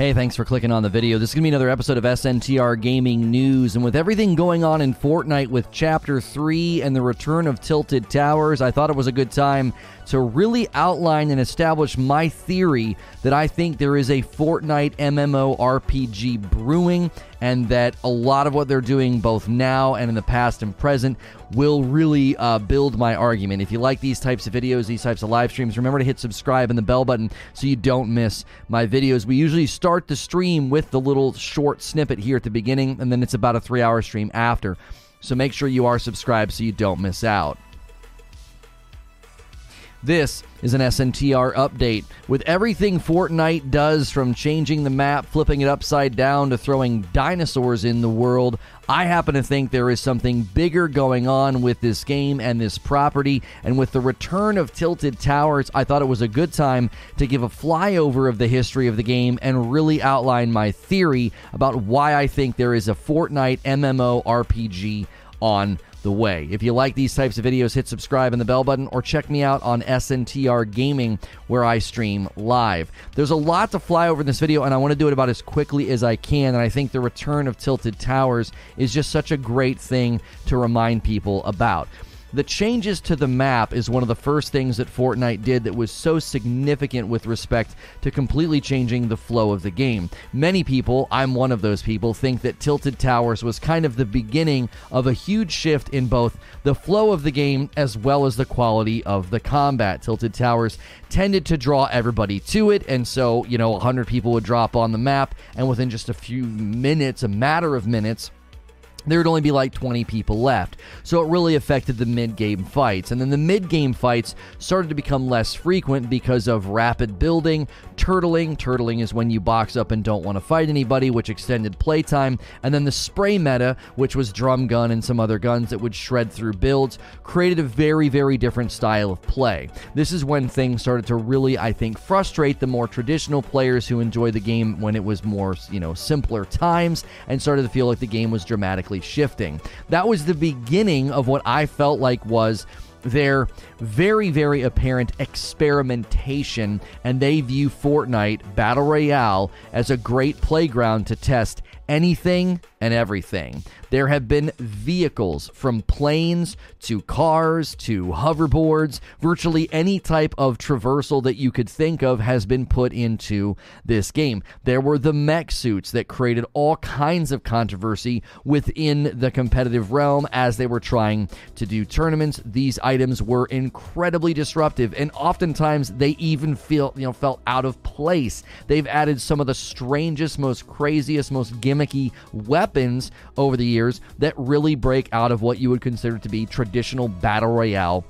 Hey, thanks for clicking on the video. This is going to be another episode of SNTR Gaming News. And with everything going on in Fortnite with Chapter 3 and the return of Tilted Towers, I thought it was a good time to really outline and establish my theory that I think there is a Fortnite MMO RPG brewing and that a lot of what they're doing both now and in the past and present will really uh, build my argument. If you like these types of videos, these types of live streams, remember to hit subscribe and the bell button so you don't miss my videos. We usually start the stream with the little short snippet here at the beginning, and then it's about a three hour stream after. So make sure you are subscribed so you don't miss out. This is an SNTR update. With everything Fortnite does, from changing the map, flipping it upside down, to throwing dinosaurs in the world, I happen to think there is something bigger going on with this game and this property. And with the return of Tilted Towers, I thought it was a good time to give a flyover of the history of the game and really outline my theory about why I think there is a Fortnite MMO RPG on the way. If you like these types of videos, hit subscribe and the bell button or check me out on SNTR Gaming where I stream live. There's a lot to fly over in this video and I want to do it about as quickly as I can and I think the return of Tilted Towers is just such a great thing to remind people about. The changes to the map is one of the first things that Fortnite did that was so significant with respect to completely changing the flow of the game. Many people, I'm one of those people, think that Tilted Towers was kind of the beginning of a huge shift in both the flow of the game as well as the quality of the combat. Tilted Towers tended to draw everybody to it, and so, you know, 100 people would drop on the map, and within just a few minutes, a matter of minutes, there would only be like 20 people left. So it really affected the mid game fights. And then the mid game fights started to become less frequent because of rapid building, turtling. Turtling is when you box up and don't want to fight anybody, which extended playtime. And then the spray meta, which was drum gun and some other guns that would shred through builds, created a very, very different style of play. This is when things started to really, I think, frustrate the more traditional players who enjoy the game when it was more, you know, simpler times and started to feel like the game was dramatically shifting. That was the beginning of what I felt like was their very, very apparent experimentation, and they view Fortnite Battle Royale as a great playground to test anything and everything. There have been vehicles from planes to cars to hoverboards. Virtually any type of traversal that you could think of has been put into this game. There were the mech suits that created all kinds of controversy within the competitive realm as they were trying to do tournaments. These items were incredibly disruptive and oftentimes they even feel, you know, felt out of place. They've added some of the strangest, most craziest, most gimmicky weapons over the years that really break out of what you would consider to be traditional battle royale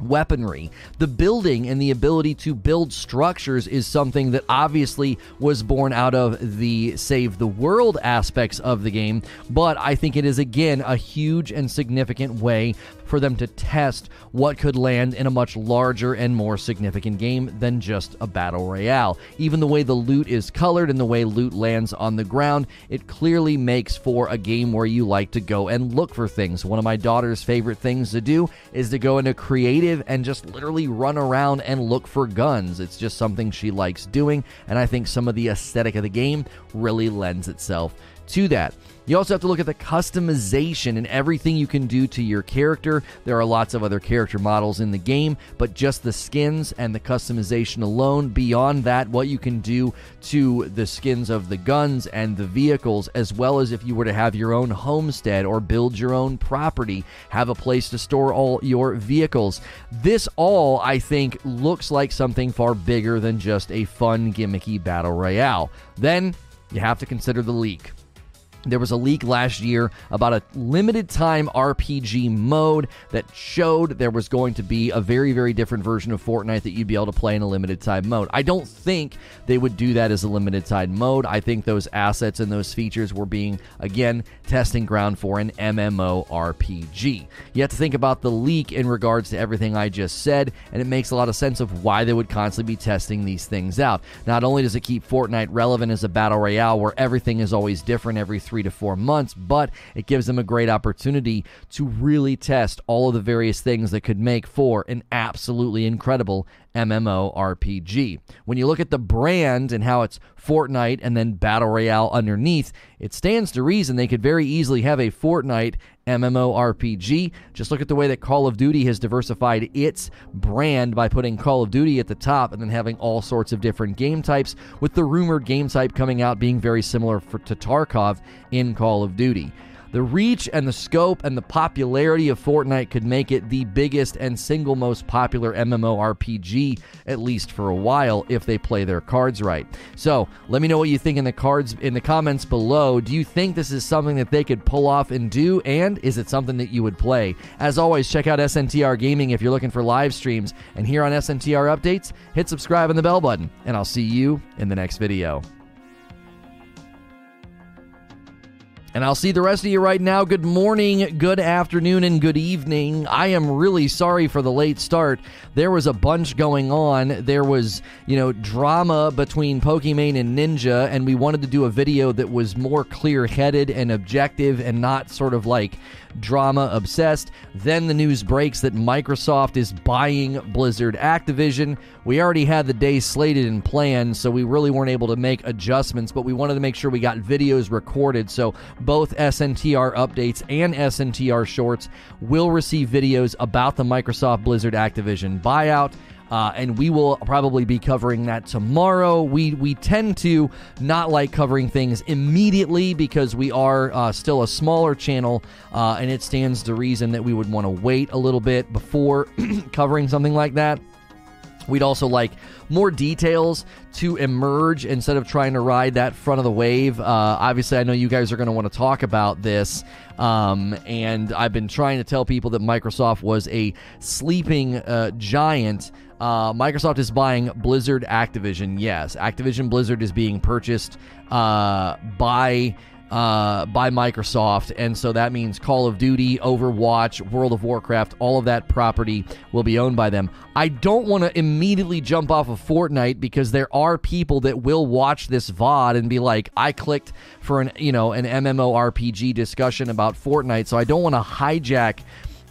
weaponry. The building and the ability to build structures is something that obviously was born out of the save the world aspects of the game, but I think it is again a huge and significant way for them to test what could land in a much larger and more significant game than just a battle royale. Even the way the loot is colored and the way loot lands on the ground, it clearly makes for a game where you like to go and look for things. One of my daughter's favorite things to do is to go into creative and just literally run around and look for guns. It's just something she likes doing, and I think some of the aesthetic of the game really lends itself to that. You also have to look at the customization and everything you can do to your character. There are lots of other character models in the game, but just the skins and the customization alone, beyond that, what you can do to the skins of the guns and the vehicles, as well as if you were to have your own homestead or build your own property, have a place to store all your vehicles. This all, I think, looks like something far bigger than just a fun, gimmicky battle royale. Then you have to consider the leak. There was a leak last year about a limited time RPG mode that showed there was going to be a very, very different version of Fortnite that you'd be able to play in a limited time mode. I don't think they would do that as a limited time mode. I think those assets and those features were being, again, testing ground for an MMO RPG. You have to think about the leak in regards to everything I just said, and it makes a lot of sense of why they would constantly be testing these things out. Not only does it keep Fortnite relevant as a battle royale where everything is always different every three three to four months, but it gives them a great opportunity to really test all of the various things that could make for an absolutely incredible MMORPG. When you look at the brand and how it's Fortnite and then Battle Royale underneath, it stands to reason they could very easily have a Fortnite MMORPG. Just look at the way that Call of Duty has diversified its brand by putting Call of Duty at the top and then having all sorts of different game types, with the rumored game type coming out being very similar for, to Tarkov in Call of Duty. The reach and the scope and the popularity of Fortnite could make it the biggest and single most popular MMORPG, at least for a while, if they play their cards right. So let me know what you think in the cards in the comments below. Do you think this is something that they could pull off and do? And is it something that you would play? As always, check out SNTR Gaming if you're looking for live streams. And here on SNTR Updates, hit subscribe and the bell button. And I'll see you in the next video. And I'll see the rest of you right now. Good morning, good afternoon, and good evening. I am really sorry for the late start. There was a bunch going on. There was, you know, drama between Pokimane and Ninja, and we wanted to do a video that was more clear headed and objective and not sort of like drama obsessed. Then the news breaks that Microsoft is buying Blizzard Activision. We already had the day slated and planned, so we really weren't able to make adjustments, but we wanted to make sure we got videos recorded. So both SNTR updates and SNTR shorts will receive videos about the Microsoft Blizzard Activision buyout. Uh, and we will probably be covering that tomorrow. We we tend to not like covering things immediately because we are uh, still a smaller channel, uh, and it stands to reason that we would want to wait a little bit before covering something like that. We'd also like more details to emerge instead of trying to ride that front of the wave. Uh, obviously, I know you guys are going to want to talk about this. Um, and I've been trying to tell people that Microsoft was a sleeping uh, giant. Uh, Microsoft is buying Blizzard Activision. Yes, Activision Blizzard is being purchased uh, by uh, by Microsoft, and so that means Call of Duty, Overwatch, World of Warcraft, all of that property will be owned by them. I don't want to immediately jump off of Fortnite because there are people that will watch this VOD and be like, I clicked for an you know an MMORPG discussion about Fortnite, so I don't want to hijack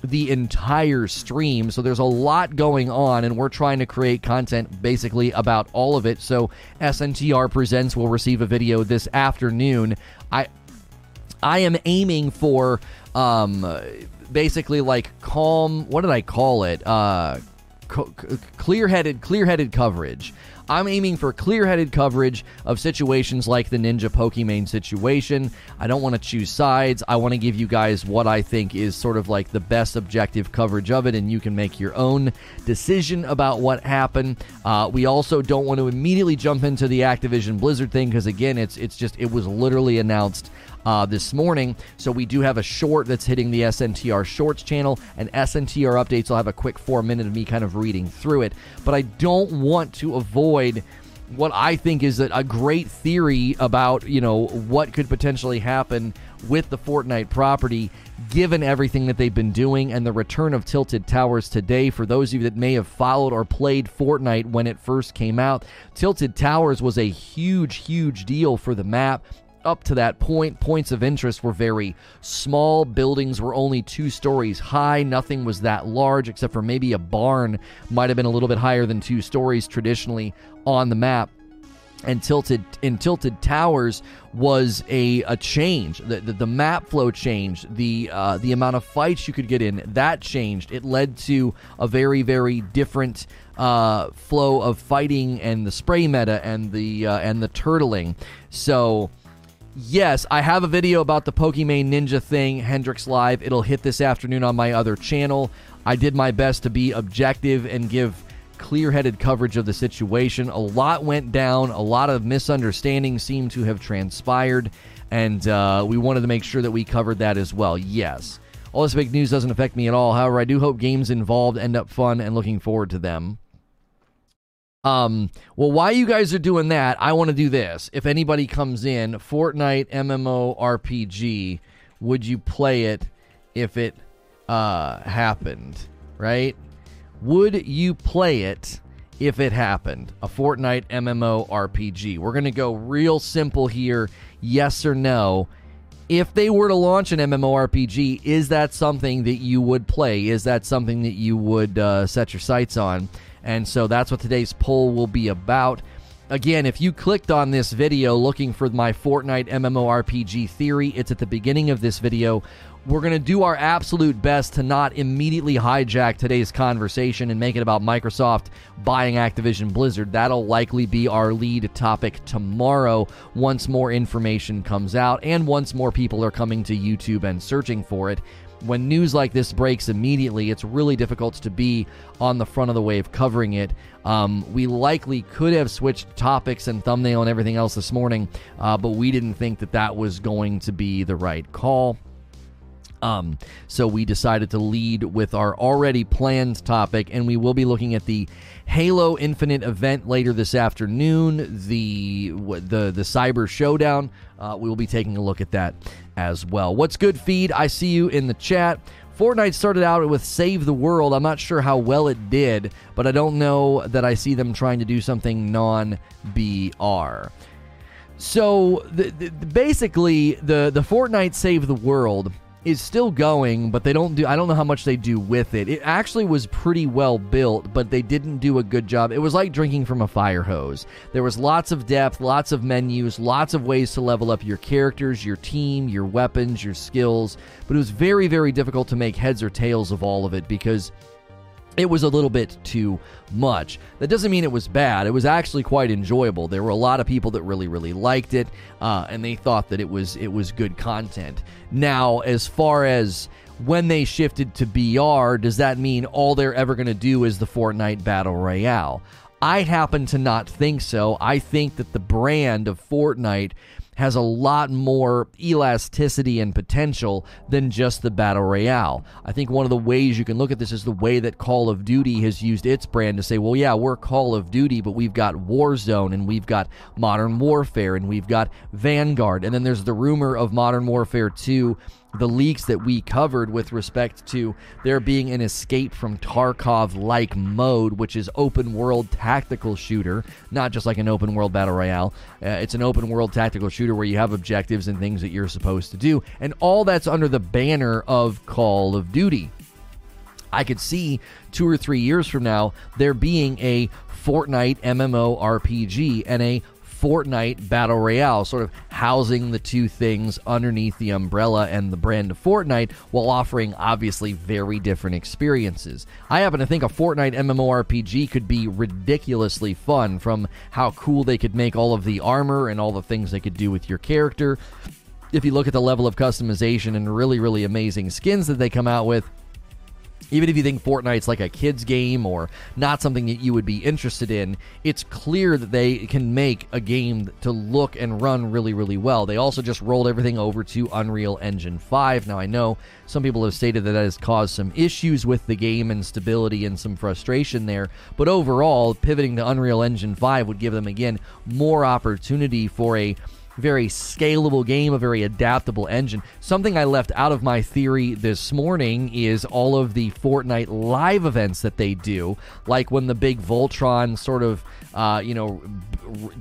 the entire stream. So there's a lot going on, and we're trying to create content basically about all of it. So SNTR Presents will receive a video this afternoon. I I am aiming for um, basically like calm. What did I call it? Uh, clear-headed, clear-headed coverage. I'm aiming for clear headed coverage of situations like the Ninja Pokimane situation. I don't want to choose sides. I want to give you guys what I think is sort of like the best objective coverage of it, and you can make your own decision about what happened. Uh, we also don't want to immediately jump into the Activision Blizzard thing because, again, it's, it's just, it was literally announced uh, this morning. So we do have a short that's hitting the SNTR Shorts channel, and SNTR updates. I'll have a quick four minute of me kind of reading through it. But I don't want to avoid what I think is a, great theory about you know what could potentially happen with the Fortnite property, given everything that they've been doing and the return of Tilted Towers today. For those of you that may have followed or played Fortnite when it first came out, Tilted Towers was a huge, huge deal for the map up to that point, points of interest were very small. Buildings were only two stories high. Nothing was that large, except for maybe a barn might have been a little bit higher than two stories traditionally on the map. And tilted in tilted towers was a, a change. The, the, the map flow changed. The uh, the amount of fights you could get in that changed. It led to a very very different uh, flow of fighting and the spray meta and the uh, and the turtling. So yes, I have a video about the Pokimane Ninja thing, Hendrix Live. It'll hit this afternoon on my other channel. I did my best to be objective and give clear headed coverage of the situation. A lot went down, a lot of misunderstandings seem to have transpired, and uh, we wanted to make sure that we covered that as well. Yes. All this big news doesn't affect me at all. However, I do hope games involved end up fun and looking forward to them. Um, well, while you guys are doing that, I want to do this. If anybody comes in, Fortnite MMO RPG, would you play it if it uh, happened? Right? Would you play it if it happened? A Fortnite MMO RPG. We're going to go real simple here yes or no. If they were to launch an MMORPG, is that something that you would play? Is that something that you would uh, set your sights on? And so that's what today's poll will be about. Again, if you clicked on this video looking for my Fortnite MMORPG theory, it's at the beginning of this video. We're going to do our absolute best to not immediately hijack today's conversation and make it about Microsoft buying Activision Blizzard. That'll likely be our lead topic tomorrow once more information comes out and once more people are coming to YouTube and searching for it when news like this breaks immediately, it's really difficult to be on the front of the wave covering it. Um, we likely could have switched topics and thumbnail and everything else this morning, uh, but we didn't think that that was going to be the right call. Um, so we decided to lead with our already planned topic, and we will be looking at the Halo Infinite event later this afternoon. The the the Cyber Showdown. Uh, we will be taking a look at that as well. What's good, feed? I see you in the chat. Fortnite started out with Save the World. I'm not sure how well it did, but I don't know that I see them trying to do something non BR. So the, the, basically, the the Fortnite Save the World is still going, but they don't do I don't know how much they do with it. It actually was pretty well built, but they didn't do a good job. It was like drinking from a fire hose. There was lots of depth, lots of menus, lots of ways to level up your characters, your team, your weapons, your skills, but it was very very difficult to make heads or tails of all of it because it was a little bit too much. That doesn't mean it was bad. It was actually quite enjoyable. There were a lot of people that really, really liked it, uh, and they thought that it was it was good content. Now, as far as when they shifted to BR, does that mean all they're ever going to do is the Fortnite Battle Royale? I happen to not think so. I think that the brand of Fortnite has a lot more elasticity and potential than just the Battle Royale. I think one of the ways you can look at this is the way that Call of Duty has used its brand to say, well, yeah, we're Call of Duty, but we've got Warzone and we've got Modern Warfare and we've got Vanguard. And then there's the rumor of Modern Warfare 2 the leaks that we covered with respect to there being an escape from Tarkov like mode, which is open world tactical shooter, not just like an open world battle royale. Uh, it's an open world tactical shooter where you have objectives and things that you're supposed to do, and all that's under the banner of Call of Duty. I could see two or three years from now there being a Fortnite MMO RPG and a Fortnite Battle Royale, sort of housing the two things underneath the umbrella and the brand of Fortnite while offering obviously very different experiences. I happen to think a Fortnite MMORPG could be ridiculously fun from how cool they could make all of the armor and all the things they could do with your character. If you look at the level of customization and really, really amazing skins that they come out with, even if you think Fortnite's like a kid's game or not something that you would be interested in, it's clear that they can make a game to look and run really, really well. They also just rolled everything over to Unreal Engine 5. Now, I know some people have stated that that has caused some issues with the game and stability and some frustration there, but overall, pivoting to Unreal Engine 5 would give them, again, more opportunity for a very scalable game, a very adaptable engine. Something I left out of my theory this morning is all of the Fortnite live events that they do, like when the big Voltron sort of, uh, you know,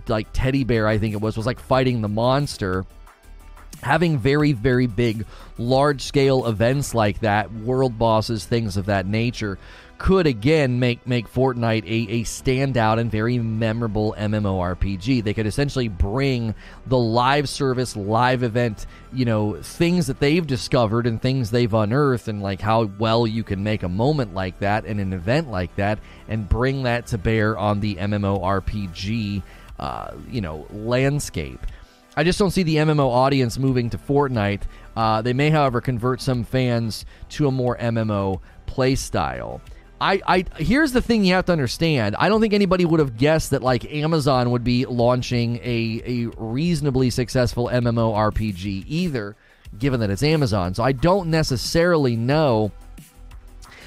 like teddy bear, I think it was, was like fighting the monster having very very big large scale events like that world bosses things of that nature could again make make Fortnite a, a standout and very memorable MMORPG. They could essentially bring the live service, live event, you know, things that they've discovered and things they've unearthed, and like how well you can make a moment like that and an event like that, and bring that to bear on the MMORPG, uh, you know, landscape. I just don't see the MMO audience moving to Fortnite. Uh, they may, however, convert some fans to a more MMO play style. I, I here's the thing you have to understand. I don't think anybody would have guessed that like Amazon would be launching a, a reasonably successful MMORPG either, given that it's Amazon. So I don't necessarily know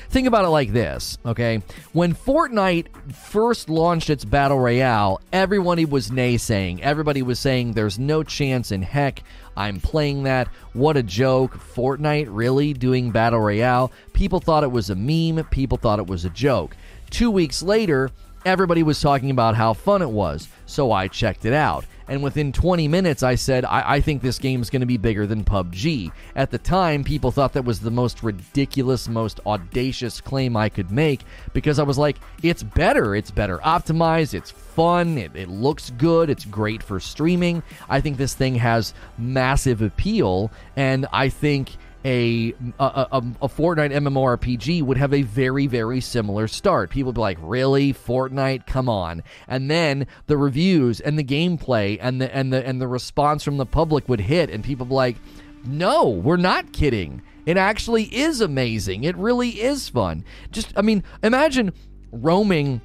Think about it like this, okay? When Fortnite first launched its Battle Royale, everybody was naysaying. Everybody was saying there's no chance in heck I'm playing that. What a joke. Fortnite really doing Battle Royale? People thought it was a meme, people thought it was a joke. Two weeks later, everybody was talking about how fun it was, so I checked it out. And within 20 minutes, I said, I, I think this game's going to be bigger than PUBG. At the time, people thought that was the most ridiculous, most audacious claim I could make because I was like, it's better. It's better optimized. It's fun. It, it looks good. It's great for streaming. I think this thing has massive appeal. And I think a, a, a, a Fortnite MMORPG would have a very, very similar start. People would be like, really? Fortnite? Come on. And then the reviews and the gameplay and the, and the, and the response from the public would hit, and people be like, no, we're not kidding. It actually is amazing. It really is fun. Just, I mean, imagine roaming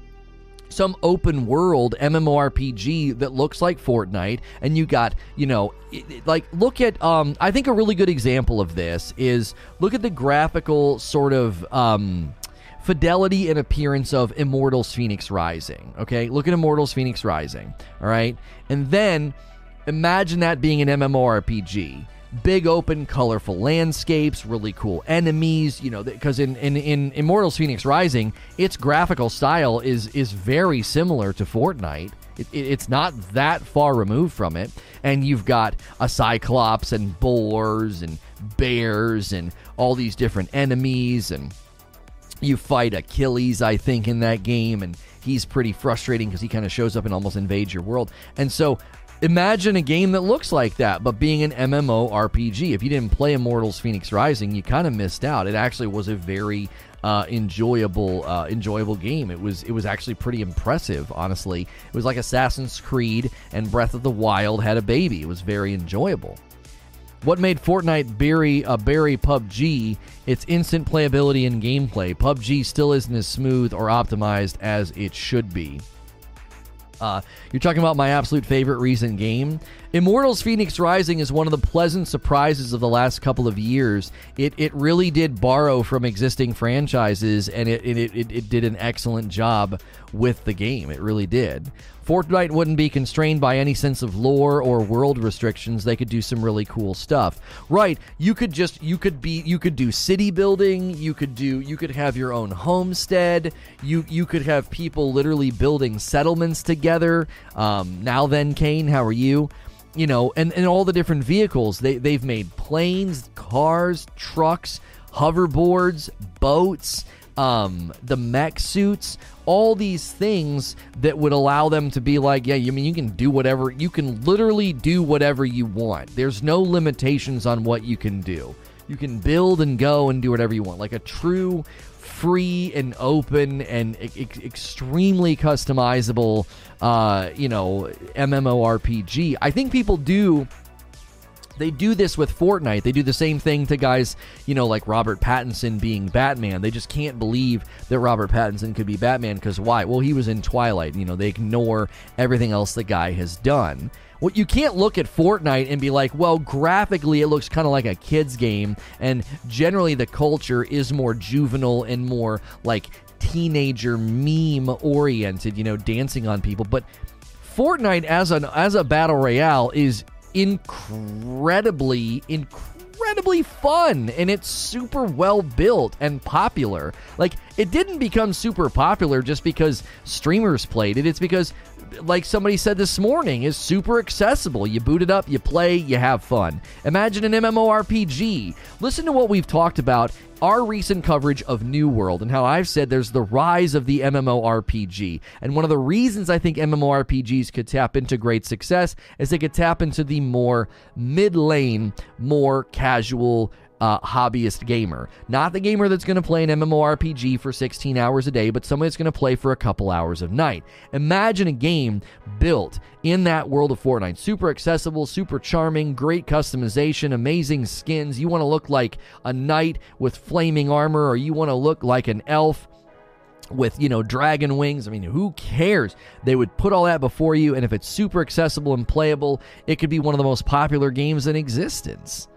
some open world MMORPG that looks like Fortnite, and you got, you know, like look at, um, I think a really good example of this is look at the graphical sort of, um, fidelity and appearance of Immortals Phoenix Rising. Okay, look at Immortals Phoenix Rising. All right, and then imagine that being an MMORPG big open colorful landscapes really cool enemies you know because in, in in immortals phoenix rising its graphical style is is very similar to fortnite. It, it, it's not that far removed from it. And you've got a cyclops and boars and bears and all these different enemies. And you fight achilles i think in that game. And he's pretty frustrating because he kind of shows up and almost invades your world. And so Imagine a game that looks like that, but being an MMO RPG. If you didn't play Immortals Phoenix Rising, you kind of missed out. It actually was a very uh, enjoyable uh, enjoyable game. It was it was actually pretty impressive, honestly. It was like Assassin's Creed and Breath of the Wild had a baby. It was very enjoyable. What made Fortnite bury, uh, bury PUBG? Its instant playability and gameplay. PUBG still isn't as smooth or optimized as it should be. Uh, you're talking about my absolute favorite recent game. Immortals Phoenix Rising is one of the pleasant surprises of the last couple of years. It, it really did borrow from existing franchises, and it, it, it, it did an excellent job with the game. It really did. Fortnite wouldn't be constrained by any sense of lore or world restrictions. They could do some really cool stuff. Right, you could just you could be you could do city building, you could do you could have your own homestead, you you could have people literally building settlements together. Um, now then, Kane, how are you? You know, and, and all the different vehicles. They they've made planes, cars, trucks, hoverboards, boats um, the mech suits, all these things that would allow them to be like, yeah, you I mean you can do whatever, you can literally do whatever you want. There's no limitations on what you can do. You can build and go and do whatever you want, like a true free and open and e- extremely customizable, uh, you know, MMORPG. I think people do they do this with Fortnite. They do the same thing to guys, you know, like Robert Pattinson being Batman. They just can't believe that Robert Pattinson could be Batman because why? Well, he was in Twilight. You know, they ignore everything else the guy has done. Well, you can't look at Fortnite and be like, well, graphically it looks kind of like a kid's game, and generally the culture is more juvenile and more like teenager meme oriented, you know, dancing on people. But Fortnite as an as a battle royale is incredibly, incredibly fun and it's super well built and popular. Like, it didn't become super popular just because streamers played it, it's because like somebody said this morning, is super accessible. You boot it up, you play, you have fun. Imagine an MMORPG. Listen to what we've talked about our recent coverage of New World and how I've said there's the rise of the MMORPG. And one of the reasons I think MMORPGs could tap into great success is they could tap into the more mid lane, more casual, uh, hobbyist gamer. Not the gamer that's going to play an MMORPG for 16 hours a day, but somebody that's going to play for a couple hours of night. Imagine a game built in that world of Fortnite. Super accessible, super charming, great customization, amazing skins. You want to look like a knight with flaming armor, or you want to look like an elf with you know dragon wings i mean who cares they would put all that before you and if it's super accessible and playable it could be one of the most popular games in existence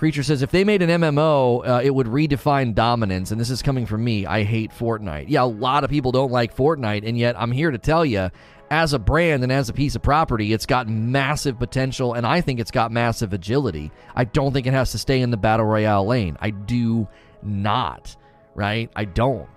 Creature says if they made an MMO, uh, it would redefine dominance. And this is coming from me. I hate Fortnite. Yeah, a lot of people don't like Fortnite, and yet I'm here to tell you, as a brand and as a piece of property, it's got massive potential, and I think it's got massive agility. I don't think it has to stay in the battle royale lane. I do not. Right? I don't.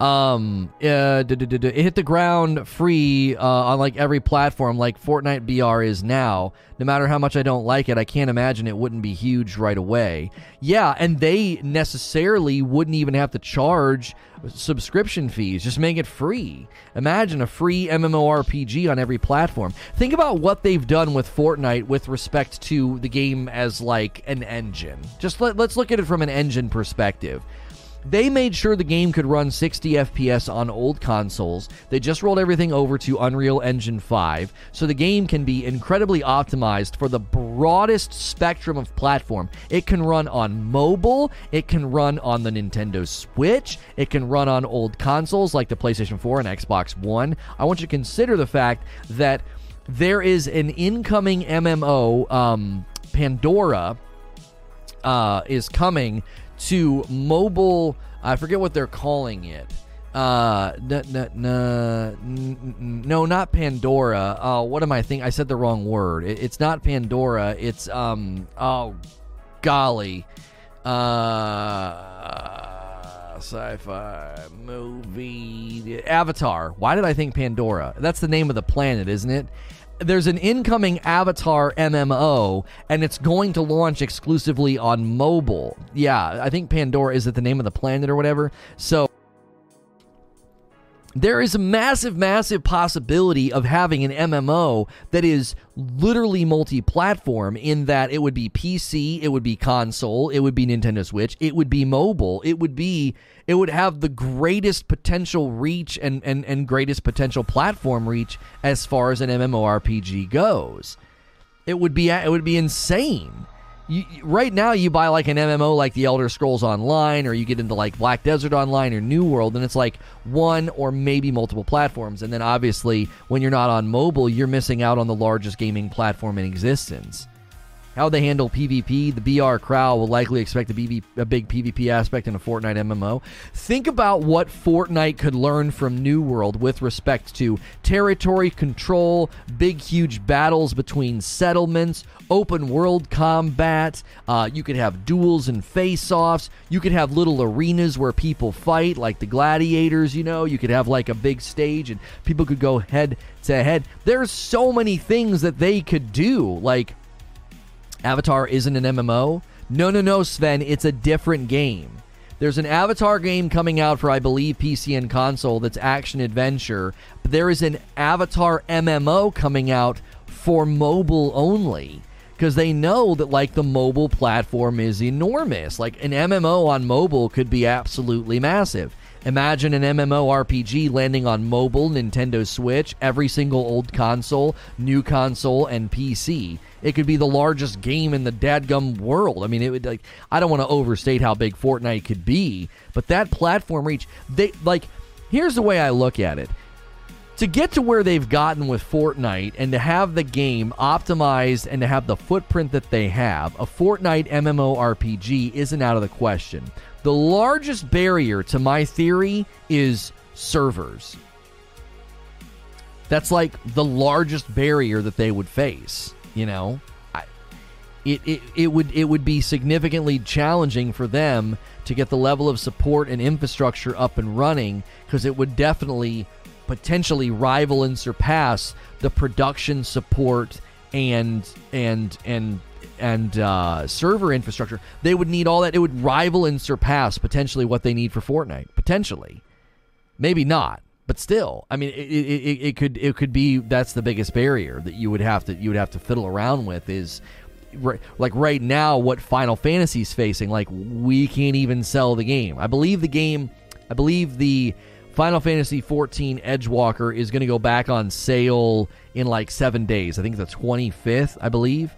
Um uh, it hit the ground free uh, on like every platform like Fortnite BR is now. No matter how much I don't like it I can't imagine it wouldn't be huge right away. Yeah and they necessarily wouldn't even have to charge subscription fees. Just make it free. Imagine a free MMORPG on every platform. Think about what they've done with Fortnite with respect to the game as like an engine. Just let, let's look at it from an engine perspective they made sure the game could run 60 FPS on old consoles. They just rolled everything over to Unreal Engine 5, so the game can be incredibly optimized for the broadest spectrum of platform. It can run on mobile, it can run on the Nintendo Switch, it can run on old consoles like the PlayStation 4 and Xbox One. I want you to consider the fact that there is an incoming MMO, um, Pandora, uh, is coming to mobile. I forget what they're calling it. Uh, n- n- n- no, not Pandora. Oh, what am I thinking? I said the wrong word. It, it's not Pandora. It's um. Oh, golly. Uh, sci-fi movie Avatar. Why did I think Pandora? That's the name of the planet, isn't it? There's an incoming Avatar MMO, and it's going to launch exclusively on mobile. Yeah, I think Pandora is it the name of the planet or whatever. So there is a massive, massive possibility of having an MMO that is literally multi platform in that it would be PC, it would be console, it would be Nintendo Switch, it would be mobile, it would be, it would have the greatest potential reach and, and, and greatest potential platform reach as far as an MMORPG goes. It would be, it would be insane you, right now you buy like an MMO like the Elder Scrolls Online, or you get into like Black Desert Online or New World, and it's like one or maybe multiple platforms. And then obviously, when you're not on mobile, you're missing out on the largest gaming platform in existence. How they handle PvP, the BR crowd will likely expect a, BV, a big PvP aspect in a Fortnite MMO. Think about what Fortnite could learn from New World with respect to territory control, big, huge battles between settlements, open world combat. Uh, you could have duels and face offs. You could have little arenas where people fight, like the gladiators, you know. You could have like a big stage and people could go head to head. There's so many things that they could do. Like, Avatar isn't an MMO. No, no, no, Sven. It's a different game. There's an Avatar game coming out for, I believe, PC and console that's action adventure. But there is an Avatar MMO coming out for mobile only because they know that like the mobile platform is enormous. Like an MMO on mobile could be absolutely massive. Imagine an MMORPG landing on mobile, Nintendo Switch, every single old console, new console, and PC. It could be the largest game in the dadgum world. I mean, it would like I don't want to overstate how big Fortnite could be, but that platform reach, they like here's the way I look at it. To get to where they've gotten with Fortnite and to have the game optimized and to have the footprint that they have, a Fortnite MMORPG isn't out of the question. The largest barrier to my theory is servers. That's like the largest barrier that they would face. You know, it, it it would it would be significantly challenging for them to get the level of support and infrastructure up and running because it would definitely potentially rival and surpass the production support and and and and uh, server infrastructure. They would need all that. It would rival and surpass potentially what they need for Fortnite. Potentially, maybe not but still, I mean, it, it, it, could it could be that's the biggest barrier that you would have to you would have to fiddle around with is like right now what Final Fantasy is facing. Like we can't even sell the game. I believe the game. I believe the Final Fantasy 14 Endwalker is going to go back on sale in like seven days. I think the 25th, I believe.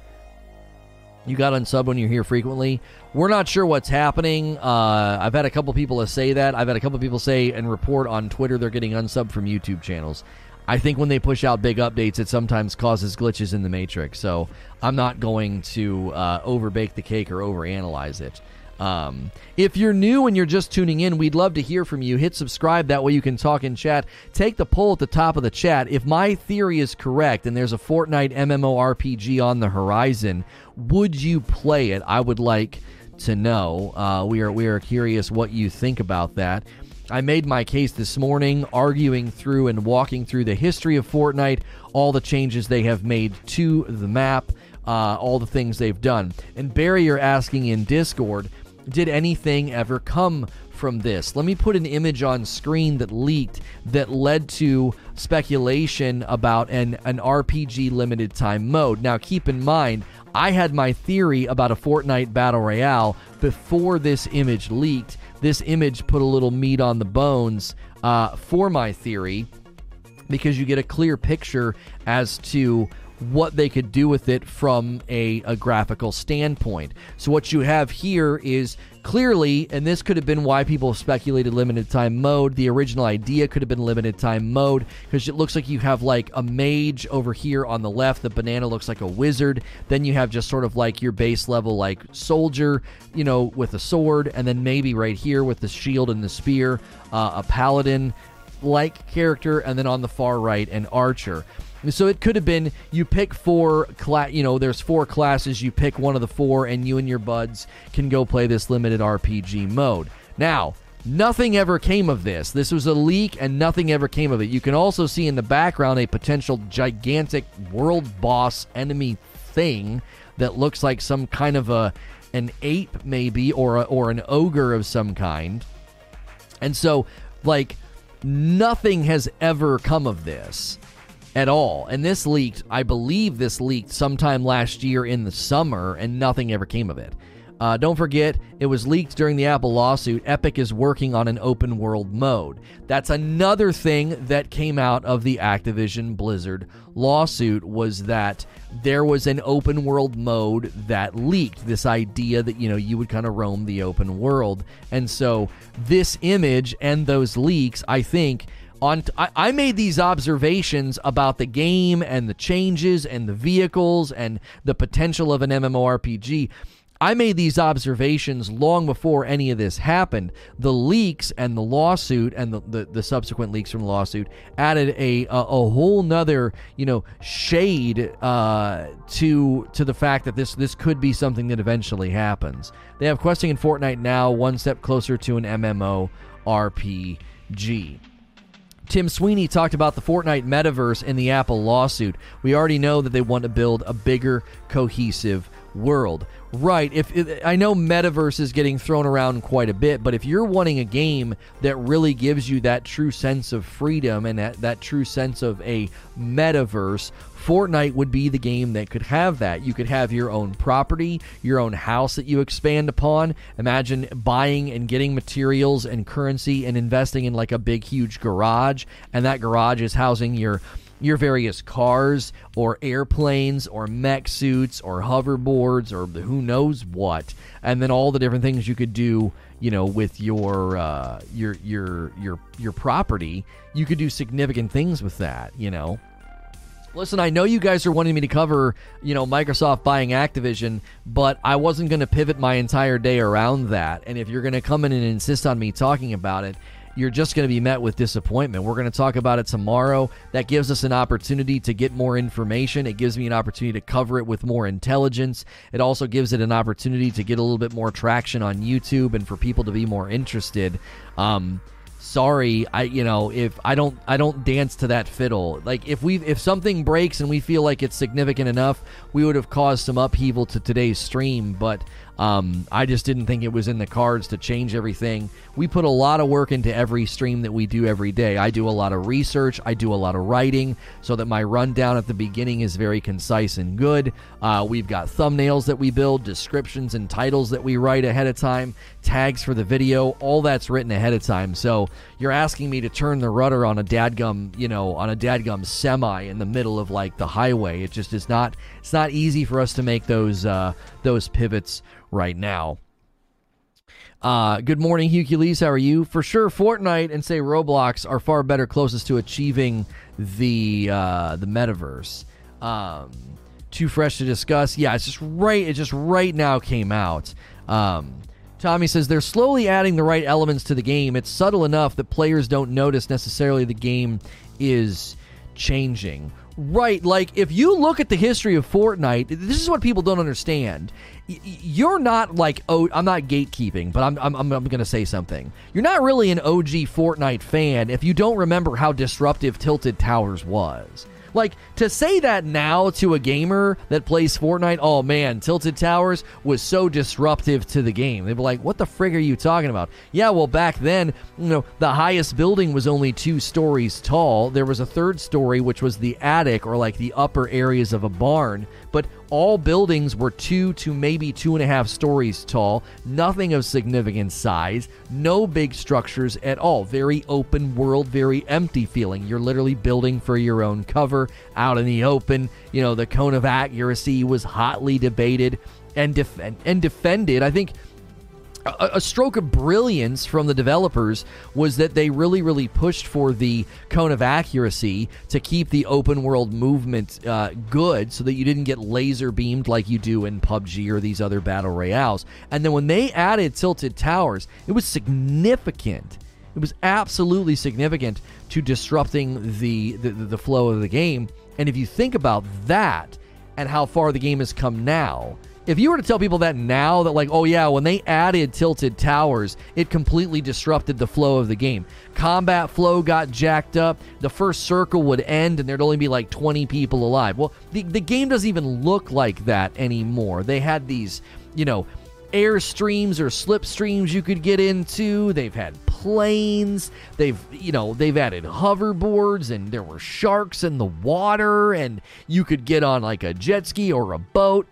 You got unsub when you're here frequently. We're not sure what's happening. Uh, I've had a couple people say that. I've had a couple people say and report on Twitter they're getting unsubbed from YouTube channels. I think when they push out big updates, it sometimes causes glitches in the matrix. So I'm not going to uh, overbake the cake or overanalyze it. Um, if you're new and you're just tuning in, we'd love to hear from you. Hit subscribe. That way you can talk in chat. Take the poll at the top of the chat. If my theory is correct and there's a Fortnite MMORPG on the horizon, would you play it? I would like to know. Uh, we are we are curious what you think about that. I made my case this morning, arguing through and walking through the history of Fortnite, all the changes they have made to the map, uh, all the things they've done. And Barry, you're asking in Discord, did anything ever come from this? Let me put an image on screen that leaked that led to speculation about an, an RPG limited time mode. Now, keep in mind, I had my theory about a Fortnite Battle Royale before this image leaked. This image put a little meat on the bones uh, for my theory because you get a clear picture as to what they could do with it from a, a graphical standpoint. So, what you have here is clearly, and this could have been why people speculated limited time mode. The original idea could have been limited time mode because it looks like you have like a mage over here on the left. The banana looks like a wizard. Then you have just sort of like your base level, like soldier, you know, with a sword. And then maybe right here with the shield and the spear, uh, a paladin like character. And then on the far right, an archer. So it could have been you pick four, cla- you know, there's four classes. You pick one of the four, and you and your buds can go play this limited RPG mode. Now, nothing ever came of this. This was a leak, and nothing ever came of it. You can also see in the background a potential gigantic world boss enemy thing that looks like some kind of a an ape, maybe, or a, or an ogre of some kind. And so, like, nothing has ever come of this at all. And this leaked, I believe this leaked sometime last year in the summer, and nothing ever came of it. Uh, don't forget, it was leaked during the Apple lawsuit. Epic is working on an open world mode. That's another thing that came out of the Activision Blizzard lawsuit was that there was an open world mode that leaked. This idea that you know you would kind of roam the open world, and so this image and those leaks, I think on t- I, I made these observations about the game and the changes and the vehicles and the potential of an MMORPG. I made these observations long before any of this happened. The leaks and the lawsuit and the, the, the subsequent leaks from the lawsuit added a a, a whole nother you know shade uh, to to the fact that this this could be something that eventually happens. They have questing in Fortnite now, one step closer to an MMO RPG. Tim Sweeney talked about the Fortnite metaverse in the Apple lawsuit. We already know that they want to build a bigger, cohesive world. Right. If, if, I know metaverse is getting thrown around quite a bit, but if you're wanting a game that really gives you that true sense of freedom and that, that true sense of a metaverse, Fortnite would be the game that could have that. You could have your own property, your own house that you expand upon. Imagine buying and getting materials and currency and investing in like a big huge garage, and that garage is housing your your various cars or airplanes or mech suits or hoverboards or who knows what, and then all the different things you could do, you know, with your uh, your your your your property. You could do significant things with that, you know. Listen, I know you guys are wanting me to cover, you know, Microsoft buying Activision, but I wasn't going to pivot my entire day around that. And if you're going to come in and insist on me talking about it, you're just going to be met with disappointment. We're going to talk about it tomorrow. That gives us an opportunity to get more information. It gives me an opportunity to cover it with more intelligence. It also gives it an opportunity to get a little bit more traction on YouTube and for people to be more interested. Um, sorry i you know if i don't i don't dance to that fiddle. Like if we if something breaks and we feel like it's significant enough we would have caused some upheaval to today's stream but um, I just didn't think it was in the cards to change everything. We put a lot of work into every stream that we do every day. I do a lot of research, I do a lot of writing so that my rundown at the beginning is very concise and good. Uh, we've got thumbnails that we build, descriptions and titles that we write ahead of time, tags for the video, all that's written ahead of time. So you're asking me to turn the rudder on a dadgum, you know, on a dadgum semi in the middle of like the highway. It just is not. It's not easy for us to make those uh, those pivots right now. Uh, good morning, Hercules. How are you? For sure, Fortnite and say Roblox are far better, closest to achieving the uh, the metaverse. Um, too fresh to discuss. Yeah, it's just right. It just right now came out. Um, Tommy says they're slowly adding the right elements to the game. It's subtle enough that players don't notice necessarily the game is changing. Right, like if you look at the history of Fortnite, this is what people don't understand. You're not like oh, I'm not gatekeeping, but I'm I'm I'm, I'm going to say something. You're not really an OG Fortnite fan if you don't remember how disruptive Tilted Towers was. Like to say that now to a gamer that plays Fortnite, oh man, Tilted Towers was so disruptive to the game. They'd be like, "What the frig are you talking about?" Yeah, well back then, you know, the highest building was only 2 stories tall. There was a third story which was the attic or like the upper areas of a barn, but all buildings were two to maybe two and a half stories tall, nothing of significant size, no big structures at all. Very open world, very empty feeling. You're literally building for your own cover out in the open. You know, the cone of accuracy was hotly debated and, def- and defended. I think a, a, stroke of brilliance from the developers was that they really, really pushed for the cone of accuracy to keep the open world movement uh, good so that you didn't get laser beamed like you do in PUBG or these other battle royales. And then when they added Tilted Towers, it was significant. It was absolutely significant to disrupting the, the, the flow of the game. And if you think about that and how far the game has come now, if you were to tell people that now, that like, oh yeah, when they added tilted towers, it completely disrupted the flow of the game. Combat flow got jacked up. The first circle would end, and there'd only be like 20 people alive. Well, the, the game doesn't even look like that anymore. They had these, you know, air streams or slip streams you could get into. They've had planes. They've, you know, they've added hoverboards and there were sharks in the water and you could get on like a jet ski or a boat.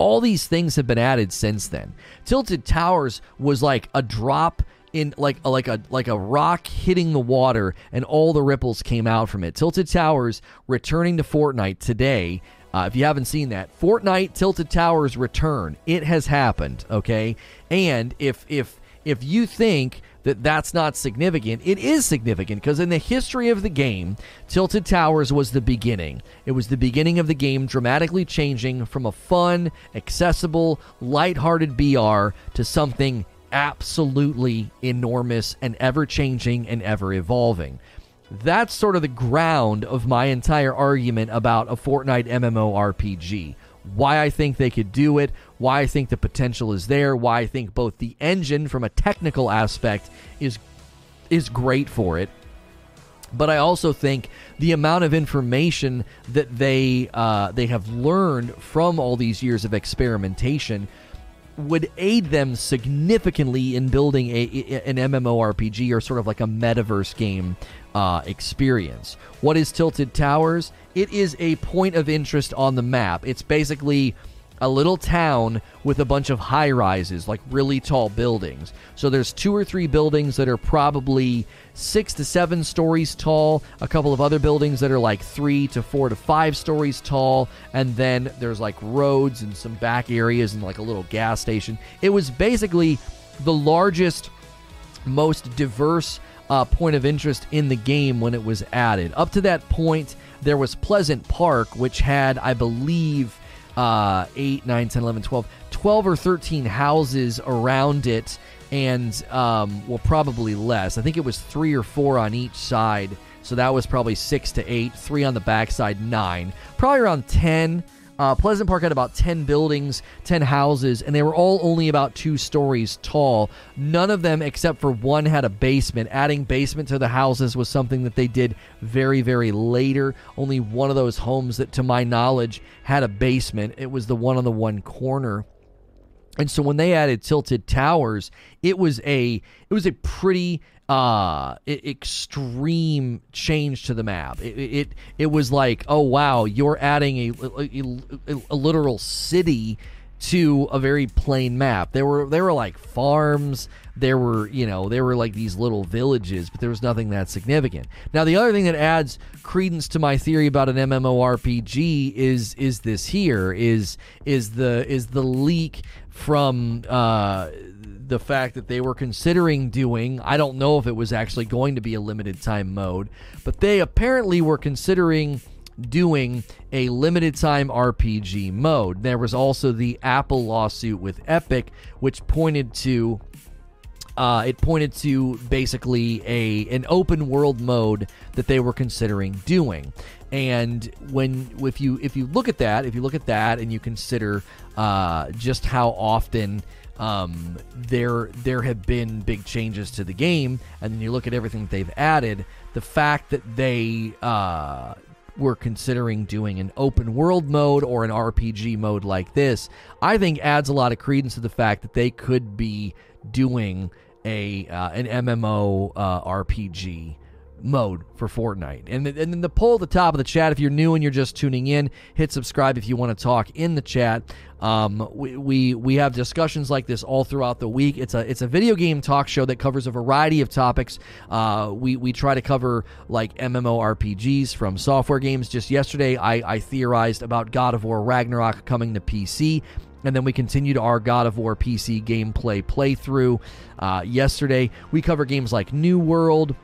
All these things have been added since then. Tilted Towers was like a drop in like like a like a rock hitting the water and all the ripples came out from it. Tilted Towers returning to Fortnite today. Uh, if you haven't seen that, Fortnite Tilted Towers return. It has happened, okay? And if if if you think that that's not significant. It is significant because in the history of the game, Tilted Towers was the beginning. It was the beginning of the game dramatically changing from a fun, accessible, light-hearted BR to something absolutely enormous and ever changing and ever evolving. That's sort of the ground of my entire argument about a Fortnite MMORPG why I think they could do it, why I think the potential is there, why I think both the engine from a technical aspect is is great for it. But I also think the amount of information that they uh, they have learned from all these years of experimentation would aid them significantly in building a, an MMORPG or sort of like a metaverse game uh, experience. What is Tilted Towers? It is a point of interest on the map. It's basically a little town with a bunch of high rises, like really tall buildings. So there's two or three buildings that are probably six to seven stories tall, a couple of other buildings that are like three to four to five stories tall, and then there's like roads and some back areas and like a little gas station. It was basically the largest, most diverse uh, point of interest in the game when it was added. Up to that point, there was Pleasant Park, which had, I believe, uh, 8, 9, 10, 11, 12, 12 or 13 houses around it, and, um, well, probably less. I think it was three or four on each side. So that was probably six to eight, three on the backside, nine. Probably around 10 uh, Pleasant Park had about 10 buildings, 10 houses, and they were all only about two stories tall. None of them, except for one, had a basement. Adding basement to the houses was something that they did very, very later. Only one of those homes that, to my knowledge, had a basement. It was the one on the one corner. And so when they added tilted towers, it was a it was a pretty uh, extreme change to the map. It, it it was like, oh wow, you're adding a, a, a, a literal city to a very plain map. There were there were like farms, there were, you know, there were like these little villages, but there was nothing that significant. Now the other thing that adds credence to my theory about an MMORPG is is this here is is the is the leak from uh the fact that they were considering doing, I don't know if it was actually going to be a limited time mode, but they apparently were considering doing a limited time RPG mode. There was also the Apple lawsuit with Epic, which pointed to uh, it pointed to basically a an open world mode that they were considering doing. And when if you if you look at that, if you look at that, and you consider uh, just how often um, there there have been big changes to the game, and then you look at everything that they've added, the fact that they uh, were considering doing an open world mode or an RPG mode like this, I think adds a lot of credence to the fact that they could be doing a uh, an MMO uh, RPG mode for Fortnite. And, and then the poll at the top of the chat, if you're new and you're just tuning in, hit subscribe if you want to talk in the chat. Um, we, we we have discussions like this all throughout the week. It's a it's a video game talk show that covers a variety of topics. Uh, we we try to cover like MMORPGs FromSoftware games. Just yesterday, I, I theorized about God of War Ragnarok coming to PC and then we continued our God of War PC gameplay playthrough. Uh, yesterday, we cover games like New World,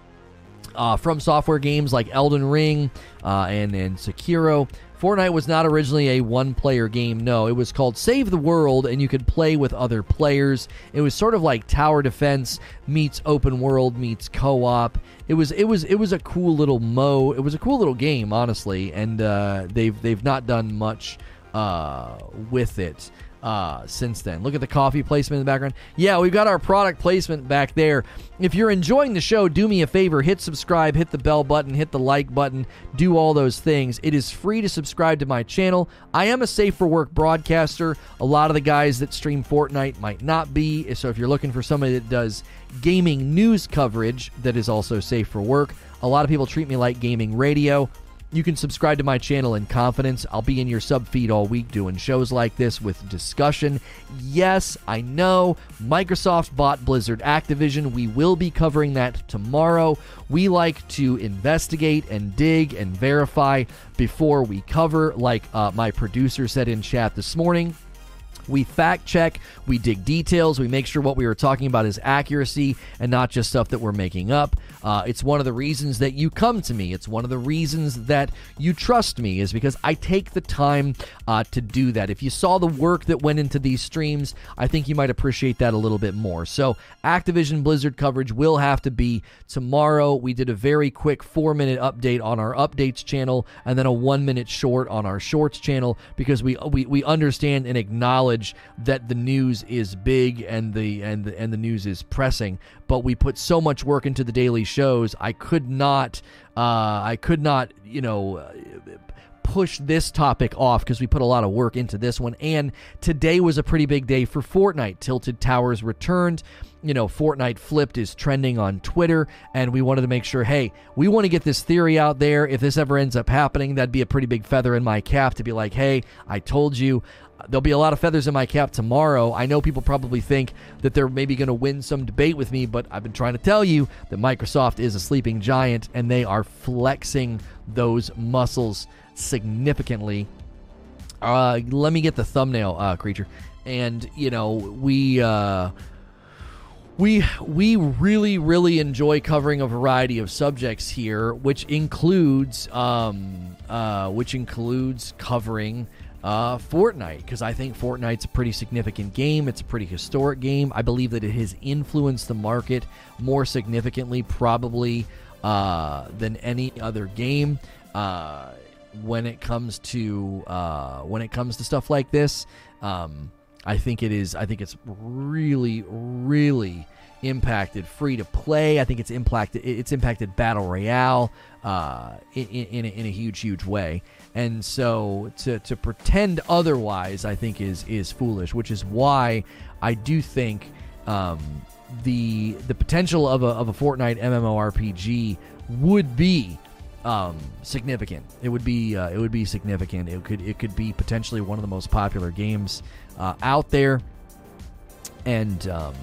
uh, FromSoftware games like Elden Ring uh, and, and Sekiro. Fortnite was not originally a one player game, no. It was called Save the World, and you could play with other players. It was sort of like tower defense meets open world meets co op. It was it was it was a cool little mo. It was a cool little game, honestly, and uh, they've they've not done much uh, with it uh, since then. Look at the coffee placement in the background. Yeah, we've got our product placement back there. If you're enjoying the show, do me a favor hit subscribe, hit the bell button, hit the like button, do all those things. It is free to subscribe to my channel. I am a safe for work broadcaster. A lot of the guys that stream Fortnite might not be. So if you're looking for somebody that does gaming news coverage that is also safe for work, a lot of people treat me like gaming radio. You can subscribe to my channel in confidence. I'll be in your sub feed all week doing shows like this with discussion. Yes, I know Microsoft bought Blizzard Activision. We will be covering that tomorrow. We like to investigate and dig and verify before we cover, like uh, my producer said in chat this morning. We fact check, we dig details, we make sure what we are talking about is accuracy and not just stuff that we're making up. Uh, it's one of the reasons that you come to me. It's one of the reasons that you trust me, is because I take the time uh, to do that. If you saw the work that went into these streams, I think you might appreciate that a little bit more. So, Activision Blizzard coverage will have to be tomorrow. We did a very quick four minute update on our updates channel and then a one minute short on our shorts channel because we, we, we understand and acknowledge that the news is big and the and the, and the news is pressing. But we put so much work into the daily shows. I could not. Uh, I could not. You know. Push this topic off because we put a lot of work into this one. And today was a pretty big day for Fortnite. Tilted Towers returned you know, Fortnite flipped is trending on Twitter, and we wanted to make sure, hey, we want to get this theory out there. If this ever ends up happening, that'd be a pretty big feather in my cap to be like, hey, I told you. There'll be a lot of feathers in my cap tomorrow. I know people probably think that they're maybe going to win some debate with me, but I've been trying to tell you that Microsoft is a sleeping giant and they are flexing those muscles significantly. Uh, let me get the thumbnail, uh, creature. And, you know, we. Uh, we we really really enjoy covering a variety of subjects here, which includes um, uh, which includes covering uh, Fortnite because I think Fortnite's a pretty significant game. It's a pretty historic game. I believe that it has influenced the market more significantly, probably uh, than any other game. Uh, when it comes to uh, when it comes to stuff like this, um, I think it is. I think it's really, really impacted free to play. I think it's impacted. It's impacted battle royale uh, in, in, in a huge, huge way. And so to, to pretend otherwise, I think is is foolish. Which is why I do think um, the the potential of a of a Fortnite MMORPG would be um, significant. It would be uh, it would be significant. It could it could be potentially one of the most popular games uh, out there. And um,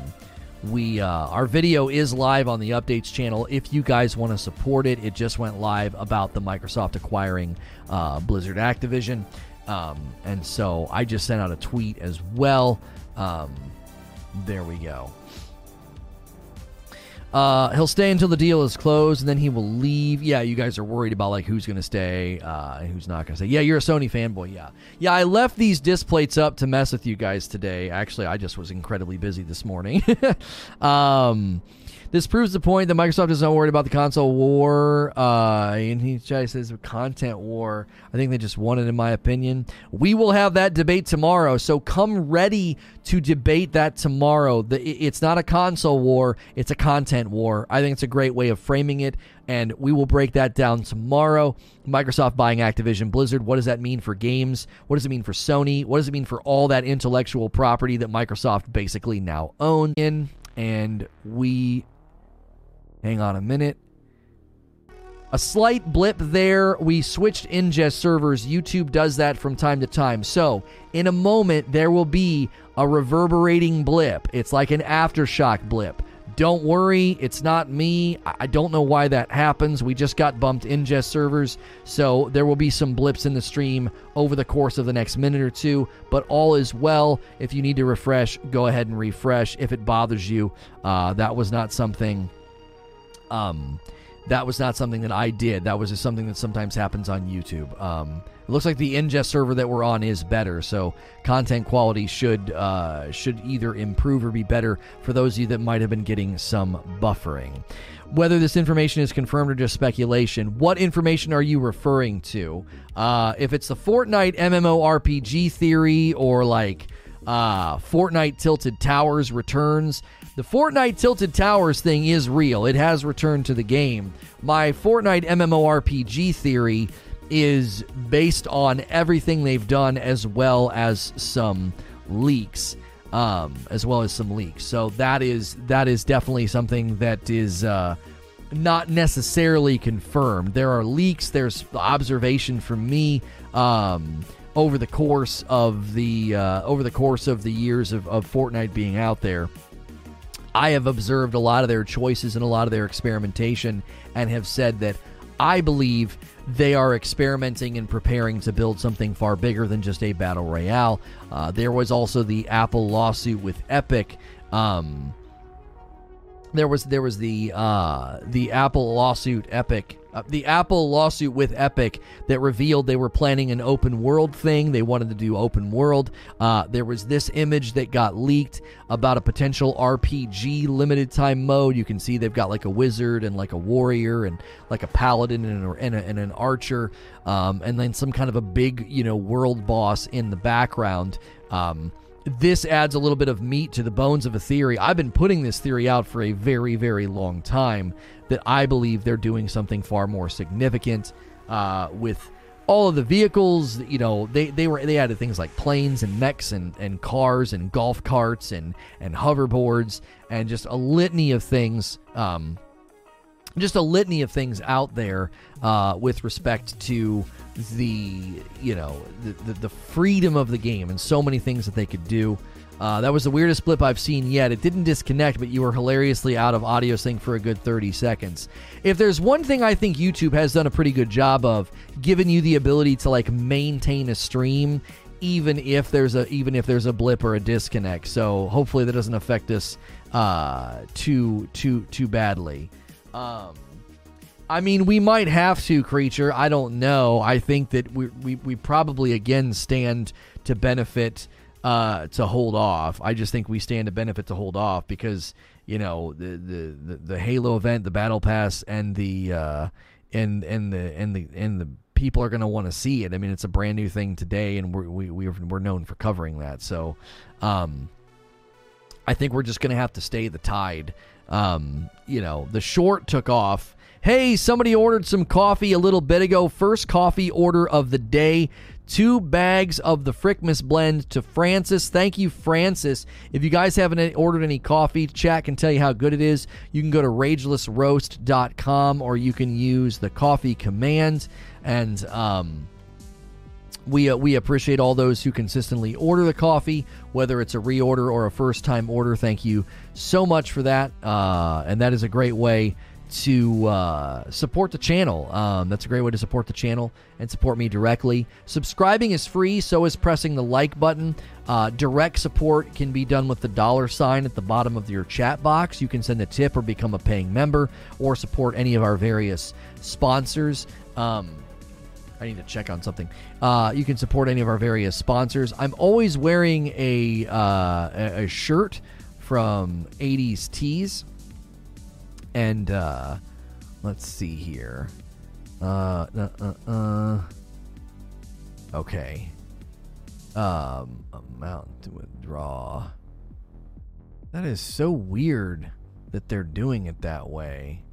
we uh, our video is live on the updates channel. If you guys want to support it it just went live about the microsoft acquiring uh, blizzard activision. Um, and so i just sent out a tweet as well. Um, there we go Uh, he'll stay until the deal is closed, and then he will leave. Yeah, you guys are worried about like who's going to stay, uh, and who's not going to stay. Yeah, you're a Sony fanboy. Yeah, yeah. I left these Displates up to mess with you guys today. Actually, I just was incredibly busy this morning. um, this proves the point that Microsoft is not worried about the console war. Uh, and he says content war. I think they just won it, in my opinion. We will have that debate tomorrow. So come ready to debate that tomorrow. The, it's not a console war, it's a content war. I think it's a great way of framing it. And we will break that down tomorrow. Microsoft buying Activision Blizzard. What does that mean for games? What does it mean for Sony? What does it mean for all that intellectual property that Microsoft basically now owns? In and we Hang on a minute. A slight blip there. We switched ingest servers. YouTube does that from time to time. So, in a moment, there will be a reverberating blip. It's like an aftershock blip. Don't worry, it's not me. I don't know why that happens. We just got bumped ingest servers, so there will be some blips in the stream over the course of the next minute or two, but all is well. If you need to refresh, go ahead and refresh. If it bothers you, uh, that was not something um, that was not something that I did. That was just something that sometimes happens on YouTube. Um, it looks like the ingest server that we're on is better, so content quality should uh, should either improve or be better for those of you that might have been getting some buffering. Whether this information is confirmed or just speculation, what information are you referring to? Uh, if it's the Fortnite MMORPG theory or like uh, Fortnite Tilted Towers returns, the Fortnite Tilted Towers thing is real. It has returned to the game. My Fortnite MMORPG theory is based on everything they've done as well as some leaks. Um, as well as some leaks. So that is that is definitely something that is uh, not necessarily confirmed. There are leaks. There's observation from me um, over the course of the uh, over the course of the years of, of Fortnite being out there. I have observed a lot of their choices and a lot of their experimentation and have said that I believe they are experimenting and preparing to build something far bigger than just a battle royale. Uh, there was also the Apple lawsuit with Epic. Um, there was there was the uh, the Apple lawsuit, Epic, uh, the Apple lawsuit with Epic that revealed they were planning an open world thing. They wanted to do open world. Uh, there was this image that got leaked about a potential RPG limited time mode. You can see they've got like a wizard and like a warrior and like a paladin and, and, a, and an archer, um, and then some kind of a big you know world boss in the background. Um, this adds a little bit of meat to the bones of a theory. I've been putting this theory out for a very, very long time that I believe they're doing something far more significant uh, with all of the vehicles. You know, they, they were they added things like planes and mechs and, and cars and golf carts and and hoverboards and just a litany of things. Um, just a litany of things out there uh, with respect to the you know the, the, the freedom of the game and so many things that they could do. Uh, that was the weirdest blip I've seen yet. It didn't disconnect, but you were hilariously out of audio sync for a good 30 seconds. If there's one thing I think YouTube has done a pretty good job of, giving you the ability to like maintain a stream, even if there's a even if there's a blip or a disconnect. So hopefully that doesn't affect us uh, too too too badly. Um, I mean, we might have to, creature. I don't know. I think that we we, we probably again stand to benefit uh, to hold off. I just think we stand to benefit to hold off because you know the the, the, the Halo event, the Battle Pass, and the uh, and and the and the and the people are going to want to see it. I mean, it's a brand new thing today, and we're we, we're, we're known for covering that. So, um, I think we're just going to have to stay the tide. Um, you know, the short took off Hey, somebody ordered some coffee a little bit ago. First coffee order of the day. Two bags of the Frickmas blend to Francis. Thank you, Francis. If you guys haven't ordered any coffee, chat can tell you how good it is. You can go to ragelessroast.com or you can use the coffee command. And um, we, uh, we appreciate all those who consistently order the coffee, whether it's a reorder or a first time order. Thank you so much for that. Uh, and that is a great way to uh, support the channel. Um, that's a great way to support the channel and support me directly. Subscribing is free, so is pressing the like button. Uh, direct support can be done with the dollar sign at the bottom of your chat box. You can send a tip or become a paying member or support any of our various sponsors. Um, I need to check on something. Uh, you can support any of our various sponsors. I'm always wearing a, uh, a, a shirt from 80s Tees. And uh, let's see here. Uh, uh, uh, uh. Okay. Um, amount to withdraw. That is so weird that they're doing it that way.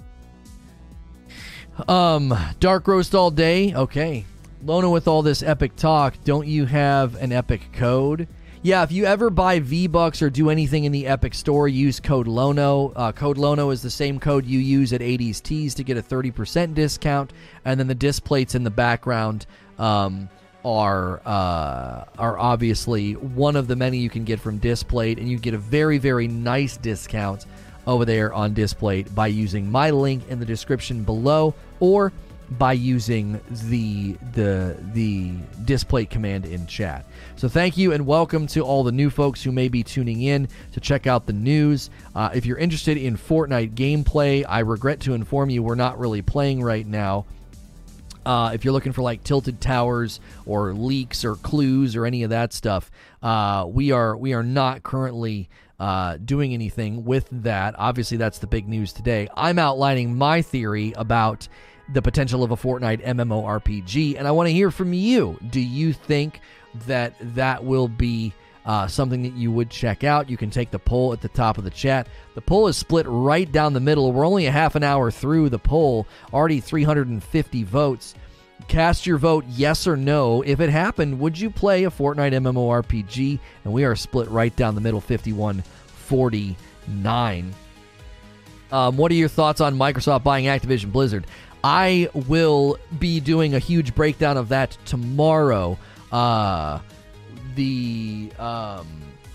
Um, dark roast all day. Okay. Lona, with all this epic talk, don't you have an epic code? Yeah, if you ever buy V Bucks or do anything in the Epic Store, use code LONO. Uh, code LONO is the same code you use at 80s Tees to get a 30% discount, and then the Displates in the background um, are uh, are obviously one of the many you can get from Displate, and you get a very very nice discount over there on Displate by using my link in the description below or by using the the the Displate command in chat. So thank you and welcome to all the new folks who may be tuning in to check out the news. Uh, if you're interested in Fortnite gameplay, I regret to inform you we're not really playing right now. Uh, if you're looking for like tilted towers or leaks or clues or any of that stuff, uh, we are we are not currently uh, doing anything with that. Obviously, that's the big news today. I'm outlining my theory about the potential of a Fortnite MMORPG, and I want to hear from you. Do you think that that will be uh, something that you would check out? You can take the poll at the top of the chat. The poll is split right down the middle. We're only a half an hour through the poll, already 350 votes. Cast your vote yes or no. If it happened, would you play a Fortnite MMORPG? And we are split right down the middle 51 49. Um, what are your thoughts on Microsoft buying Activision Blizzard? I will be doing a huge breakdown of that tomorrow. Uh, the um,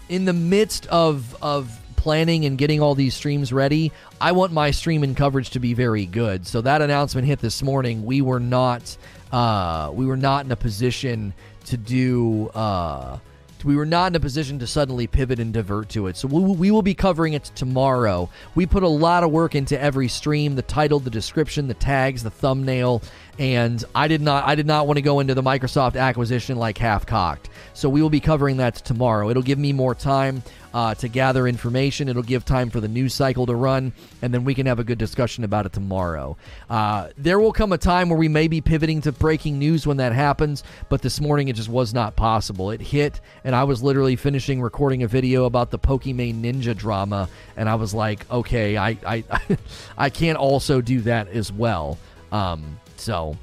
in the midst of of planning and getting all these streams ready, I want my stream and coverage to be very good. So that announcement hit this morning. We were not uh, we were not in a position to do. Uh, we were not in a position to suddenly pivot and divert to it. So we, we will be covering it tomorrow. We put a lot of work into every stream, the title, the description, the tags, the thumbnail, and I did not I did not want to go into the Microsoft acquisition like half cocked. So we will be covering that tomorrow. It'll give me more time uh, to gather information. It'll give time for the news cycle to run, and then we can have a good discussion about it tomorrow. Uh, there will come a time where we may be pivoting to breaking news when that happens, but this morning it just was not possible. It hit, and I was literally finishing recording a video about the Pokimane Ninja drama, and I was like, okay, I I I can't also do that as well. Um, so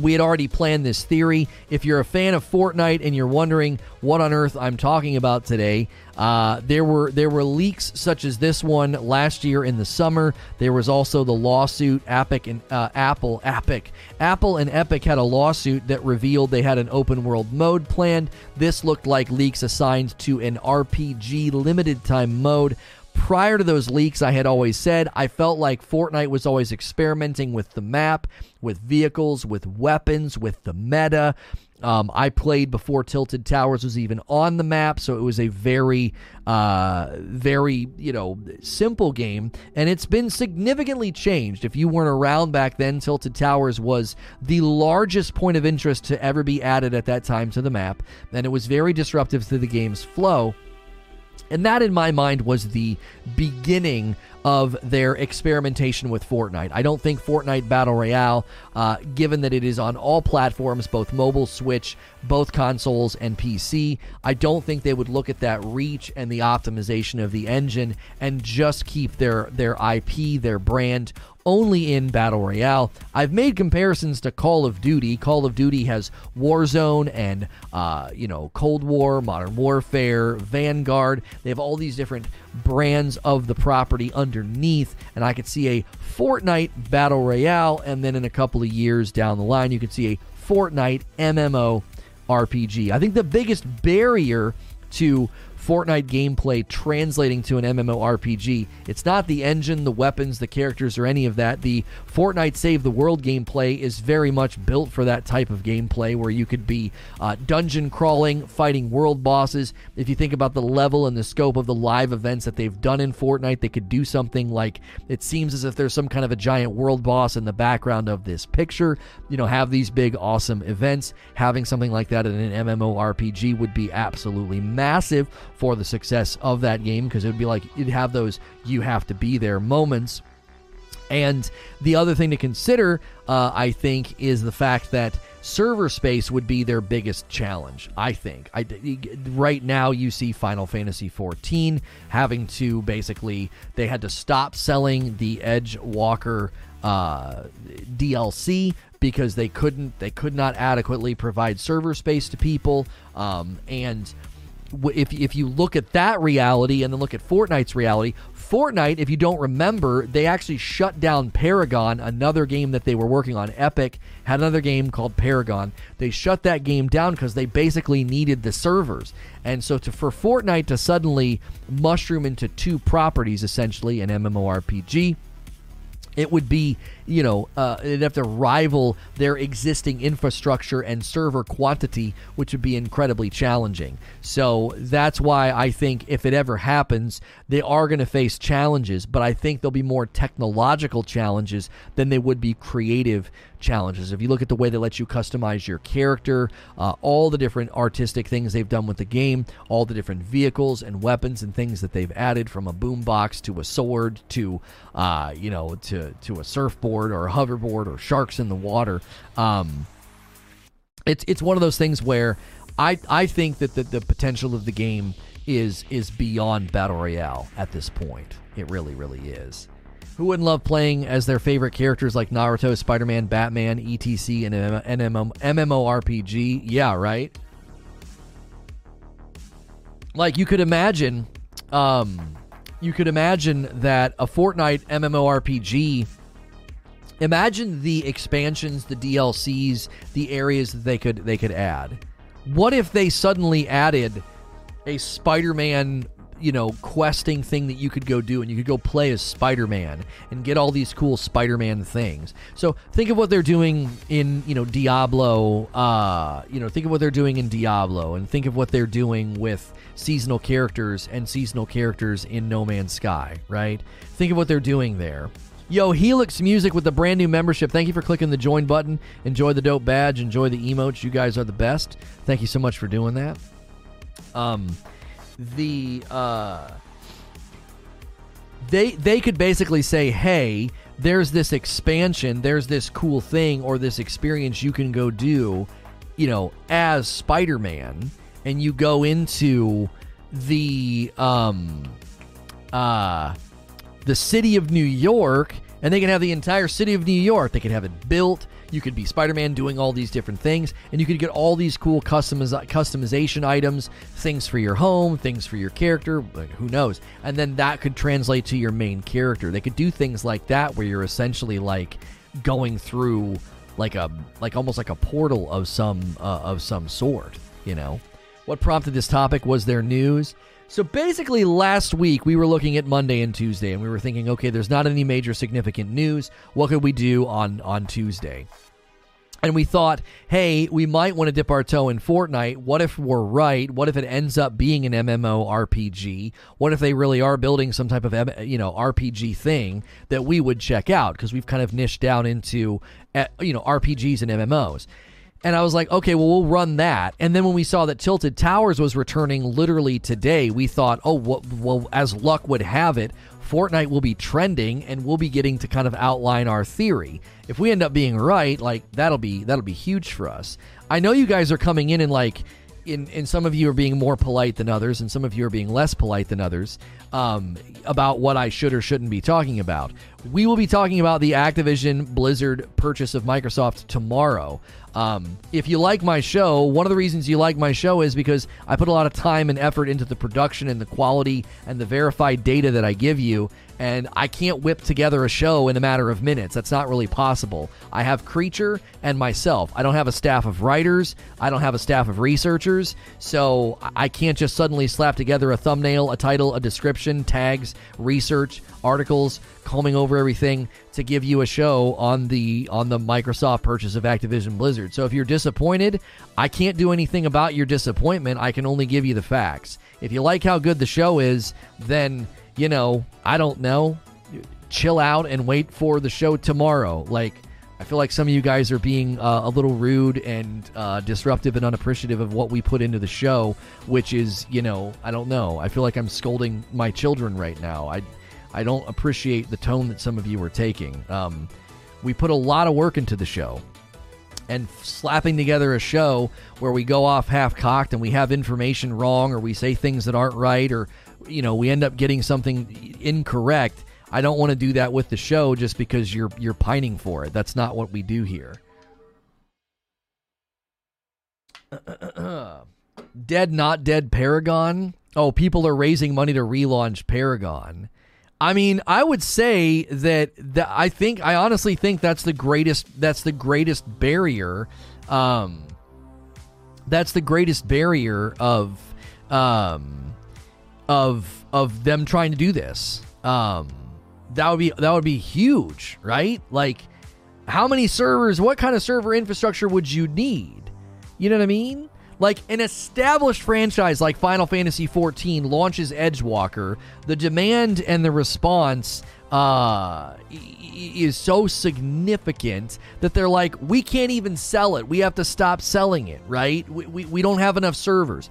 we had already planned this theory. If you're a fan of Fortnite and you're wondering what on earth I'm talking about today, uh, there were there were leaks such as this one last year in the summer. There was also the lawsuit. Epic and uh, Apple, Epic, Apple and Epic had a lawsuit that revealed they had an open world mode planned. This looked like leaks assigned to an RPG limited time mode prior to those leaks, I had always said I felt like Fortnite was always experimenting with the map, with vehicles, with weapons, with the meta. Um, I played before Tilted Towers was even on the map, so it was a very, uh, very, you know, simple game. And it's been significantly changed. If you weren't around back then, Tilted Towers was the largest point of interest to ever be added at that time to the map, and it was very disruptive to the game's flow. And that, in my mind, was the beginning of their experimentation with Fortnite. I don't think Fortnite Battle Royale, uh, given that it is on all platforms, both mobile, Switch, both consoles, and PC, I don't think they would look at that reach and the optimization of the engine and just keep their their IP, their brand only in Battle Royale. I've made comparisons to Call of Duty. Call of Duty has Warzone and, uh, you know, Cold War, Modern Warfare, Vanguard. They have all these different brands of the property underneath, and I could see a Fortnite Battle Royale, and then in a couple of years down the line, you could see a Fortnite MMO RPG. I think the biggest barrier to Fortnite gameplay translating to an MMORPG. It's not the engine, the weapons, the characters, or any of that. The Fortnite Save the World gameplay is very much built for that type of gameplay where you could be uh, dungeon crawling, fighting world bosses. If you think about the level and the scope of the live events that they've done in Fortnite, they could do something like it seems as if there's some kind of a giant world boss in the background of this picture. You know, have these big, awesome events. Having something like that in an MMORPG would be absolutely massive for the success of that game because it would be like you'd have those you have to be there moments. And the other thing to consider, uh, I think, is the fact that server space would be their biggest challenge. I think. I, right now, you see Final Fantasy XIV having to basically they had to stop selling the Endwalker uh, DLC because they couldn't they could not adequately provide server space to people um, and if, if you look at that reality and then look at Fortnite's reality, Fortnite, if you don't remember, they actually shut down Paragon, another game that they were working on. Epic had another game called Paragon. They shut that game down because they basically needed the servers. And so to, for Fortnite to suddenly mushroom into two properties, essentially, an MMORPG it would be, you know, uh, it'd have to rival their existing infrastructure and server quantity, which would be incredibly challenging. So that's why I think if it ever happens, they are going to face challenges, but I think there'll be more technological challenges than they would be creative challenges. If you look at the way they let you customize your character, uh, all the different artistic things they've done with the game, all the different vehicles and weapons and things that they've added from a boombox to a sword to, uh, you know, to to a surfboard or a hoverboard or sharks in the water. Um, it's it's one of those things where I I think that the, the potential of the game is is beyond battle royale at this point. It really really is. Who wouldn't love playing as their favorite characters like Naruto, Spider Man, Batman, ETC, and MMO, MMORPG? Yeah, right? Like, you could imagine. Um, you could imagine that a Fortnite MMORPG. Imagine the expansions, the DLCs, the areas that they could they could add. What if they suddenly added a Spider-Man you know, questing thing that you could go do, and you could go play as Spider Man and get all these cool Spider Man things. So think of what they're doing in, you know, Diablo. Uh, you know, think of what they're doing in Diablo, and think of what they're doing with seasonal characters and seasonal characters in No Man's Sky. Right? Think of what they're doing there. Yo, Helix Music with the brand new membership. Thank you for clicking the join button. Enjoy the dope badge. Enjoy the emotes. You guys are the best. Thank you so much for doing that. Um, the uh, they they could basically say, "Hey, there's this expansion, there's this cool thing or this experience you can go do, you know, as Spider-Man." And you go into the um uh the city of New York and they can have the entire city of New York. They could have it built. You could be Spider Man doing all these different things, and you could get all these cool customiz- customization items, things for your home, things for your character, who knows? And then that could translate to your main character. They could do things like that where you're essentially like going through like a like almost like a portal of some uh, of some sort, you know. What prompted this topic was their news. So basically, last week we were looking at Monday and Tuesday, and we were thinking, okay, there's not any major significant news. What could we do on on Tuesday? And we thought, hey, we might want to dip our toe in Fortnite. What if we're right? What if it ends up being an MMO RPG? What if they really are building some type of you know RPG thing that we would check out because we've kind of niched down into eh, you know RPGs and MMOs. And I was like, okay, well, we'll run that. And then when we saw that Tilted Towers was returning literally today, we thought, oh, well, well, as luck would have it, Fortnite will be trending and we'll be getting to kind of outline our theory. If we end up being right, like that'll be that'll be huge for us. I know you guys are coming in and like in, and some of you are being more polite than others, and some of you are being less polite than others um, about what I should or shouldn't be talking about. We will be talking about the Activision Blizzard purchase of Microsoft tomorrow. Um, if you like my show, one of the reasons you like my show is because I put a lot of time and effort into the production and the quality and the verified data that I give you. And I can't whip together a show in a matter of minutes. That's not really possible. I have Creature and myself. I don't have a staff of writers. I don't have a staff of researchers. So I can't just suddenly slap together a thumbnail, a title, a description, tags, research, articles, combing over everything to give you a show on the on the Microsoft purchase of Activision Blizzard. So if you're disappointed, I can't do anything about your disappointment. I can only give you the facts. If you like how good the show is, then, you know, I don't know, chill out and wait for the show tomorrow. Like I feel like some of you guys are being uh, a little rude and uh, disruptive and unappreciative of what we put into the show, which is, you know, I don't know. I feel like I'm scolding my children right now. I I don't appreciate the tone that some of you are taking. Um, we put a lot of work into the show. And slapping together a show where we go off half cocked and we have information wrong or we say things that aren't right or, you know, we end up getting something incorrect. I don't want to do that with the show just because you're you're pining for it. That's not what we do here. dead not dead Paragon. Oh, people are raising money to relaunch Paragon. I mean, I would say that that I think I honestly think that's the greatest that's the greatest barrier um that's the greatest barrier of um of of them trying to do this. Um that would be that would be huge, right? Like how many servers, what kind of server infrastructure would you need? You know what I mean? Like an established franchise like Final Fantasy XIV launches Endwalker, the demand and the response uh, is so significant that they're like, we can't even sell it. We have to stop selling it, right? We, we, we don't have enough servers.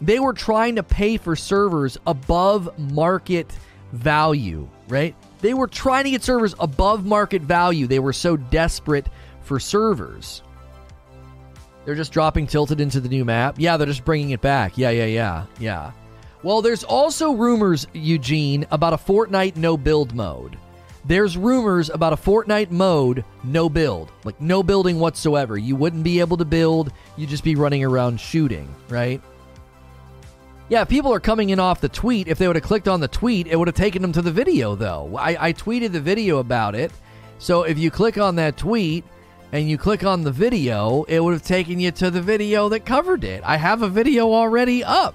They were trying to pay for servers above market value, right? They were trying to get servers above market value. They were so desperate for servers. They're just dropping Tilted into the new map. Yeah, they're just bringing it back. Yeah, yeah, yeah, yeah. Well, there's also rumors, Eugene, about a Fortnite no build mode. There's rumors about a Fortnite mode no build, like no building whatsoever. You wouldn't be able to build, you'd just be running around shooting, right? Yeah, people are coming in off the tweet. If they would have clicked on the tweet, it would have taken them to the video, though. I, I tweeted the video about it. So if you click on that tweet, and you click on the video, it would have taken you to the video that covered it. I have a video already up.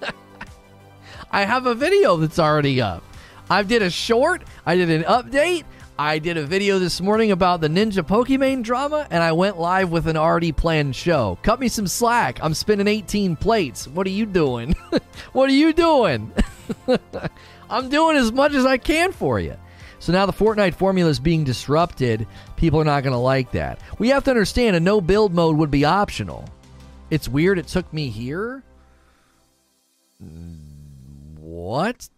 I have a video that's already up. I did a short, I did an update, I did a video this morning about the Ninja Pokimane drama, and I went live with an already planned show. Cut me some slack. I'm spinning 18 plates. What are you doing? what are you doing? I'm doing as much as I can for you. So now the Fortnite formula is being disrupted. People are not going to like that. We have to understand a no build mode would be optional. It's weird it took me here. What?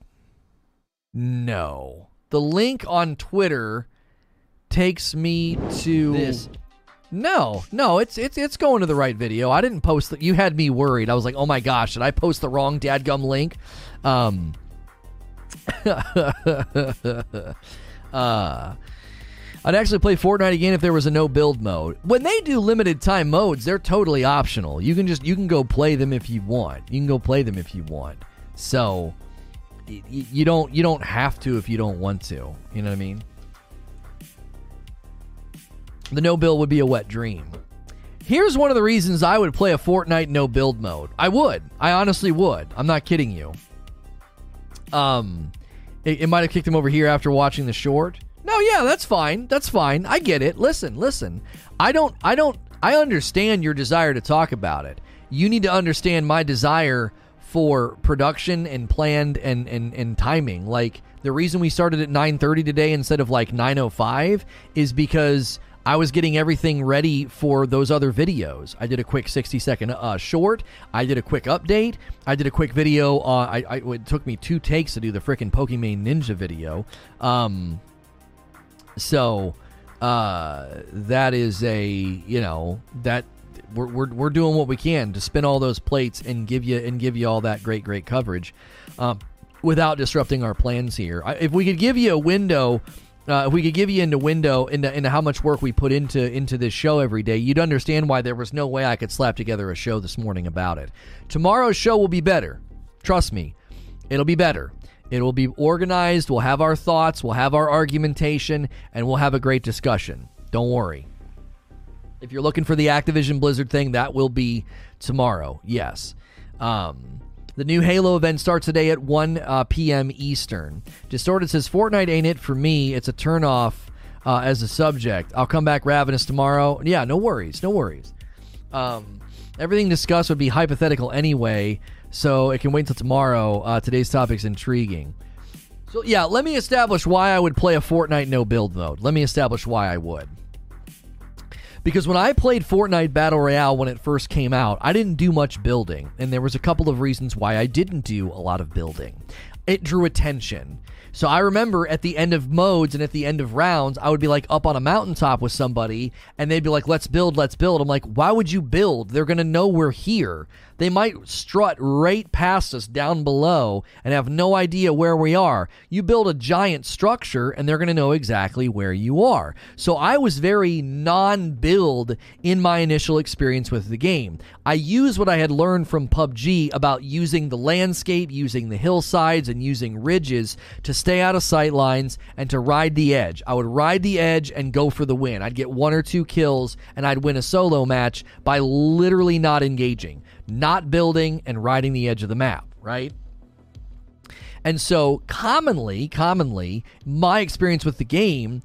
No. The link on Twitter takes me to This. No, no, it's it's it's going to the right video. I didn't post that. You had me worried. I was like, oh my gosh, did I post the wrong dadgum link? Um, uh, I'd actually play Fortnite again if there was a no build mode. When they do limited time modes, they're totally optional. You can just you can go play them if you want. You can go play them if you want. So you don't you don't have to if you don't want to. You know what I mean? The no build would be a wet dream. Here's one of the reasons I would play a Fortnite no build mode. I would. I honestly would. I'm not kidding you. Um, it, it might have kicked him over here after watching the short. No, yeah, that's fine. That's fine. I get it. Listen, listen. I don't. I don't. I understand your desire to talk about it. You need to understand my desire for production and planned and and and timing. Like the reason we started at 9:30 today instead of like 9:05 is because I was getting everything ready for those other videos. I did a quick 60 second uh, short. I did a quick update. I did a quick video. Uh, I, I it took me two takes to do the freaking Pokimane Ninja video. Um, so uh, that is a you know that we're, we're, we're doing what we can to spin all those plates and give you and give you all that great great coverage um, without disrupting our plans here. I, if we could give you a window uh, if we could give you into window into, into how much work we put into into this show every day, you'd understand why there was no way I could slap together a show this morning about it. Tomorrow's show will be better. Trust me, it'll be better. It will be organized. We'll have our thoughts, we'll have our argumentation, and we'll have a great discussion. Don't worry. If you're looking for the Activision Blizzard thing, that will be tomorrow. Yes. Um, the new Halo event starts today at 1 uh, p.m. Eastern. Distorted says Fortnite ain't it for me. It's a turnoff uh, as a subject. I'll come back ravenous tomorrow. Yeah, no worries. No worries. Um, everything discussed would be hypothetical anyway, so it can wait until tomorrow. Uh, today's topic's intriguing. So, yeah, let me establish why I would play a Fortnite no build mode. Let me establish why I would. Because when I played Fortnite Battle Royale when it first came out, I didn't do much building, and there was a couple of reasons why I didn't do a lot of building. It drew attention. So I remember at the end of modes and at the end of rounds, I would be like up on a mountaintop with somebody, and they'd be like, "Let's build, let's build." I'm like, "Why would you build? They're gonna know we're here." They might strut right past us down below and have no idea where we are. You build a giant structure and they're going to know exactly where you are. So I was very non build in my initial experience with the game. I used what I had learned from PUBG about using the landscape, using the hillsides, and using ridges to stay out of sight lines and to ride the edge. I would ride the edge and go for the win. I'd get one or two kills and I'd win a solo match by literally not engaging not building and riding the edge of the map, right? And so commonly, commonly, my experience with the game,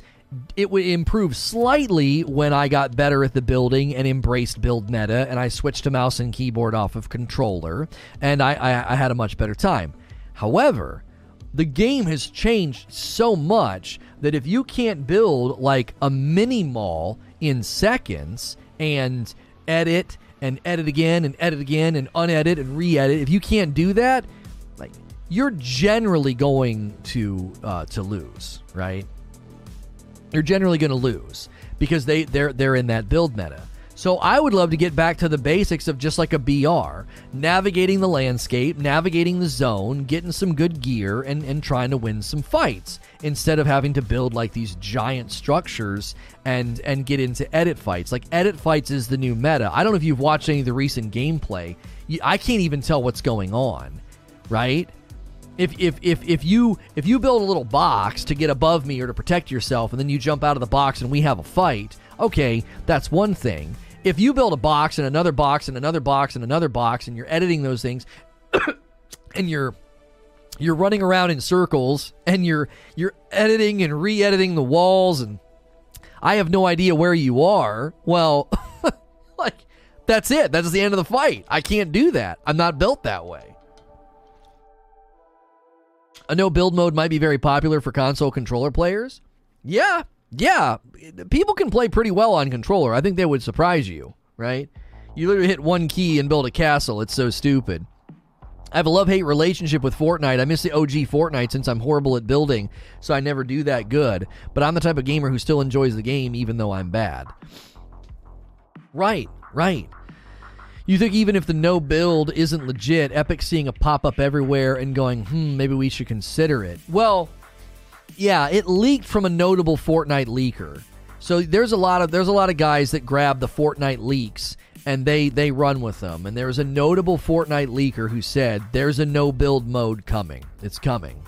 it would improve slightly when I got better at the building and embraced build meta, and I switched to mouse and keyboard off of controller, and I, I, I had a much better time. However, the game has changed so much that if you can't build like a mini mall in seconds and edit and edit again and edit again and unedit and re-edit. If you can't do that, like you're generally going to uh, to lose, right? You're generally going to lose because they they're they're in that build meta. So I would love to get back to the basics of just like a BR, navigating the landscape, navigating the zone, getting some good gear, and, and trying to win some fights instead of having to build like these giant structures and and get into edit fights. Like edit fights is the new meta. I don't know if you've watched any of the recent gameplay. I can't even tell what's going on, right? If, if, if, if you if you build a little box to get above me or to protect yourself and then you jump out of the box and we have a fight okay that's one thing if you build a box and another box and another box and another box and you're editing those things and you're you're running around in circles and you're you're editing and re-editing the walls and I have no idea where you are. Well, like that's it. That's the end of the fight. I can't do that. I'm not built that way. A no build mode might be very popular for console controller players. Yeah, yeah, people can play pretty well on controller. I think they would surprise you, right? You literally hit one key and build a castle. It's so stupid. I have a love hate relationship with Fortnite. I miss the OG Fortnite since I'm horrible at building, so I never do that good. But I'm the type of gamer who still enjoys the game even though I'm bad. Right, right. You think even if the no build isn't legit, Epic seeing a pop up everywhere and going, hmm, maybe we should consider it. Well, yeah, it leaked from a notable Fortnite leaker. So there's a lot of there's a lot of guys that grab the Fortnite leaks and they they run with them. And there was a notable Fortnite leaker who said there's a no build mode coming. It's coming.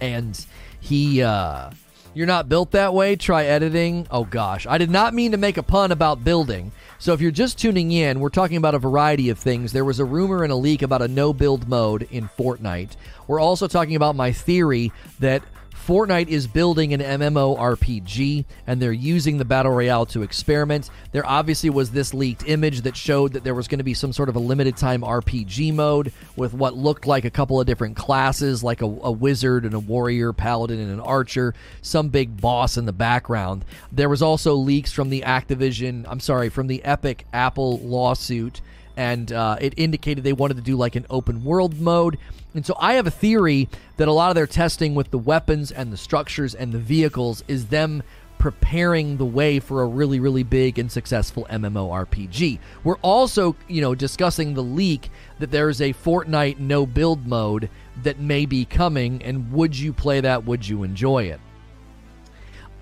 And he uh you're not built that way, try editing. Oh gosh, I did not mean to make a pun about building. So if you're just tuning in, we're talking about a variety of things. There was a rumor and a leak about a no build mode in Fortnite. We're also talking about my theory that Fortnite is building an MMORPG and they're using the Battle Royale to experiment. There obviously was this leaked image that showed that there was going to be some sort of a limited time RPG mode with what looked like a couple of different classes, like a, a wizard and a warrior, paladin and an archer, some big boss in the background. There was also leaks from the Activision, I'm sorry, from the Epic Apple lawsuit and uh, it indicated they wanted to do like an open world mode. And so I have a theory that a lot of their testing with the weapons and the structures and the vehicles is them preparing the way for a really really big and successful MMORPG. We're also, you know, discussing the leak that there's a Fortnite no build mode that may be coming and would you play that? Would you enjoy it?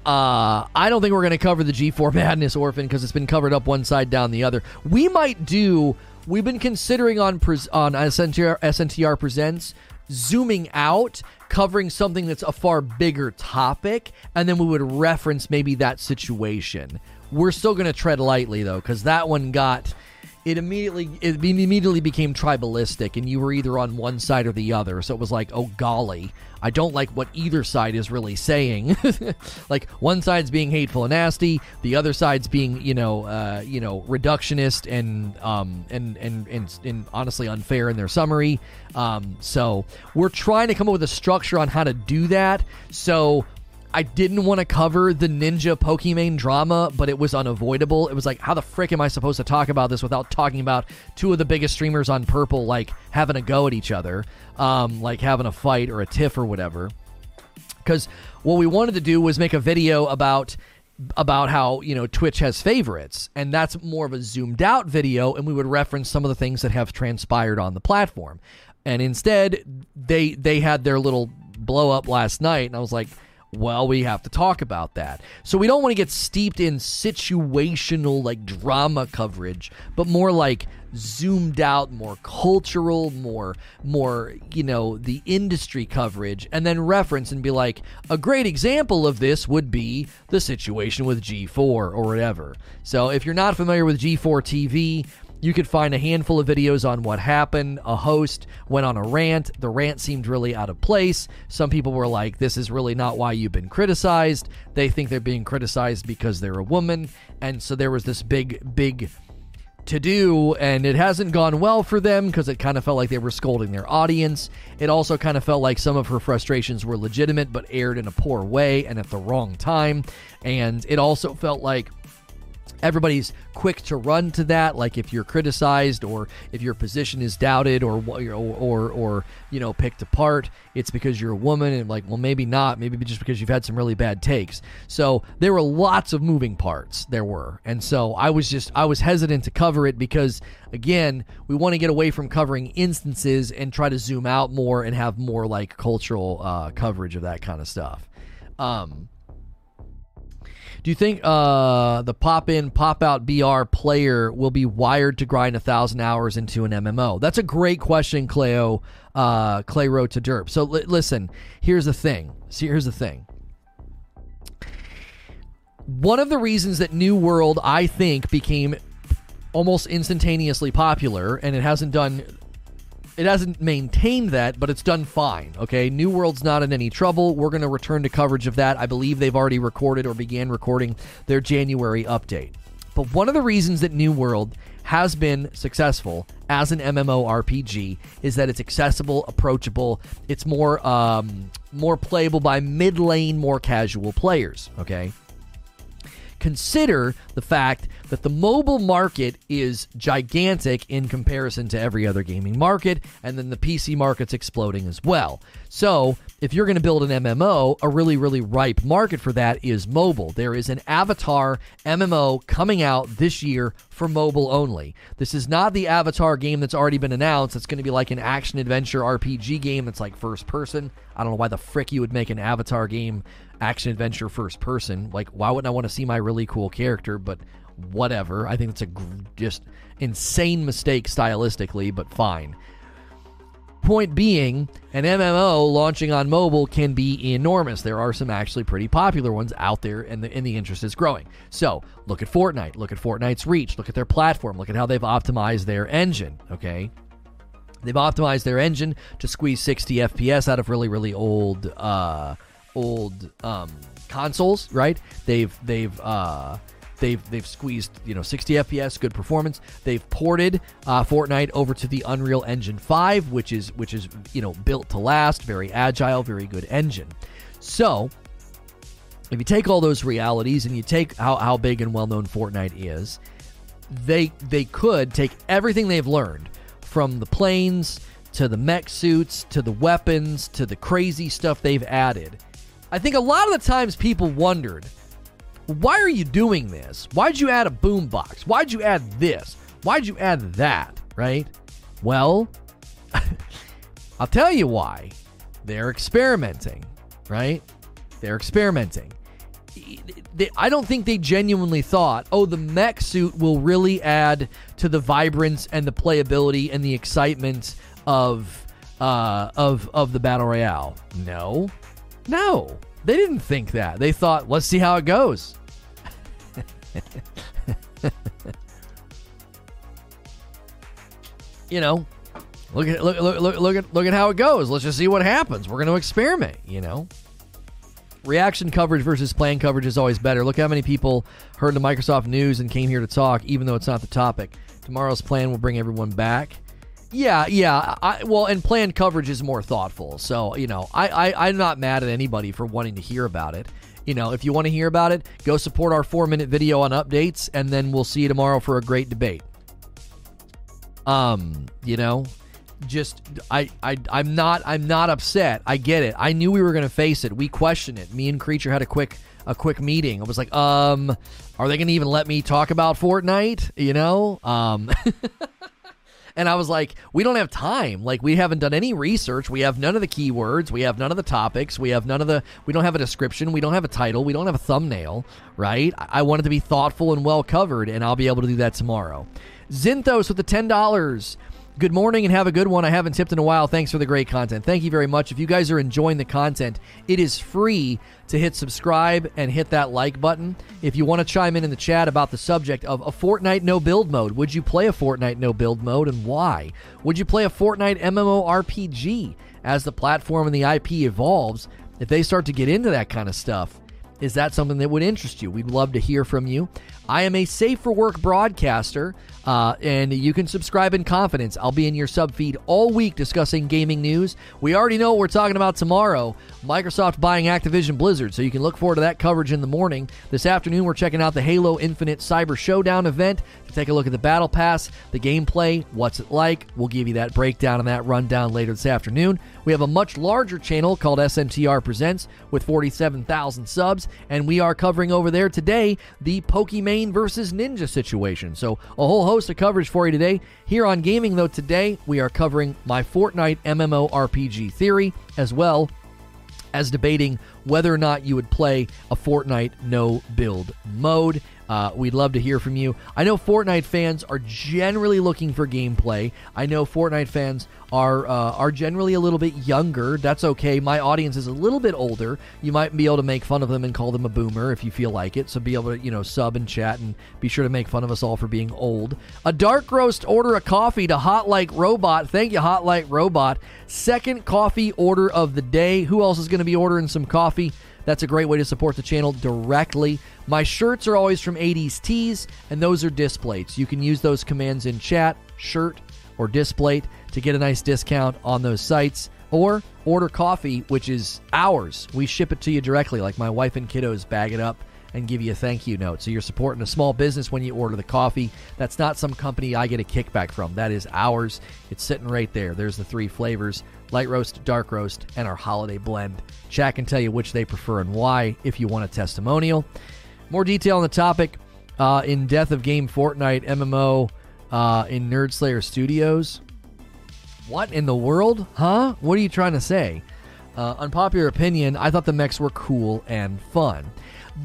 uh, I don't think we're going to cover the G4 Madness Orphan because it's been covered up one side, down the other. We might do. We've been considering on pres- on SNTR, SNTR Presents zooming out, covering something that's a far bigger topic, and then we would reference maybe that situation. We're still going to tread lightly though, because that one got it immediately it immediately became tribalistic and you were either on one side or the other. So it was like oh golly i don't like what either side is really saying. Like one side's being hateful and nasty the other side's being you know uh, you know reductionist and um and, and and and honestly unfair in their summary. Um so we're trying to come up with a structure on how to do that. So I didn't want to cover the ninja Pokimane drama, but it was unavoidable. It was like, how the frick am I supposed to talk about this without talking about two of the biggest streamers on Purple, like having a go at each other, um, like having a fight or a tiff or whatever? Because what we wanted to do was make a video about about how you know Twitch has favorites, and that's more of a zoomed out video, and we would reference some of the things that have transpired on the platform. And instead, they they had their little blow up last night, and I was like well, we have to talk about that. So we don't want to get steeped in situational like drama coverage, but more like zoomed out, more cultural, more more, you know, the industry coverage and then reference and be like a great example of this would be the situation with G4 or whatever. So if you're not familiar with G4 TV, you could find a handful of videos on what happened. A host went on a rant. The rant seemed really out of place. Some people were like, this is really not why you've been criticized. They think they're being criticized because they're a woman. And so there was this big, big to do, and it hasn't gone well for them because it kind of felt like they were scolding their audience. It also kind of felt like some of her frustrations were legitimate but aired in a poor way and at the wrong time. And it also felt like everybody's quick to run to that like if you're criticized or if your position is doubted or or or, or you know picked apart it's because you're a woman and like well maybe not maybe just because you've had some really bad takes. So there were lots of moving parts there were. And so i was just i was hesitant to cover it because again we want to get away from covering instances and try to zoom out more and have more like cultural uh, coverage of that kind of stuff. Um do you think uh, the pop in, pop out BR player will be wired to grind a thousand hours into an MMO? That's a great question, Cleo. Uh, Clay wrote to Derp. So li- listen, here's the thing. See, here's the thing. One of the reasons that New World, I think, became almost instantaneously popular, and it hasn't done it hasn't maintained that, but it's done fine. Okay, New World's not in any trouble. We're going to return to coverage of that. I believe they've already recorded or began recording their January update. But one of the reasons that New World has been successful as an MMORPG is that it's accessible, approachable. It's more um, more playable by mid lane, more casual players. Okay, consider the fact that the mobile market is gigantic in comparison to every other gaming market, and then the PC market's exploding as well. So, if you're going to build an MMO, a really, really ripe market for that is mobile. There is an Avatar MMO coming out this year for mobile only. This is not the Avatar game that's already been announced. It's going to be like an action adventure RPG game that's like first person. I don't know why the frick you would make an Avatar game action adventure first person. Like, why wouldn't I want to see my really cool character? But whatever. I think it's a just insane mistake stylistically, but fine. Point being, an MMO launching on mobile can be enormous. There are some actually pretty popular ones out there, and the, and the interest is growing. So, look at Fortnite. Look at Fortnite's reach. Look at their platform. Look at how they've optimized their engine. Okay, they've optimized their engine to squeeze 60 FPS out of really, really old, uh, old um, consoles. Right? They've they've uh, They've they've squeezed you know 60 FPS, good performance. They've ported uh, Fortnite over to the Unreal Engine 5, which is which is you know built to last, very agile, very good engine. So if you take all those realities and you take how, how big and well known Fortnite is, they they could take everything they've learned from the planes to the mech suits to the weapons to the crazy stuff they've added. I think a lot of the times people wondered why are you doing this? Why'd you add a boombox? Why'd you add this? Why'd you add that? Right? Well, I'll tell you why. They're experimenting, right? They're experimenting. I don't think they genuinely thought, oh, the mech suit will really add to the vibrance and the playability and the excitement of uh, of of the battle royale. No, no, they didn't think that. They thought, let's see how it goes. you know, look at look, look look look at look at how it goes. Let's just see what happens. We're going to experiment. You know reaction coverage versus plan coverage is always better. Look how many people heard the Microsoft news and came here to talk, even though it's not the topic. Tomorrow's plan will bring everyone back. Yeah, yeah. I, well, and planned coverage is more thoughtful. So, you know, I, I, I'm not mad at anybody for wanting to hear about it. You know, if you want to hear about it, go support our four minute video on updates, and then we'll see you tomorrow for a great debate. Um, you know, just I, I I'm not I'm not upset. I get it. I knew we were going to face it. We questioned it. Me and Creature had a quick a quick meeting. I was like, um, are they going to even let me talk about Fortnite? You know, um. and I was like, we don't have time. Like, we haven't done any research. We have none of the keywords. We have none of the topics. We have none of the. We don't have a description. We don't have a title. We don't have a thumbnail. Right? I want it to be thoughtful and well covered, and I'll be able to do that tomorrow. Zinthos with the ten dollars. Good morning and have a good one. I haven't tipped in a while. Thanks for the great content. Thank you very much. If you guys are enjoying the content, it is free to hit subscribe and hit that like button. If you want to chime in in the chat about the subject of a Fortnite no build mode, would you play a Fortnite no build mode and why? Would you play a Fortnite MMORPG as the platform and the IP evolves? If they start to get into that kind of stuff, is that something that would interest you? We'd love to hear from you. I am a safe for work broadcaster, uh, and you can subscribe in confidence. I'll be in your sub feed all week discussing gaming news. We already know what we're talking about tomorrow Microsoft buying Activision Blizzard, so you can look forward to that coverage in the morning. This afternoon, we're checking out the Halo Infinite Cyber Showdown event to take a look at the Battle Pass, the gameplay, what's it like. We'll give you that breakdown and that rundown later this afternoon. We have a much larger channel called SNTR Presents with 47,000 subs, and we are covering over there today the Pokimane versus Ninja situation. So, a whole host of coverage for you today. Here on Gaming, though, today we are covering my Fortnite MMORPG theory as well as debating whether or not you would play a Fortnite no build mode. Uh, we'd love to hear from you. I know Fortnite fans are generally looking for gameplay. I know Fortnite fans are uh, are generally a little bit younger. That's okay. My audience is a little bit older. You might be able to make fun of them and call them a boomer if you feel like it. So be able to you know sub and chat and be sure to make fun of us all for being old. A dark roast order a coffee to Hot Like Robot. Thank you, Hot Like Robot. Second coffee order of the day. Who else is going to be ordering some coffee? That's a great way to support the channel directly. My shirts are always from 80s Tees, and those are Displates. You can use those commands in chat, shirt, or Displate to get a nice discount on those sites. Or order coffee, which is ours. We ship it to you directly, like my wife and kiddos bag it up and give you a thank you note. So you're supporting a small business when you order the coffee. That's not some company I get a kickback from. That is ours. It's sitting right there. There's the three flavors light roast, dark roast, and our holiday blend. Chat can tell you which they prefer and why if you want a testimonial. More detail on the topic uh, in Death of Game Fortnite MMO uh, in Nerd Slayer Studios. What in the world? Huh? What are you trying to say? Uh, unpopular opinion, I thought the mechs were cool and fun.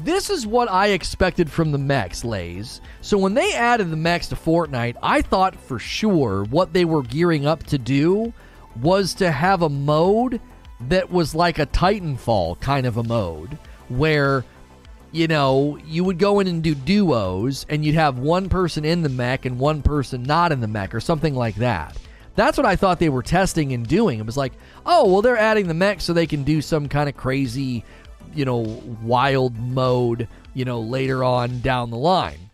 This is what I expected from the mechs, Lays. So when they added the mechs to Fortnite, I thought for sure what they were gearing up to do was to have a mode that was like a Titanfall kind of a mode where you know, you would go in and do duos and you'd have one person in the mech and one person not in the mech or something like that. That's what I thought they were testing and doing. It was like, oh, well, they're adding the mech so they can do some kind of crazy, you know, wild mode, you know, later on down the line.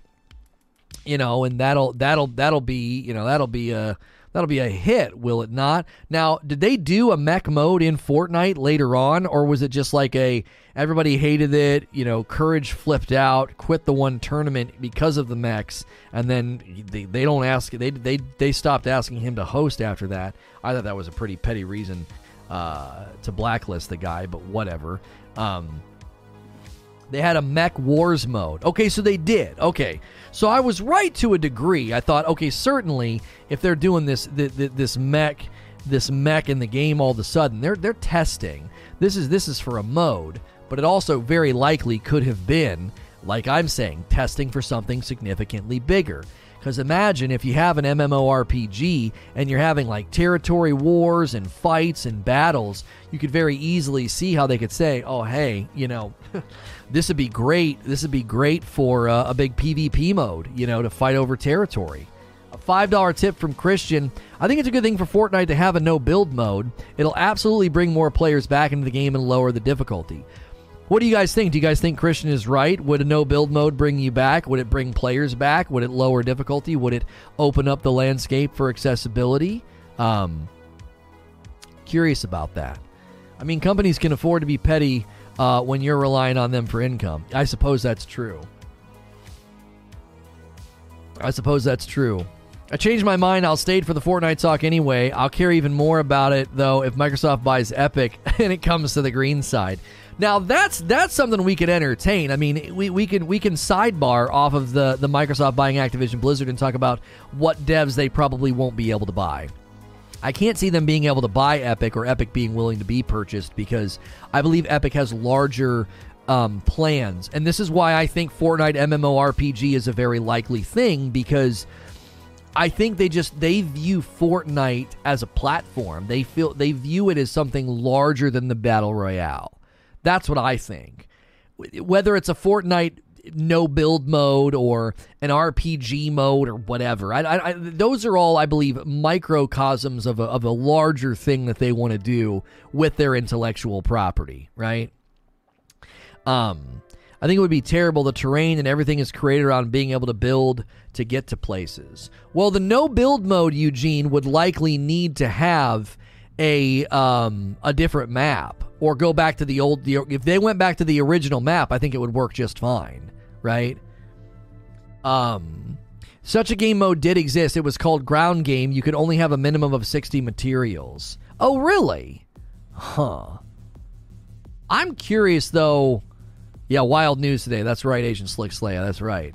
You know, and that'll that'll that'll be, you know, that'll be a That'll be a hit, will it not? Now, did they do a mech mode in Fortnite later on, or was it just like a everybody hated it? You know, Courage flipped out, quit the one tournament because of the mechs, and then they, they don't ask they they they stopped asking him to host after that. I thought that was a pretty petty reason uh, to blacklist the guy, but whatever. Um, they had a mech wars mode. Okay, so they did. Okay, so I was right to a degree. I thought, okay, certainly if they're doing this this mech this mech in the game all of a sudden, they're they're testing. This is this is for a mode. but it also very likely could have been, like I'm saying, testing for something significantly bigger. Because imagine if you have an MMORPG and you're having like territory wars and fights and battles, you could very easily see how they could say, "Oh, hey, you know, this would be great. This would be great for uh, a big PvP mode, you know, to fight over territory." A five dollar tip from Christian. I think it's a good thing for Fortnite to have a no build mode. It'll absolutely bring more players back into the game and lower the difficulty. What do you guys think? Do you guys think Christian is right? Would a no build mode bring you back? Would it bring players back? Would it lower difficulty? Would it open up the landscape for accessibility? Um, curious about that. I mean, companies can afford to be petty uh, when you're relying on them for income. I suppose that's true. I suppose that's true. I changed my mind. I'll stay for the Fortnite talk anyway. I'll care even more about it though if Microsoft buys Epic and it comes to the green side. Now that's that's something we could entertain. I mean, we, we can we can sidebar off of the the Microsoft buying Activision Blizzard and talk about what devs they probably won't be able to buy. I can't see them being able to buy Epic or Epic being willing to be purchased because I believe Epic has larger um, plans, and this is why I think Fortnite MMORPG is a very likely thing because I think they just they view Fortnite as a platform. They feel they view it as something larger than the battle royale. That's what I think. Whether it's a Fortnite no build mode or an RPG mode or whatever. I, I, I, those are all, I believe, microcosms of a, of a larger thing that they want to do with their intellectual property, right? Um, I think it would be terrible. The terrain and everything is created around being able to build to get to places. Well, the no build mode, Eugene, would likely need to have a um, a different map or go back to the old the, if they went back to the original map i think it would work just fine right? Um such a game mode did exist. It was called ground game. You could only have a minimum of 60 materials. Oh really? Huh. I'm curious though. Yeah wild news today. That's right agent slick slaya that's right.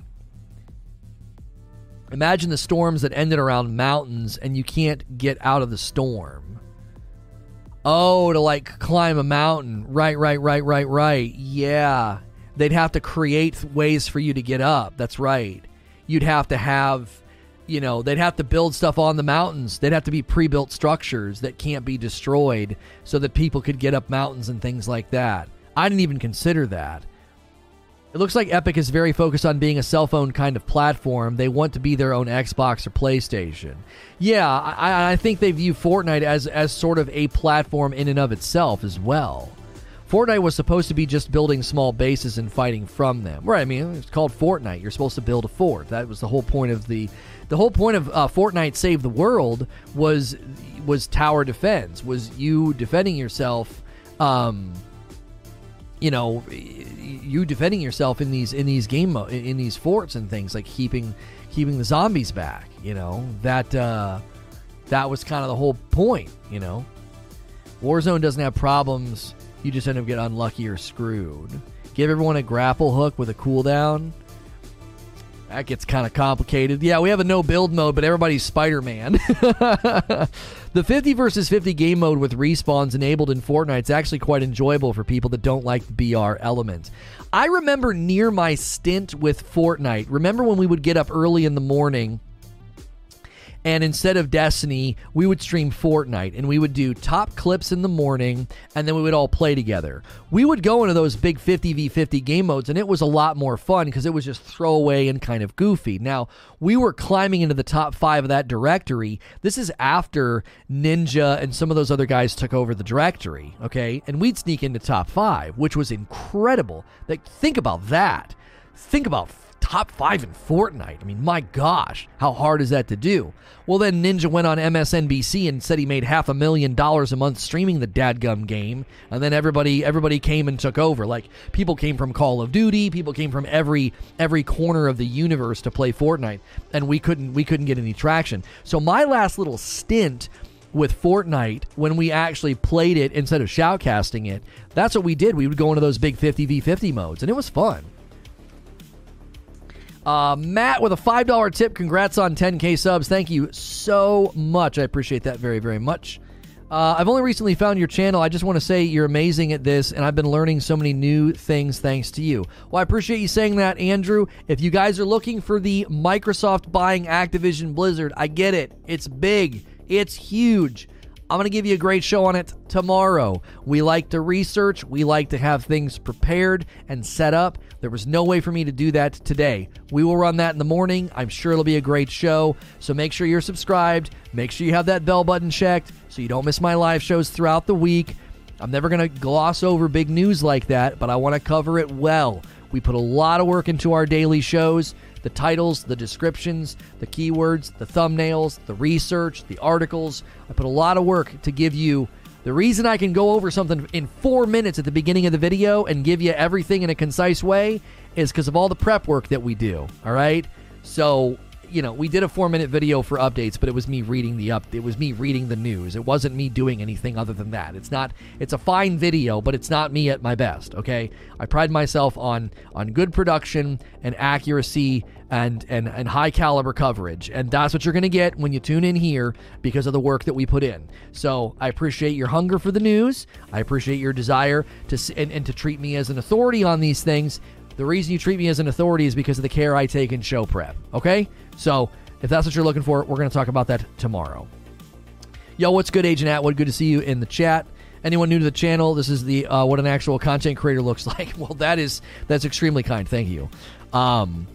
Imagine the storms that ended around mountains and you can't get out of the storm. Oh, to like climb a mountain. Right, right, right, right, right. Yeah. They'd have to create ways for you to get up. That's right. You'd have to have, you know, they'd have to build stuff on the mountains. They'd have to be pre built structures that can't be destroyed so that people could get up mountains and things like that. I didn't even consider that. It looks like Epic is very focused on being a cell phone kind of platform. They want to be their own Xbox or PlayStation. Yeah, I, I, think they view Fortnite as, as sort of a platform in and of itself as well. Fortnite was supposed to be just building small bases and fighting from them. Right? I mean, it's called Fortnite. You're supposed to build a fort. That was the whole point of the the whole point of uh, Fortnite Save the World was was tower defense. Was you defending yourself. Um, you know, you defending yourself in these in these game mo- in these forts and things like keeping keeping the zombies back. You know that uh, that was kind of the whole point. You know, Warzone doesn't have problems. You just end up getting unlucky or screwed. Give everyone a grapple hook with a cooldown. That gets kind of complicated. Yeah, we have a no build mode, but everybody's Spider Man. the 50 versus 50 game mode with respawns enabled in Fortnite is actually quite enjoyable for people that don't like the BR element. I remember near my stint with Fortnite, remember when we would get up early in the morning and instead of Destiny, we would stream Fortnite and we would do top clips in the morning and then we would all play together. We would go into those big 50v50 game modes and it was a lot more fun because it was just throwaway and kind of goofy. Now, we were climbing into the top five of that directory. This is after Ninja and some of those other guys took over the directory, okay? And we'd sneak into top five, which was incredible. Like, think about that. Think about top five in Fortnite. I mean, my gosh, how hard is that to do? Well, then Ninja went on MSNBC and said he made half a million dollars a month streaming the dadgum game, and then everybody everybody came and took over. Like people came from Call of Duty, people came from every every corner of the universe to play Fortnite, and we couldn't we couldn't get any traction. So my last little stint with Fortnite when we actually played it instead of shoutcasting it. That's what we did. We would go into those big 50v50 modes, and it was fun. Uh, Matt with a $5 tip. Congrats on 10K subs. Thank you so much. I appreciate that very, very much. Uh, I've only recently found your channel. I just want to say you're amazing at this, and I've been learning so many new things thanks to you. Well, I appreciate you saying that, Andrew. If you guys are looking for the Microsoft buying Activision Blizzard, I get it. It's big, it's huge. I'm going to give you a great show on it tomorrow. We like to research, we like to have things prepared and set up. There was no way for me to do that today. We will run that in the morning. I'm sure it'll be a great show. So make sure you're subscribed. Make sure you have that bell button checked so you don't miss my live shows throughout the week. I'm never going to gloss over big news like that, but I want to cover it well. We put a lot of work into our daily shows the titles, the descriptions, the keywords, the thumbnails, the research, the articles. I put a lot of work to give you the reason I can go over something in four minutes at the beginning of the video and give you everything in a concise way is because of all the prep work that we do. All right. So you know, we did a four minute video for updates, but it was me reading the up. It was me reading the news. It wasn't me doing anything other than that. It's not. It's a fine video, but it's not me at my best. Okay, I pride myself on on good production and accuracy and and and high caliber coverage, and that's what you're to get when you tune in here because of the work that we put in. So I appreciate your hunger for the news. I appreciate your desire to and, and to treat me as an authority on these things. The reason you treat me as an authority is because of the care I take in show prep. Okay? So if that's what you're looking for, we're going to talk about that tomorrow. Yo, what's good, Agent Atwood? Good to see you in the chat. Anyone new to the channel, this is the uh, what an actual content creator looks like. Well, that is that's extremely kind. Thank you. Um,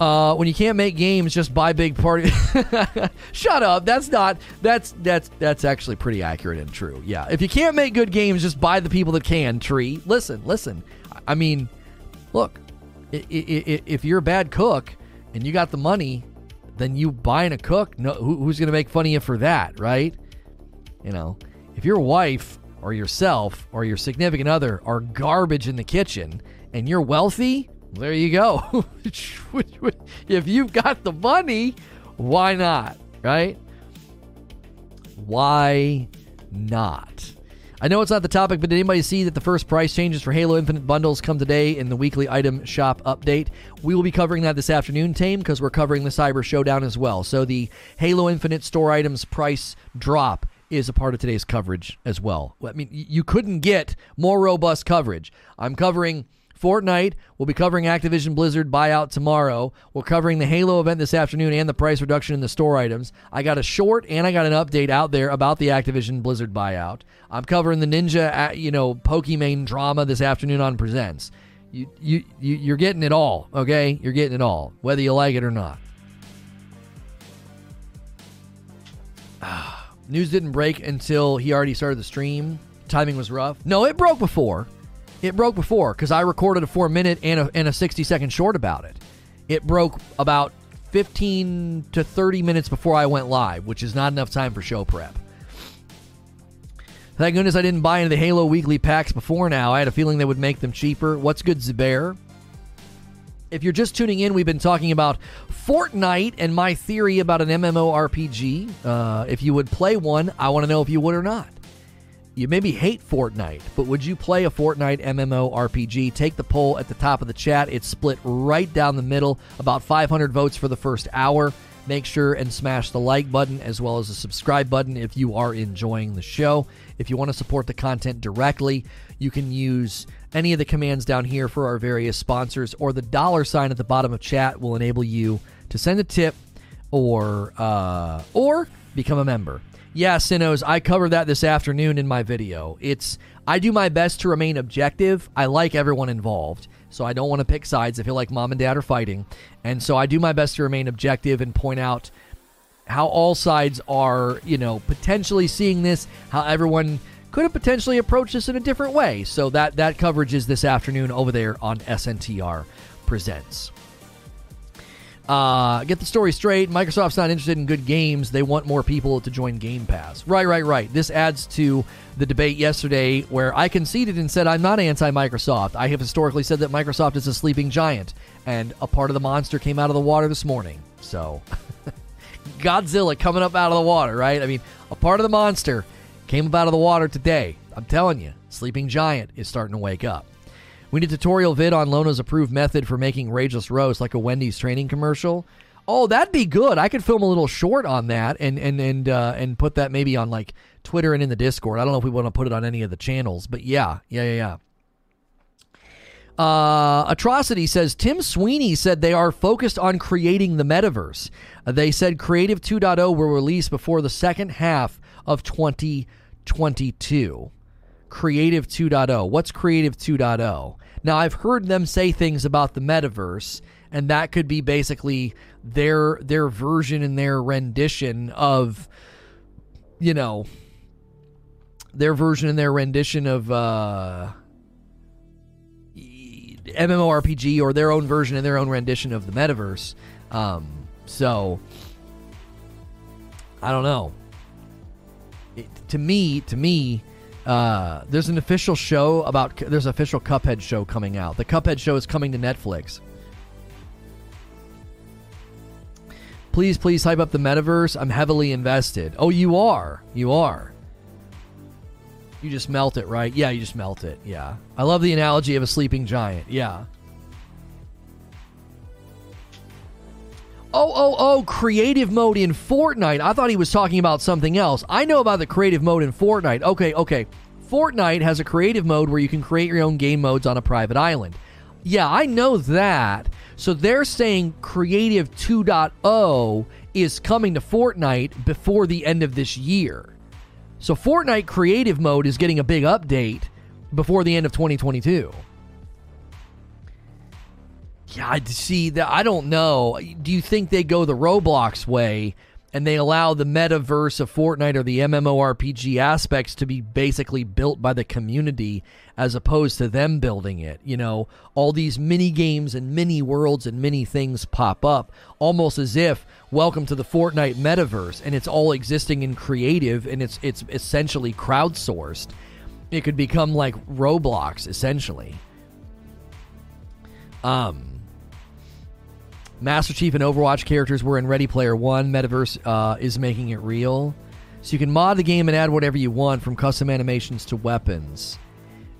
uh, when you can't make games, just buy big party. Shut up. That's not. That's that's that's actually pretty accurate and true. Yeah. If you can't make good games, just buy the people that can. Tree. Listen, listen. I mean, look. If you're a bad cook, and you got the money, then you buying a cook. No, who's going to make fun of you for that, right? You know, if your wife or yourself or your significant other are garbage in the kitchen and you're wealthy, there you go. if you've got the money, why not, right? Why not? I know it's not the topic, but did anybody see that the first price changes for Halo Infinite bundles come today in the weekly item shop update? We will be covering that this afternoon, Tame, because we're covering the Cyber Showdown as well. So the Halo Infinite store items price drop is a part of today's coverage as well. I mean, you couldn't get more robust coverage. I'm covering Fortnite. We'll be covering Activision Blizzard buyout tomorrow. We're covering the Halo event this afternoon and the price reduction in the store items. I got a short and I got an update out there about the Activision Blizzard buyout. I'm covering the Ninja, uh, you know, Pokimane drama this afternoon on Presents. You, you, you, you're getting it all, okay? You're getting it all, whether you like it or not. News didn't break until he already started the stream. Timing was rough. No, it broke before. It broke before because I recorded a four minute and a, and a 60 second short about it. It broke about 15 to 30 minutes before I went live, which is not enough time for show prep. Thank goodness I didn't buy into the Halo weekly packs before now. I had a feeling they would make them cheaper. What's good, Zubair? If you're just tuning in, we've been talking about Fortnite and my theory about an MMORPG. Uh, if you would play one, I want to know if you would or not you maybe hate Fortnite, but would you play a Fortnite MMO RPG? Take the poll at the top of the chat. It's split right down the middle, about 500 votes for the first hour. Make sure and smash the like button as well as the subscribe button if you are enjoying the show. If you want to support the content directly, you can use any of the commands down here for our various sponsors, or the dollar sign at the bottom of chat will enable you to send a tip or uh, or become a member. Yeah, Sinos, I covered that this afternoon in my video. It's I do my best to remain objective. I like everyone involved, so I don't want to pick sides. I feel like mom and dad are fighting, and so I do my best to remain objective and point out how all sides are, you know, potentially seeing this, how everyone could have potentially approached this in a different way. So that that coverage is this afternoon over there on SNTR Presents. Uh, get the story straight. Microsoft's not interested in good games. They want more people to join Game Pass. Right, right, right. This adds to the debate yesterday where I conceded and said I'm not anti Microsoft. I have historically said that Microsoft is a sleeping giant, and a part of the monster came out of the water this morning. So, Godzilla coming up out of the water, right? I mean, a part of the monster came up out of the water today. I'm telling you, sleeping giant is starting to wake up. We need a tutorial vid on Lono's approved method for making Rageless Roast like a Wendy's training commercial. Oh, that'd be good. I could film a little short on that and and and uh, and put that maybe on like Twitter and in the Discord. I don't know if we want to put it on any of the channels, but yeah, yeah, yeah, yeah. Uh, Atrocity says Tim Sweeney said they are focused on creating the metaverse. They said Creative 2.0 will release before the second half of 2022. Creative 2.0. What's Creative 2.0? Now, I've heard them say things about the metaverse, and that could be basically their their version and their rendition of, you know, their version and their rendition of. Uh, MMORPG or their own version and their own rendition of the metaverse. Um, so I don't know. It, to me, to me, uh, there's an official show about there's an official Cuphead show coming out. The Cuphead show is coming to Netflix. Please, please hype up the metaverse. I'm heavily invested. Oh, you are. You are. You just melt it, right? Yeah, you just melt it. Yeah. I love the analogy of a sleeping giant. Yeah. Oh, oh, oh, creative mode in Fortnite. I thought he was talking about something else. I know about the creative mode in Fortnite. Okay, okay. Fortnite has a creative mode where you can create your own game modes on a private island. Yeah, I know that. So they're saying Creative 2.0 is coming to Fortnite before the end of this year. So Fortnite creative mode is getting a big update before the end of 2022. I see that. I don't know. Do you think they go the Roblox way and they allow the metaverse of Fortnite or the MMORPG aspects to be basically built by the community as opposed to them building it. You know, all these mini games and mini worlds and mini things pop up almost as if welcome to the Fortnite metaverse and it's all existing in creative and it's it's essentially crowdsourced. It could become like Roblox essentially. Um Master Chief and Overwatch characters were in Ready Player One. Metaverse uh, is making it real. So you can mod the game and add whatever you want from custom animations to weapons.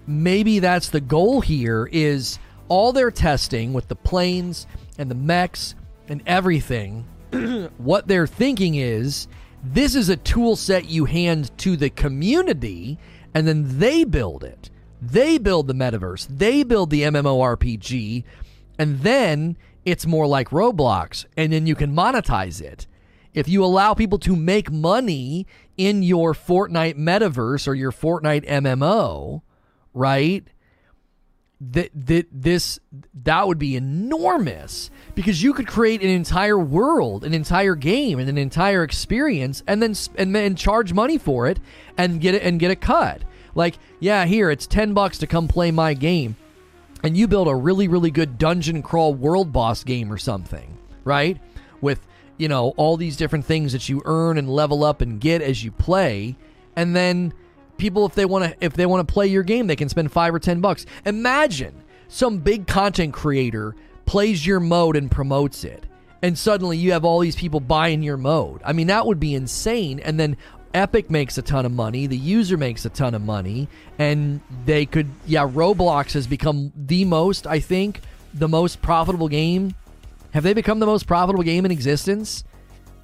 Maybe that's the goal here is all their testing with the planes and the mechs and everything. what they're thinking is this is a tool set you hand to the community and then they build it. They build the metaverse. They build the MMORPG. And then it's more like Roblox, and then you can monetize it. If you allow people to make money in your Fortnite metaverse or your Fortnite MMO, right? That that this that would be enormous because you could create an entire world, an entire game, and an entire experience, and then and then charge money for it and get it and get a cut. Like, yeah, here it's ten bucks to come play my game and you build a really, really good dungeon crawl world boss game or something, right? With, you know, all these different things that you earn and level up and get as you play. And then people if they want to if they want to play your game, they can spend 5 or 10 bucks. Imagine some big content creator plays your mode and promotes it. And suddenly you have all these people buying your mode. I mean, that would be insane. And then Epic makes a ton of money, the user makes a ton of money, and they could, yeah, Roblox has become the most, I think, the most profitable game. Have they become the most profitable game in existence?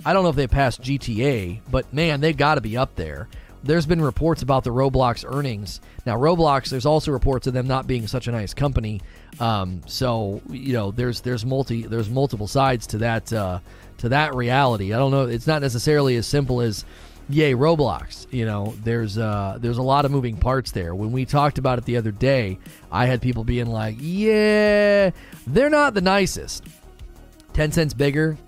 I don't know if they passed GTA, but man, they've got to be up there. There's been reports about the Roblox earnings. Now, Roblox, there's also reports of them not being such a nice company. Um, so you know, there's there's multi there's multiple sides to that uh, to that reality. I don't know. It's not necessarily as simple as yay Roblox. You know, there's uh, there's a lot of moving parts there. When we talked about it the other day, I had people being like, "Yeah, they're not the nicest." Tencent's bigger.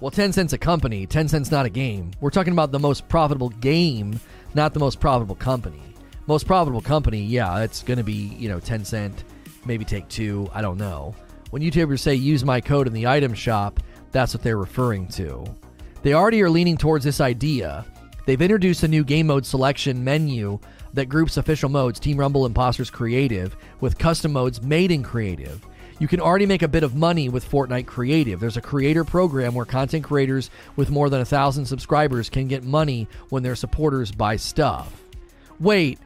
Well, Tencent's a company. Tencent's not a game. We're talking about the most profitable game, not the most profitable company. Most profitable company, yeah, it's to be you know Tencent, maybe Take-Two. I don't know. When YouTubers say use my code in the item shop, that's what they're referring to. They already are leaning towards this idea They've introduced a new game mode selection menu that groups official modes Team Rumble Imposters Creative with custom modes made in Creative. You can already make a bit of money with Fortnite Creative. There's a creator program where content creators with more than a thousand subscribers can get money when their supporters buy stuff. Wait,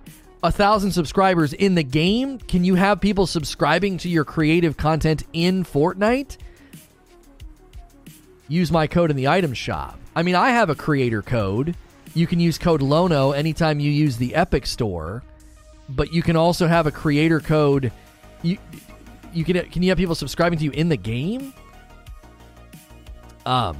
a thousand subscribers in the game? Can you have people subscribing to your creative content in Fortnite? use my code in the item shop. I mean, I have a creator code. You can use code Lono anytime you use the Epic Store, but you can also have a creator code. You you can can you have people subscribing to you in the game? Um,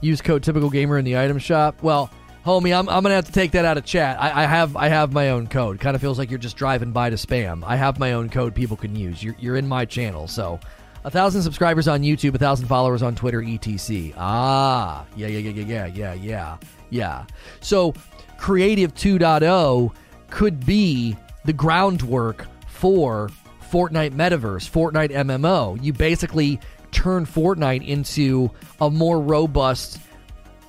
use code Typical Gamer in the item shop. Well, homie, I'm, I'm gonna have to take that out of chat. I, I have I have my own code. Kind of feels like you're just driving by to spam. I have my own code people can use. You're you're in my channel, so a thousand subscribers on YouTube, a thousand followers on Twitter, etc. Ah, yeah, yeah, yeah, yeah, yeah, yeah, yeah, yeah. So, Creative 2.0 could be the groundwork for Fortnite Metaverse, Fortnite MMO. You basically turn Fortnite into a more robust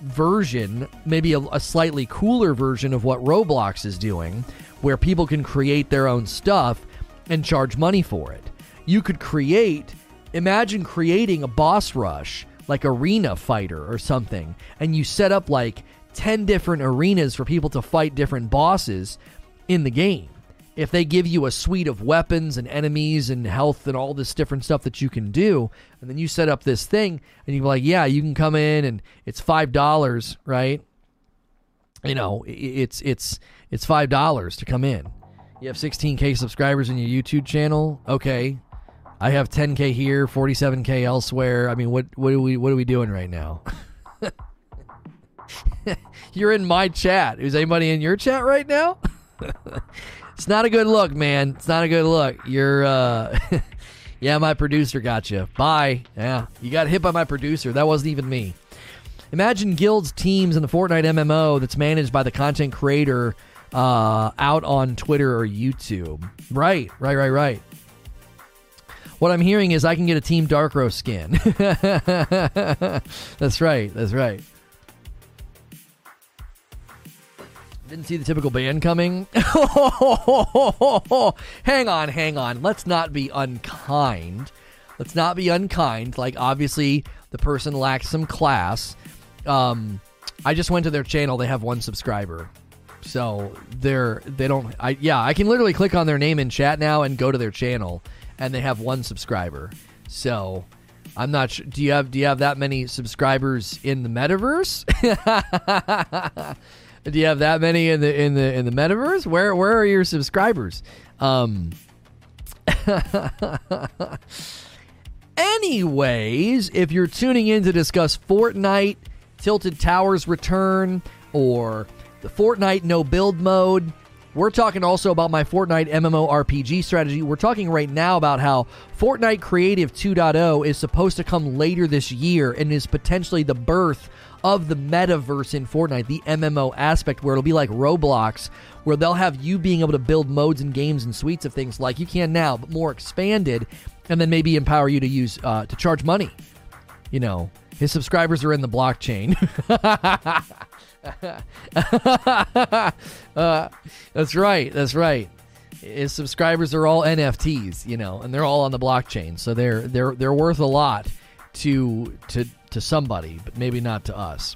version, maybe a, a, slightly cooler version of what Roblox is doing, where people can create their own stuff and charge money for it. You could create imagine creating a boss rush like arena fighter or something and you set up like 10 different arenas for people to fight different bosses in the game. If they give you a suite of weapons and enemies and health and all this different stuff that you can do and then you set up this thing and you're like yeah you can come in and it's five dollars right? You know it's it's it's five dollars to come in. You have 16k subscribers in your youtube channel? Okay. I have 10k here, 47k elsewhere. I mean, what what are we what are we doing right now? You're in my chat. Is anybody in your chat right now? it's not a good look, man. It's not a good look. You're uh Yeah, my producer got you. Bye. Yeah, you got hit by my producer. That wasn't even me. Imagine guilds, teams in the Fortnite MMO that's managed by the content creator uh, out on Twitter or YouTube. Right, right, right, right. What I'm hearing is I can get a Team Darkro skin. that's right. That's right. Didn't see the typical band coming. hang on, hang on. Let's not be unkind. Let's not be unkind. Like, obviously, the person lacks some class. Um, I just went to their channel. They have one subscriber. So they're they don't I yeah, I can literally click on their name in chat now and go to their channel and they have one subscriber. So I'm not sure. Do you have do you have that many subscribers in the metaverse? do you have that many in the in the in the metaverse? Where where are your subscribers? Um. Anyways, if you're tuning in to discuss Fortnite, Tilted Towers return, or the Fortnite no build mode, we're talking also about my Fortnite MMORPG strategy. We're talking right now about how Fortnite Creative 2.0 is supposed to come later this year and is potentially the birth of the metaverse in Fortnite, the MMO aspect, where it'll be like Roblox, where they'll have you being able to build modes and games and suites of things like you can now, but more expanded, and then maybe empower you to use uh, to charge money. You know, his subscribers are in the blockchain. uh, that's right. That's right. His subscribers are all NFTs, you know, and they're all on the blockchain, so they're they're they're worth a lot to to to somebody, but maybe not to us.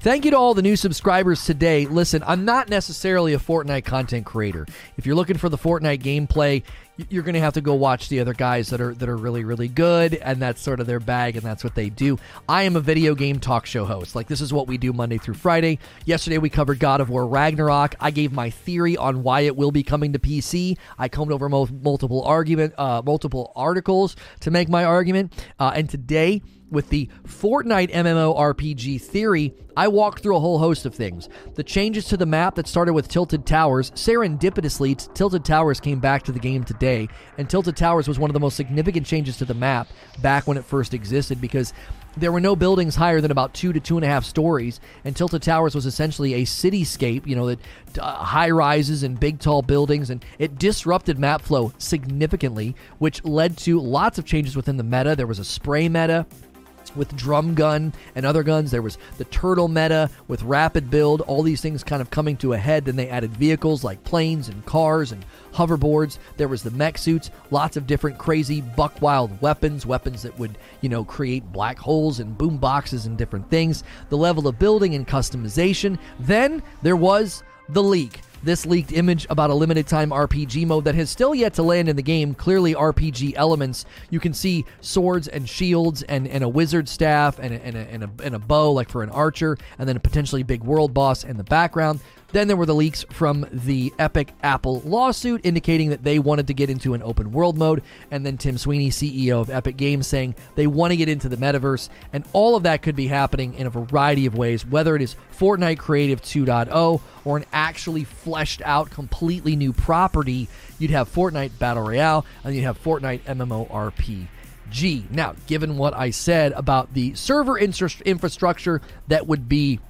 Thank you to all the new subscribers today. Listen, I'm not necessarily a Fortnite content creator. If you're looking for the Fortnite gameplay, you're going to have to go watch the other guys that are that are really really good and that's sort of their bag and that's what they do. I am a video game talk show host. Like this is what we do Monday through Friday. Yesterday we covered God of War Ragnarok. I gave my theory on why it will be coming to PC. I combed over mo- multiple argument uh, multiple articles to make my argument. Uh, and today with the Fortnite MMORPG theory, I walked through a whole host of things. The changes to the map that started with Tilted Towers, serendipitously, Tilted Towers came back to the game today, and Tilted Towers was one of the most significant changes to the map back when it first existed because there were no buildings higher than about two to two and a half stories, and Tilted Towers was essentially a cityscape, you know, that uh, high rises and big tall buildings, and it disrupted map flow significantly, which led to lots of changes within the meta. There was a spray meta with drum gun and other guns. There was the turtle meta with rapid build. All these things kind of coming to a head. Then they added vehicles like planes and cars and hoverboards. There was the mech suits. Lots of different crazy buck wild weapons. Weapons that would you know create black holes and boom boxes and different things. The level of building and customization. Then there was the leak. This leaked image about a limited time RPG mode that has still yet to land in the game. Clearly, RPG elements. You can see swords and shields and, and a wizard staff and a, and, a, and, a, and a bow, like for an archer, and then a potentially big world boss in the background. Then there were the leaks from the Epic Apple lawsuit indicating that they wanted to get into an open world mode. And then Tim Sweeney, CEO of Epic Games, saying they want to get into the metaverse. And all of that could be happening in a variety of ways, whether it is Fortnite Creative 2.0 or an actually fleshed out, completely new property. You'd have Fortnite Battle Royale and you'd have Fortnite MMORPG. Now, given what I said about the server infrastructure that would be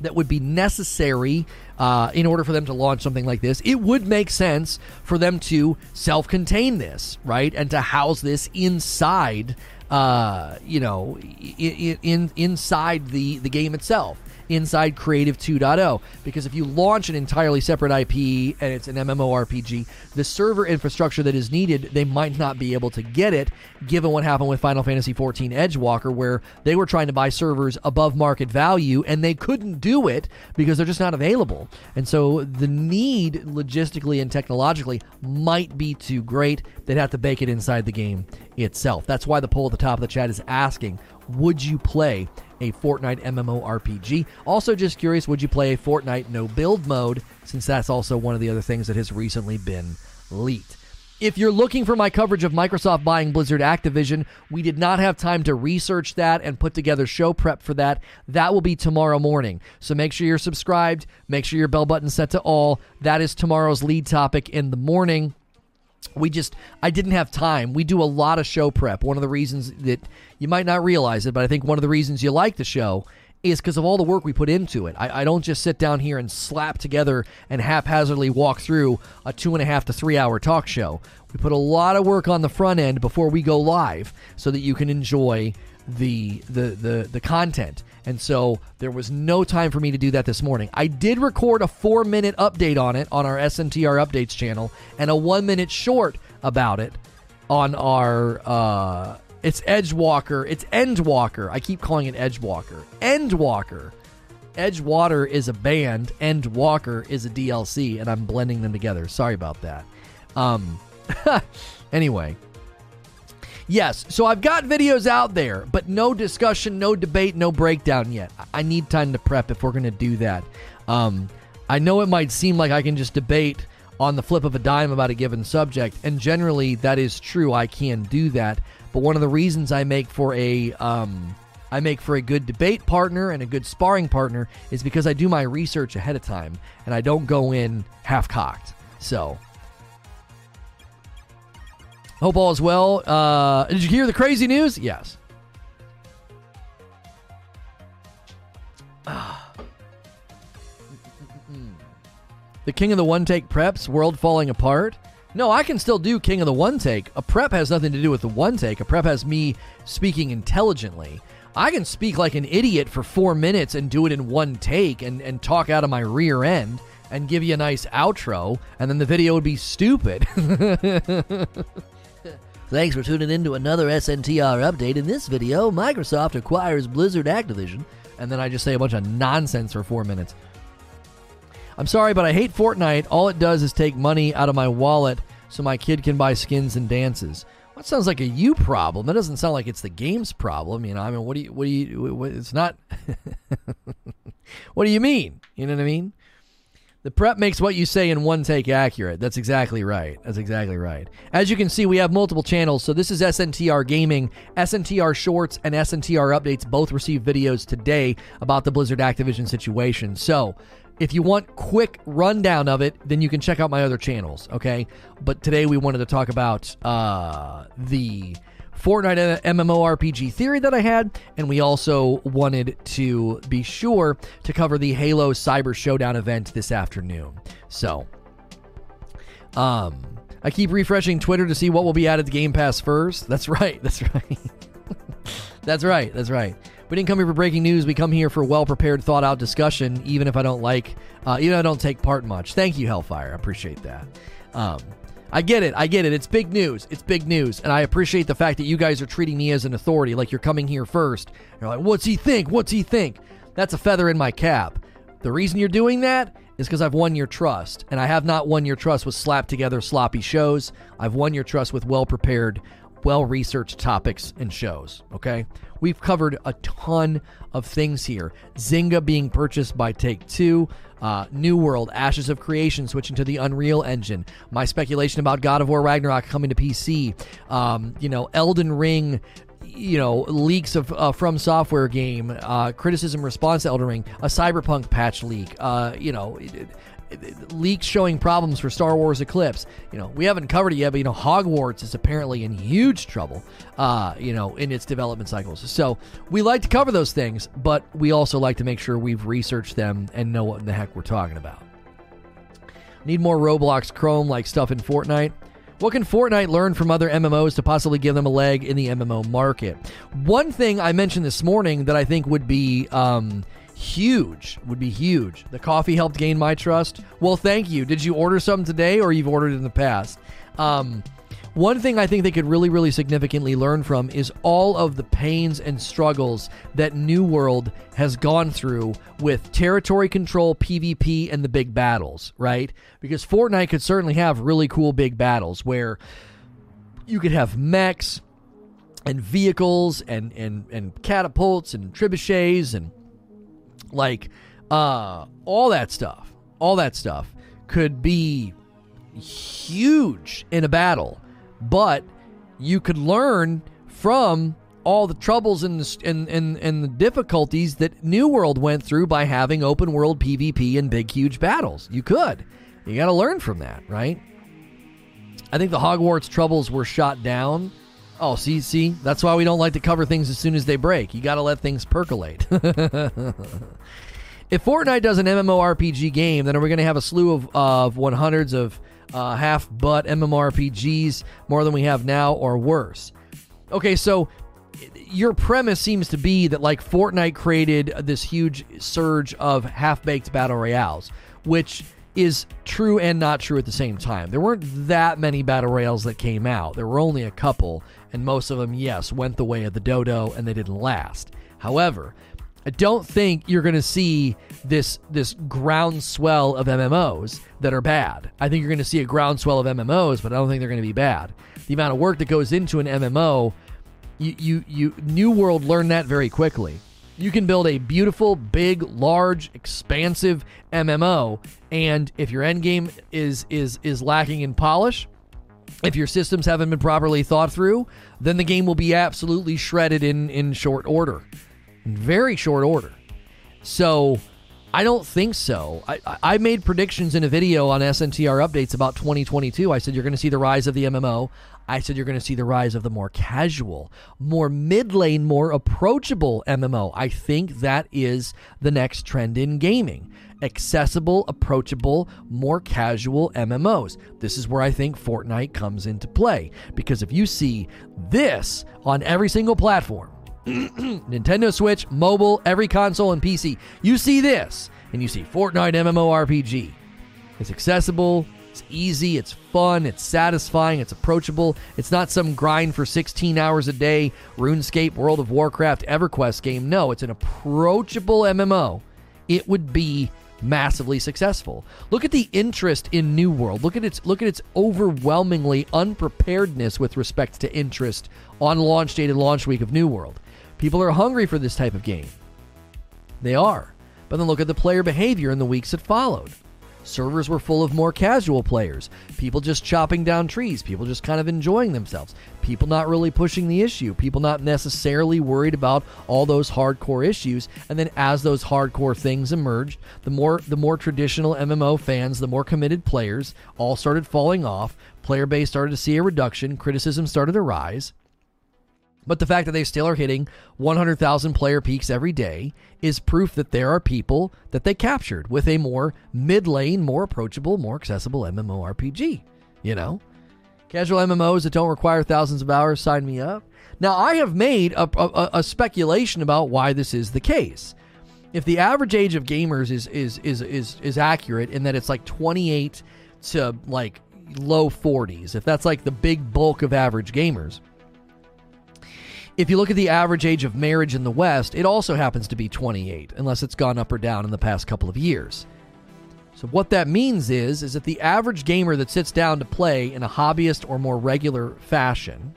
that would be necessary uh, in order for them to launch something like this, it would make sense for them to self contain this, right? And to house this inside, uh, you know, in, in, inside the, the game itself inside Creative 2.0. Because if you launch an entirely separate IP and it's an MMORPG, the server infrastructure that is needed, they might not be able to get it, given what happened with Final Fantasy XIV Edgewalker, where they were trying to buy servers above market value and they couldn't do it because they're just not available. And so the need logistically and technologically might be too great. They'd have to bake it inside the game itself. That's why the poll at the top of the chat is asking Would you play a Fortnite MMORPG. Also, just curious, would you play a Fortnite no build mode, since that's also one of the other things that has recently been leaked? If you're looking for my coverage of Microsoft buying Blizzard Activision, we did not have time to research that and put together show prep for that. That will be tomorrow morning. So make sure you're subscribed, make sure your bell button set to all. That is tomorrow's lead topic in the morning we just i didn't have time. We do a lot of show prep. One of the reasons that you might not realize it but i think one of the reasons you like the show is because of all the work we put into it. I, I, don't just sit down here and slap together and haphazardly walk through a two and a half to three hour talk show. We put a lot of work on the front end before we go live so that you can enjoy the the the, the content and so there was no time for me to do that this morning. I did record a four minute update on it on our SNTR updates channel and a one minute short about it on our uh it's Edgewalker. It's Endwalker. I keep calling it Edgewalker. Endwalker. Edgewater is a band. Endwalker is a DLC, and I'm blending them together. Sorry about that. Um, anyway, Yes, so I've got videos out there, but no discussion, no debate, no breakdown yet. I need time to prep if we're going to do that. Um, I know it might seem like I can just debate on the flip of a dime about a given subject, and generally that is true. I can do that, but one of the reasons I make for a um, I make for a good debate partner and a good sparring partner is because I do my research ahead of time and I don't go in half cocked. So Hope all is well. Uh, did you hear the crazy news? Yes. the King of the One Take preps, world falling apart. No, I can still do King of the One Take. A prep has nothing to do with the one take. A prep has me speaking intelligently. I can speak like an idiot for four minutes and do it in one take and, and talk out of my rear end and give you a nice outro, and then the video would be stupid. Thanks for tuning in to another SNTR update. In this video, Microsoft acquires Blizzard Activision, and then I just say a bunch of nonsense for four minutes. I'm sorry, but I hate Fortnite. All it does is take money out of my wallet so my kid can buy skins and dances. That sounds like a you problem. That doesn't sound like it's the game's problem. You know, I mean, what do you, what do you, what, it's not. what do you mean? You know what I mean? The prep makes what you say in one take accurate. That's exactly right. That's exactly right. As you can see, we have multiple channels. So this is SNTR Gaming, SNTR Shorts, and SNTR Updates both received videos today about the Blizzard Activision situation. So if you want quick rundown of it, then you can check out my other channels. Okay, but today we wanted to talk about uh, the Fortnite MMORPG theory that I had, and we also wanted to be sure to cover the Halo Cyber Showdown event this afternoon. So, um, I keep refreshing Twitter to see what will be added to Game Pass first. That's right. That's right. that's right. That's right. We didn't come here for breaking news. We come here for well prepared, thought out discussion, even if I don't like, uh, even if I don't take part much. Thank you, Hellfire. I appreciate that. Um, I get it. I get it. It's big news. It's big news. And I appreciate the fact that you guys are treating me as an authority, like you're coming here first. You're like, what's he think? What's he think? That's a feather in my cap. The reason you're doing that is because I've won your trust. And I have not won your trust with slapped together sloppy shows. I've won your trust with well prepared, well researched topics and shows. Okay? We've covered a ton of things here. Zynga being purchased by Take-Two, uh, New World, Ashes of Creation switching to the Unreal Engine, my speculation about God of War Ragnarok coming to PC, um, you know, Elden Ring you know leaks of uh, FromSoftware game uh, criticism response to Elden Ring, a Cyberpunk patch leak, uh, you know. Leaks showing problems for Star Wars Eclipse. You know, we haven't covered it yet, but you know, Hogwarts is apparently in huge trouble. Uh, you know, in its development cycles. So we like to cover those things, but we also like to make sure we've researched them and know what in the heck we're talking about. Need more Roblox Chrome like stuff in Fortnite? What can Fortnite learn from other MMOs to possibly give them a leg in the MMO market? One thing I mentioned this morning that I think would be um, huge, would be huge. The coffee helped gain my trust. Well, thank you. Did you order some today or you've ordered in the past? Um, one thing I think they could really, really significantly learn from is all of the pains and struggles that New World has gone through with territory control, PvP, and the big battles, right? Because Fortnite could certainly have really cool big battles where you could have mechs and vehicles and, and, and catapults and trebuchets and like uh, all that stuff. All that stuff could be huge in a battle but you could learn from all the troubles and the, and, and, and the difficulties that New World went through by having open world PvP and big, huge battles. You could. You got to learn from that, right? I think the Hogwarts troubles were shot down. Oh, see, see, that's why we don't like to cover things as soon as they break. You got to let things percolate. if Fortnite does an MMORPG game, then are we going to have a slew of, of 100s of uh, half butt MMORPGs more than we have now or worse. Okay, so your premise seems to be that like Fortnite created this huge surge of half baked battle royales, which is true and not true at the same time. There weren't that many battle royales that came out. There were only a couple, and most of them, yes, went the way of the dodo and they didn't last. However, I don't think you're going to see this this groundswell of MMOs that are bad. I think you're going to see a groundswell of MMOs, but I don't think they're going to be bad. The amount of work that goes into an MMO, you you, you New World learned that very quickly. You can build a beautiful, big, large, expansive MMO, and if your end game is is is lacking in polish, if your systems haven't been properly thought through, then the game will be absolutely shredded in in short order very short order. So I don't think so. I, I made predictions in a video on SNTR updates about 2022. I said you're going to see the rise of the MMO. I said you're going to see the rise of the more casual, more mid lane, more approachable MMO. I think that is the next trend in gaming. Accessible, approachable, more casual MMOs. This is where I think Fortnite comes into play. Because if you see this on every single platform, Nintendo Switch, mobile, every console, and PC. You see this, and you see Fortnite MMORPG. It's accessible, it's easy, it's fun, it's satisfying, it's approachable. It's not some grind for 16 hours a day, RuneScape, World of Warcraft, EverQuest game. No, it's an approachable MMO. It would be massively successful. Look at the interest in New World. Look at its look at its overwhelmingly unpreparedness with respect to interest on launch date and launch week of New World. People are hungry for this type of game. They are. But then look at the player behavior in the weeks that followed. Servers were full of more casual players, people just chopping down trees, people just kind of enjoying themselves, people not really pushing the issue, people not necessarily worried about all those hardcore issues. And then as those hardcore things emerged, the more the more traditional MMO fans, the more committed players all started falling off, player base started to see a reduction, criticism started to rise. But the fact that they still are hitting 100,000 player peaks every day is proof that there are people that they captured with a more mid lane, more approachable, more accessible MMORPG. You know? Casual MMOs that don't require thousands of hours, sign me up. Now, I have made a, a, a speculation about why this is the case. If the average age of gamers is, is, is, is, is accurate in that it's like 28 to like low 40s, if that's like the big bulk of average gamers, if you look at the average age of marriage in the West, it also happens to be 28, unless it's gone up or down in the past couple of years. So what that means is is that the average gamer that sits down to play in a hobbyist or more regular fashion,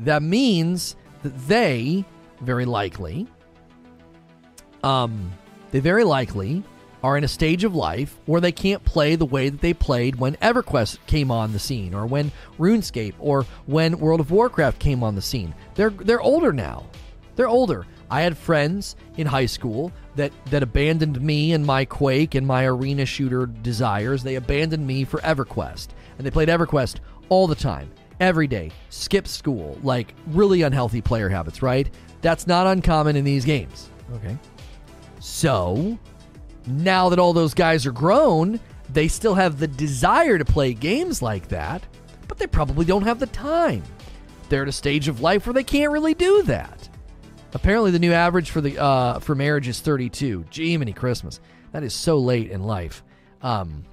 that means that they very likely um they very likely are in a stage of life where they can't play the way that they played when EverQuest came on the scene or when RuneScape or when World of Warcraft came on the scene. They're they're older now. They're older. I had friends in high school that that abandoned me and my Quake and my arena shooter desires. They abandoned me for EverQuest. And they played EverQuest all the time, every day, skip school, like really unhealthy player habits, right? That's not uncommon in these games. Okay. So, now that all those guys are grown, they still have the desire to play games like that, but they probably don't have the time. They're at a stage of life where they can't really do that. Apparently, the new average for the uh, for marriage is 32. Gee, many Christmas. That is so late in life. Um,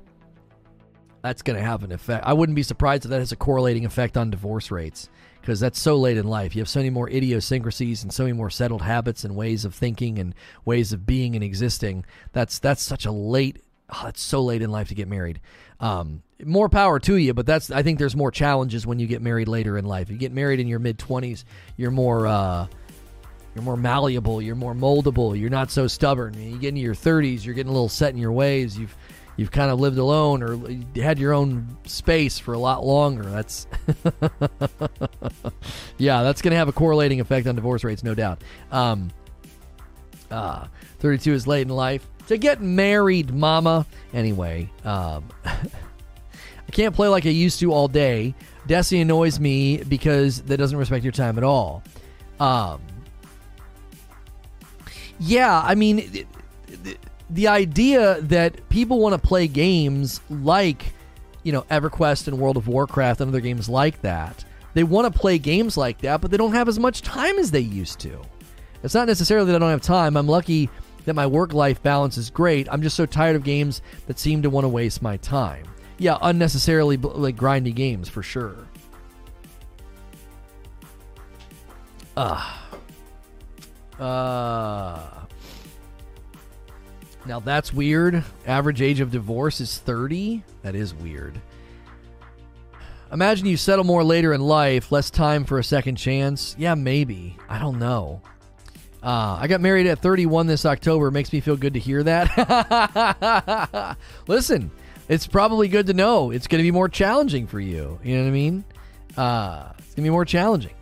that's going to have an effect. I wouldn't be surprised if that has a correlating effect on divorce rates because that's so late in life. You have so many more idiosyncrasies and so many more settled habits and ways of thinking and ways of being and existing. That's that's such a late. Oh, it's so late in life to get married. Um, more power to you, but that's I think there's more challenges when you get married later in life. You get married in your mid 20s, you're more. Uh, you're more malleable. You're more moldable. You're not so stubborn. You get into your 30s, you're getting a little set in your ways. You've you've kind of lived alone or had your own space for a lot longer. That's yeah, that's going to have a correlating effect on divorce rates, no doubt. Um, uh, 32 is late in life to get married, mama. Anyway, um, I can't play like I used to all day. Destiny annoys me because that doesn't respect your time at all. Um, yeah, I mean, the, the idea that people want to play games like, you know, EverQuest and World of Warcraft and other games like that, they want to play games like that, but they don't have as much time as they used to. It's not necessarily that I don't have time. I'm lucky that my work life balance is great. I'm just so tired of games that seem to want to waste my time. Yeah, unnecessarily like grindy games for sure. Ah. Uh, now that's weird. Average age of divorce is 30. That is weird. Imagine you settle more later in life, less time for a second chance. Yeah, maybe. I don't know. Uh, I got married at 31 this October. Makes me feel good to hear that. Listen, it's probably good to know it's going to be more challenging for you. You know what I mean? Uh, it's going to be more challenging.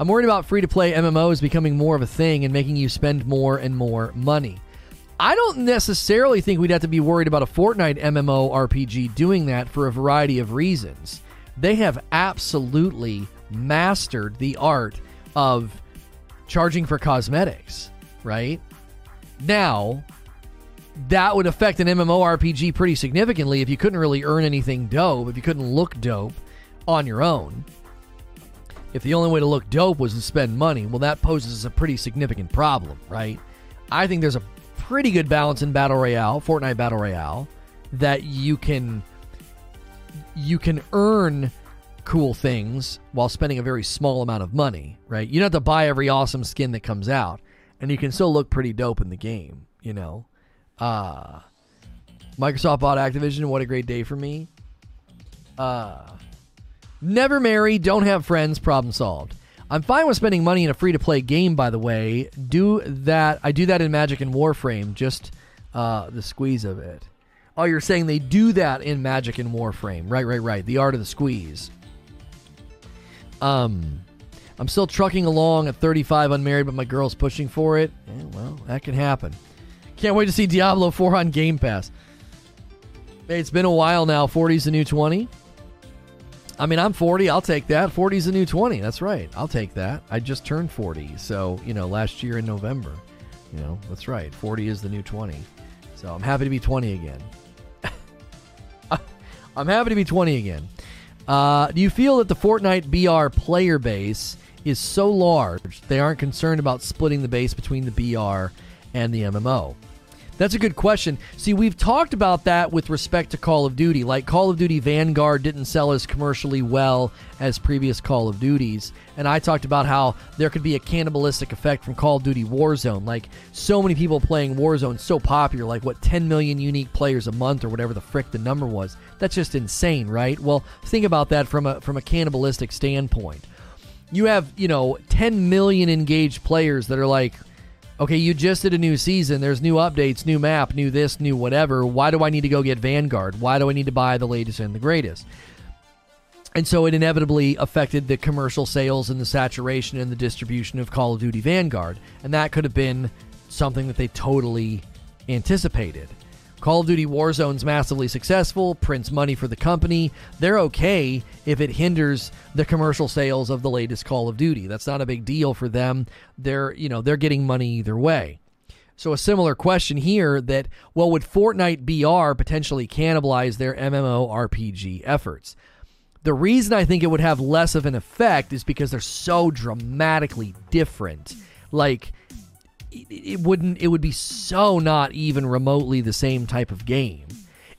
I'm worried about free to play MMOs becoming more of a thing and making you spend more and more money. I don't necessarily think we'd have to be worried about a Fortnite MMO RPG doing that for a variety of reasons. They have absolutely mastered the art of charging for cosmetics, right? Now, that would affect an MMORPG pretty significantly if you couldn't really earn anything dope, if you couldn't look dope on your own if the only way to look dope was to spend money, well, that poses a pretty significant problem, right? I think there's a pretty good balance in Battle Royale, Fortnite Battle Royale, that you can you can earn cool things while spending a very small amount of money, right? You don't have to buy every awesome skin that comes out, and you can still look pretty dope in the game, you know. Uh Microsoft bought Activision. What a great day for me. Uh Never marry, don't have friends, problem solved. I'm fine with spending money in a free to play game, by the way. Do that. I do that in Magic and Warframe, just uh, the squeeze of it. Oh, you're saying they do that in Magic and Warframe. Right, right, right. The art of the squeeze. Um, I'm still trucking along at 35 unmarried, but my girl's pushing for it. Yeah, well, that can happen. Can't wait to see Diablo 4 on Game Pass. Hey, it's been a while now. 40's the new 20. I mean, I'm 40. I'll take that. 40 is the new 20. That's right. I'll take that. I just turned 40. So, you know, last year in November. You know, that's right. 40 is the new 20. So I'm happy to be 20 again. I'm happy to be 20 again. Uh, do you feel that the Fortnite BR player base is so large they aren't concerned about splitting the base between the BR and the MMO? That's a good question. See, we've talked about that with respect to Call of Duty. Like, Call of Duty Vanguard didn't sell as commercially well as previous Call of Duties. And I talked about how there could be a cannibalistic effect from Call of Duty Warzone. Like, so many people playing Warzone, so popular, like, what, 10 million unique players a month or whatever the frick the number was. That's just insane, right? Well, think about that from a, from a cannibalistic standpoint. You have, you know, 10 million engaged players that are like, okay, you just did a new season. There's new updates, new map, new this, new whatever. Why do I need to go get Vanguard? Why do I need to buy the latest and the greatest? And so it inevitably affected the commercial sales and the saturation and the distribution of Call of Duty Vanguard. And that could have been something that they totally anticipated. Call of Duty Warzone's massively successful, prints money for the company. They're okay if it hinders the commercial sales of the latest Call of Duty. That's not a big deal for them. They're, you know, they're getting money either way. So a similar question here that well would Fortnite BR potentially cannibalize their MMO RPG efforts? The reason I think it would have less of an effect is because they're so dramatically different. Like it wouldn't it would be so not even remotely the same type of game.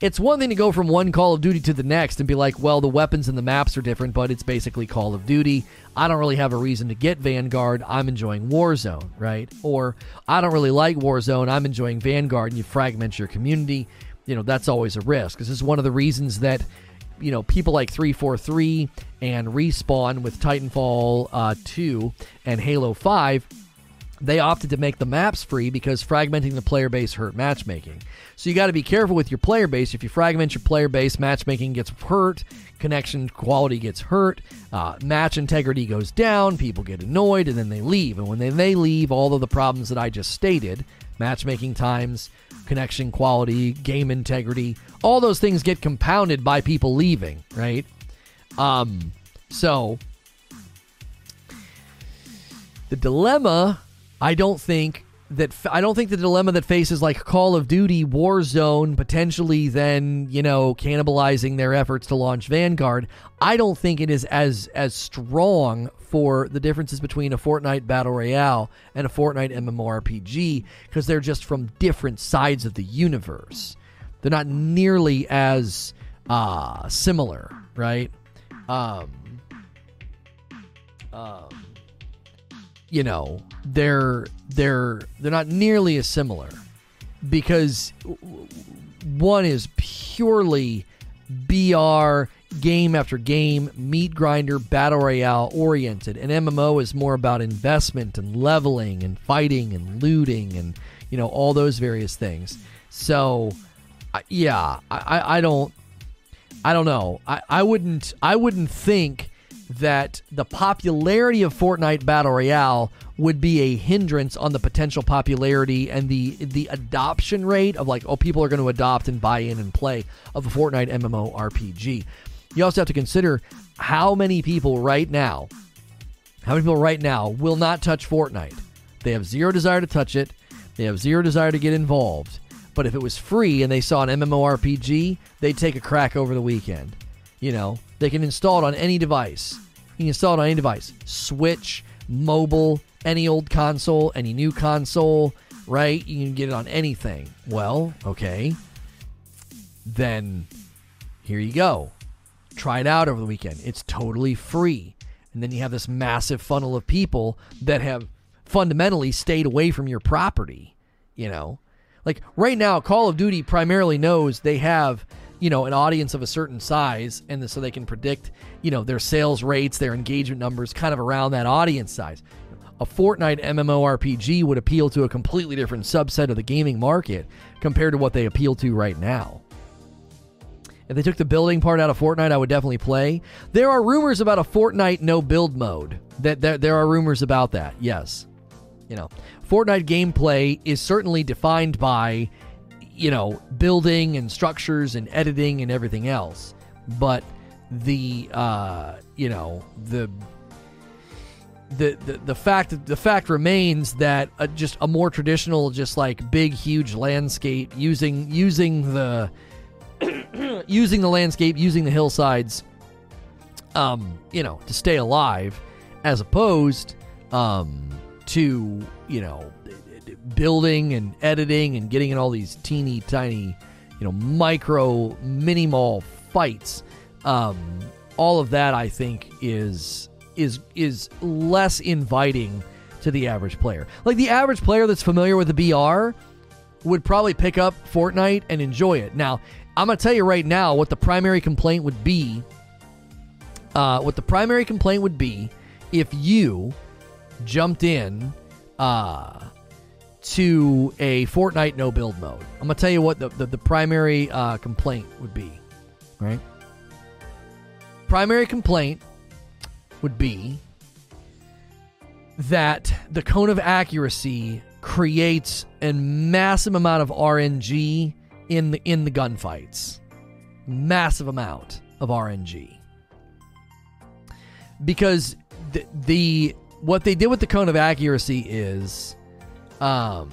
It's one thing to go from one Call of Duty to the next and be like, well, the weapons and the maps are different, but it's basically Call of Duty. I don't really have a reason to get Vanguard. I'm enjoying Warzone, right? Or I don't really like Warzone. I'm enjoying Vanguard, and you fragment your community. You know, that's always a risk. This is one of the reasons that you know people like 343 and respawn with titanfall uh, 2 and halo 5 they opted to make the maps free because fragmenting the player base hurt matchmaking. So you got to be careful with your player base. If you fragment your player base, matchmaking gets hurt, connection quality gets hurt, uh, match integrity goes down, people get annoyed, and then they leave. And when they, they leave, all of the problems that I just stated matchmaking times, connection quality, game integrity all those things get compounded by people leaving, right? Um, so the dilemma I don't think that I don't think the dilemma that faces like Call of Duty Warzone potentially then you know cannibalizing their efforts to launch Vanguard. I don't think it is as as strong for the differences between a Fortnite battle royale and a Fortnite MMORPG because they're just from different sides of the universe. They're not nearly as uh, similar, right? Um, um, you know, they're they're they're not nearly as similar because one is purely BR game after game, meat grinder, battle royale oriented. And MMO is more about investment and leveling and fighting and looting and you know all those various things. So yeah, I, I don't I don't know. I, I wouldn't I wouldn't think that the popularity of Fortnite Battle Royale would be a hindrance on the potential popularity and the the adoption rate of like oh people are going to adopt and buy in and play of a Fortnite MMO RPG. You also have to consider how many people right now how many people right now will not touch Fortnite. They have zero desire to touch it. They have zero desire to get involved. But if it was free and they saw an MMORPG, they'd take a crack over the weekend. You know, they can install it on any device. You can install it on any device Switch, mobile, any old console, any new console, right? You can get it on anything. Well, okay. Then here you go. Try it out over the weekend. It's totally free. And then you have this massive funnel of people that have fundamentally stayed away from your property, you know? Like right now, Call of Duty primarily knows they have you know an audience of a certain size, and so they can predict you know their sales rates, their engagement numbers, kind of around that audience size. A Fortnite MMORPG would appeal to a completely different subset of the gaming market compared to what they appeal to right now. If they took the building part out of Fortnite, I would definitely play. There are rumors about a Fortnite no build mode. That there, there are rumors about that. Yes, you know, Fortnite gameplay is certainly defined by, you know, building and structures and editing and everything else. But the, uh, you know, the the, the, the fact the fact remains that uh, just a more traditional just like big huge landscape using using the using the landscape using the hillsides um you know to stay alive as opposed um to you know building and editing and getting in all these teeny tiny, you know, micro mini mall fights. Um, all of that, I think, is is is less inviting to the average player. Like the average player that's familiar with the BR would probably pick up Fortnite and enjoy it. Now, I'm gonna tell you right now what the primary complaint would be. Uh, what the primary complaint would be if you jumped in uh, to a Fortnite no build mode. I'm gonna tell you what the the, the primary uh, complaint would be. Right. Primary complaint would be that the cone of accuracy creates a massive amount of RNG in the in the gunfights. Massive amount of RNG. Because the, the what they did with the cone of accuracy is um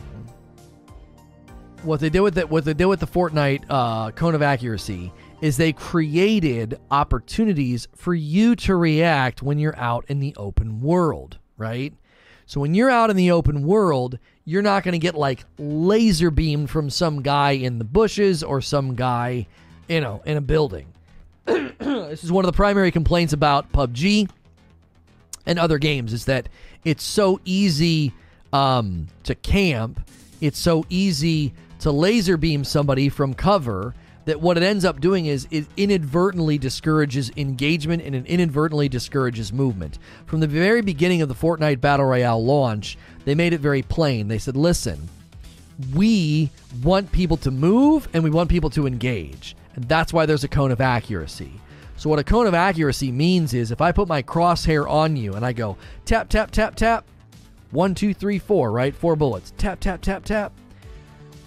what they did with the, what they did with the Fortnite uh, cone of accuracy is they created opportunities for you to react when you're out in the open world, right? So when you're out in the open world, you're not going to get like laser beamed from some guy in the bushes or some guy, you know, in a building. this is one of the primary complaints about PUBG and other games is that it's so easy um, to camp. It's so easy to laser beam somebody from cover that what it ends up doing is it inadvertently discourages engagement and it inadvertently discourages movement. From the very beginning of the Fortnite Battle Royale launch, they made it very plain. They said, listen, we want people to move and we want people to engage. And that's why there's a cone of accuracy. So, what a cone of accuracy means is if I put my crosshair on you and I go tap, tap, tap, tap, one, two, three, four, right? Four bullets. Tap, tap, tap, tap.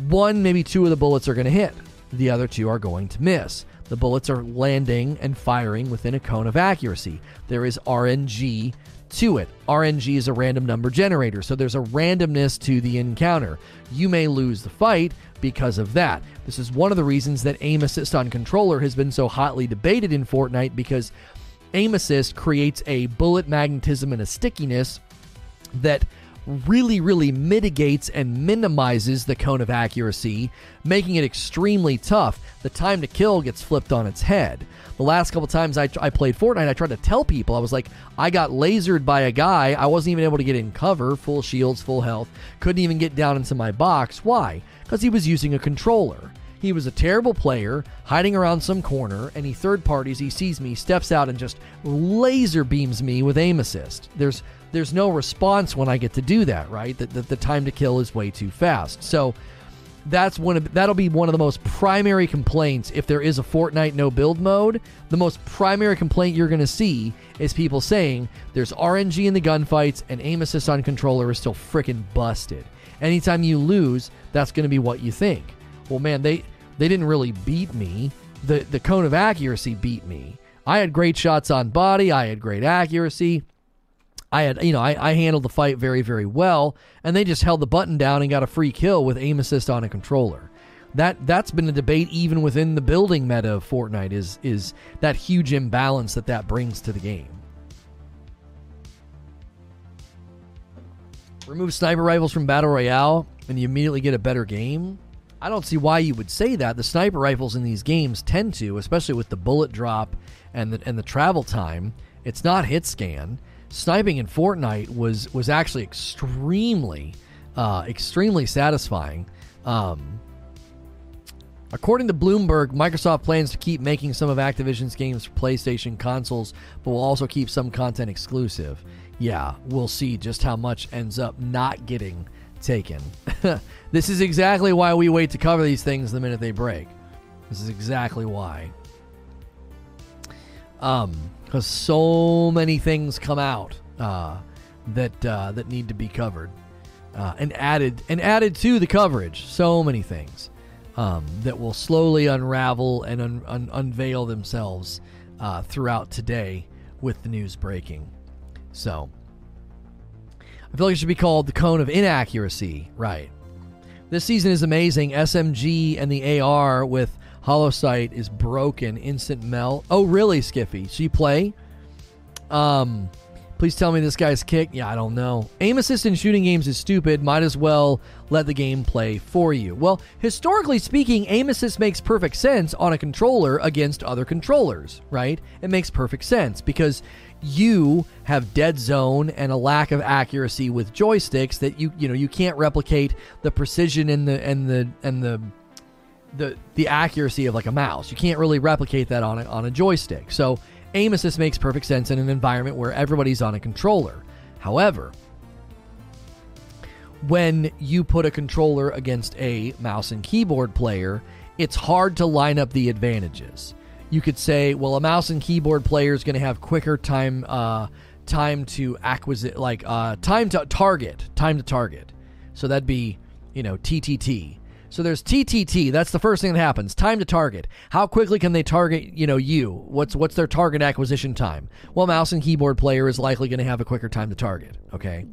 One, maybe two of the bullets are going to hit the other two are going to miss. The bullets are landing and firing within a cone of accuracy. There is RNG to it. RNG is a random number generator, so there's a randomness to the encounter. You may lose the fight because of that. This is one of the reasons that aim assist on controller has been so hotly debated in Fortnite because aim assist creates a bullet magnetism and a stickiness that really, really mitigates and minimizes the cone of accuracy, making it extremely tough. The time to kill gets flipped on its head. The last couple times I, I played Fortnite, I tried to tell people, I was like, I got lasered by a guy. I wasn't even able to get in cover, full shields, full health, couldn't even get down into my box. Why? Because he was using a controller. He was a terrible player, hiding around some corner, and he third parties, he sees me, steps out, and just laser beams me with aim assist. There's there's no response when I get to do that, right? That the, the, time to kill is way too fast. So that's one of that'll be one of the most primary complaints if there is a Fortnite no build mode. The most primary complaint you're going to see is people saying there's RNG in the gunfights and aim assist on controller is still freaking busted. Anytime you lose, that's going to be what you think. Well, man, they they didn't really beat me. The the cone of accuracy beat me. I had great shots on body. I had great accuracy. I had, you know, I, I handled the fight very, very well, and they just held the button down and got a free kill with aim assist on a controller. That that's been a debate even within the building meta of Fortnite is is that huge imbalance that that brings to the game. Remove sniper rifles from battle royale and you immediately get a better game. I don't see why you would say that. The sniper rifles in these games tend to, especially with the bullet drop and the and the travel time. It's not hit scan sniping in Fortnite was was actually extremely, uh, extremely satisfying. Um, according to Bloomberg, Microsoft plans to keep making some of Activision's games for PlayStation consoles, but will also keep some content exclusive. Yeah, we'll see just how much ends up not getting taken. this is exactly why we wait to cover these things the minute they break. This is exactly why. Um, because so many things come out uh, that uh, that need to be covered uh, and added and added to the coverage. So many things um, that will slowly unravel and un- un- unveil themselves uh, throughout today with the news breaking. So I feel like it should be called the cone of inaccuracy, right? This season is amazing. SMG and the AR with Holo Sight is broken. Instant melt. Oh, really, Skiffy? So you play? Um, Please tell me this guy's kick. Yeah, I don't know. Aim assist in shooting games is stupid. Might as well let the game play for you. Well, historically speaking, aim assist makes perfect sense on a controller against other controllers, right? It makes perfect sense because you have dead zone and a lack of accuracy with joysticks that you you know you can't replicate the precision and the and the and the the the accuracy of like a mouse. You can't really replicate that on a, on a joystick. So aim assist makes perfect sense in an environment where everybody's on a controller. However, when you put a controller against a mouse and keyboard player, it's hard to line up the advantages. You could say, well, a mouse and keyboard player is going to have quicker time uh, time to acquisite, like uh, time to target, time to target. So that'd be, you know, TTT. So there's TTT. That's the first thing that happens. Time to target. How quickly can they target, you know, you? What's what's their target acquisition time? Well, mouse and keyboard player is likely going to have a quicker time to target, okay?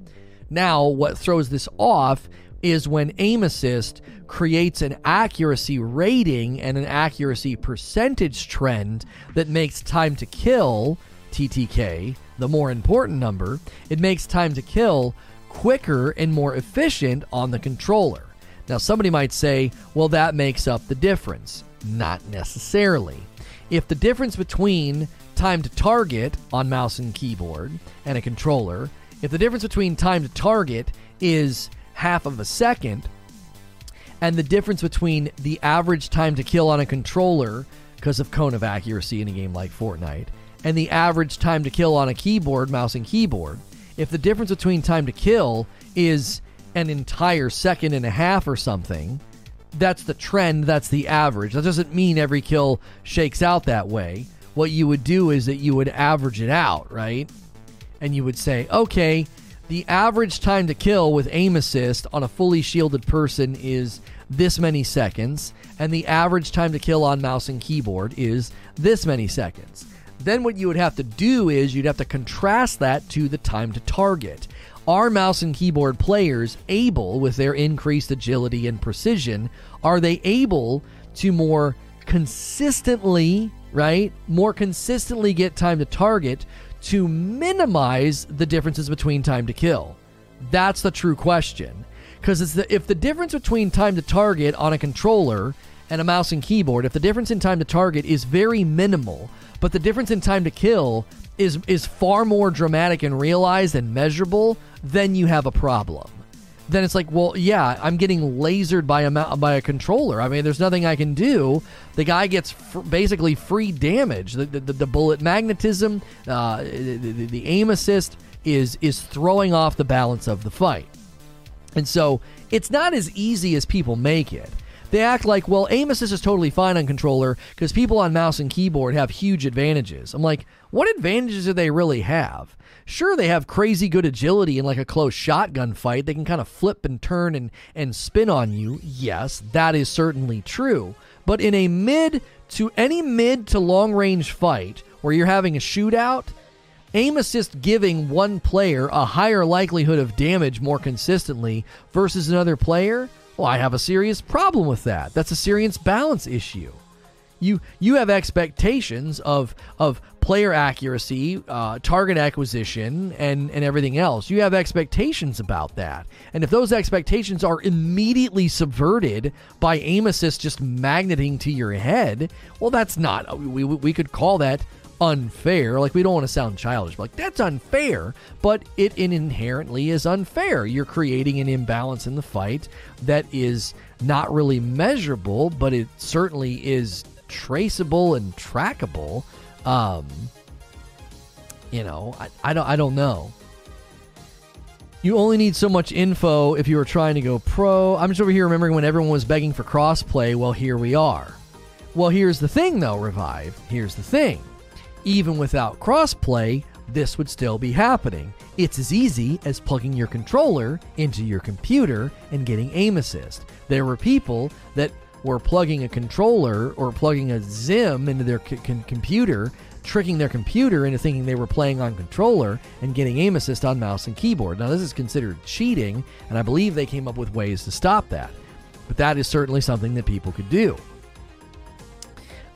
Now, what throws this off is when aim assist creates an accuracy rating and an accuracy percentage trend that makes time to kill TTK the more important number, it makes time to kill quicker and more efficient on the controller. Now, somebody might say, well, that makes up the difference. Not necessarily. If the difference between time to target on mouse and keyboard and a controller, if the difference between time to target is half of a second, and the difference between the average time to kill on a controller, because of cone of accuracy in a game like Fortnite, and the average time to kill on a keyboard, mouse and keyboard, if the difference between time to kill is an entire second and a half or something, that's the trend, that's the average. That doesn't mean every kill shakes out that way. What you would do is that you would average it out, right? And you would say, okay, the average time to kill with aim assist on a fully shielded person is this many seconds, and the average time to kill on mouse and keyboard is this many seconds. Then what you would have to do is you'd have to contrast that to the time to target. Are mouse and keyboard players able, with their increased agility and precision, are they able to more consistently, right? More consistently get time to target to minimize the differences between time to kill? That's the true question. Because it's the, if the difference between time to target on a controller and a mouse and keyboard, if the difference in time to target is very minimal, but the difference in time to kill is is far more dramatic and realized and measurable, then you have a problem. Then it's like, well, yeah, I'm getting lasered by a by a controller. I mean, there's nothing I can do. The guy gets fr- basically free damage. The, the, the bullet magnetism, uh, the, the, the aim assist is is throwing off the balance of the fight. And so it's not as easy as people make it. They act like, well, aim assist is totally fine on controller because people on mouse and keyboard have huge advantages. I'm like, what advantages do they really have? Sure, they have crazy good agility in like a close shotgun fight. They can kind of flip and turn and, and spin on you. Yes, that is certainly true. But in a mid to any mid to long range fight where you're having a shootout, aim assist giving one player a higher likelihood of damage more consistently versus another player well, I have a serious problem with that. That's a serious balance issue. You you have expectations of of player accuracy, uh, target acquisition, and and everything else. You have expectations about that, and if those expectations are immediately subverted by aim assist just magneting to your head, well, that's not. We we could call that unfair. Like we don't want to sound childish, but like that's unfair. But it, inherently is unfair. You're creating an imbalance in the fight that is not really measurable, but it certainly is traceable and trackable. Um, you know, I, I don't I don't know. You only need so much info if you are trying to go pro. I'm just over here remembering when everyone was begging for crossplay. Well, here we are. Well, here's the thing, though, Revive. Here's the thing even without crossplay, this would still be happening. It's as easy as plugging your controller into your computer and getting aim assist. There were people that were plugging a controller or plugging a XIM into their c- c- computer, tricking their computer into thinking they were playing on controller and getting aim assist on mouse and keyboard. Now, this is considered cheating, and I believe they came up with ways to stop that. But that is certainly something that people could do.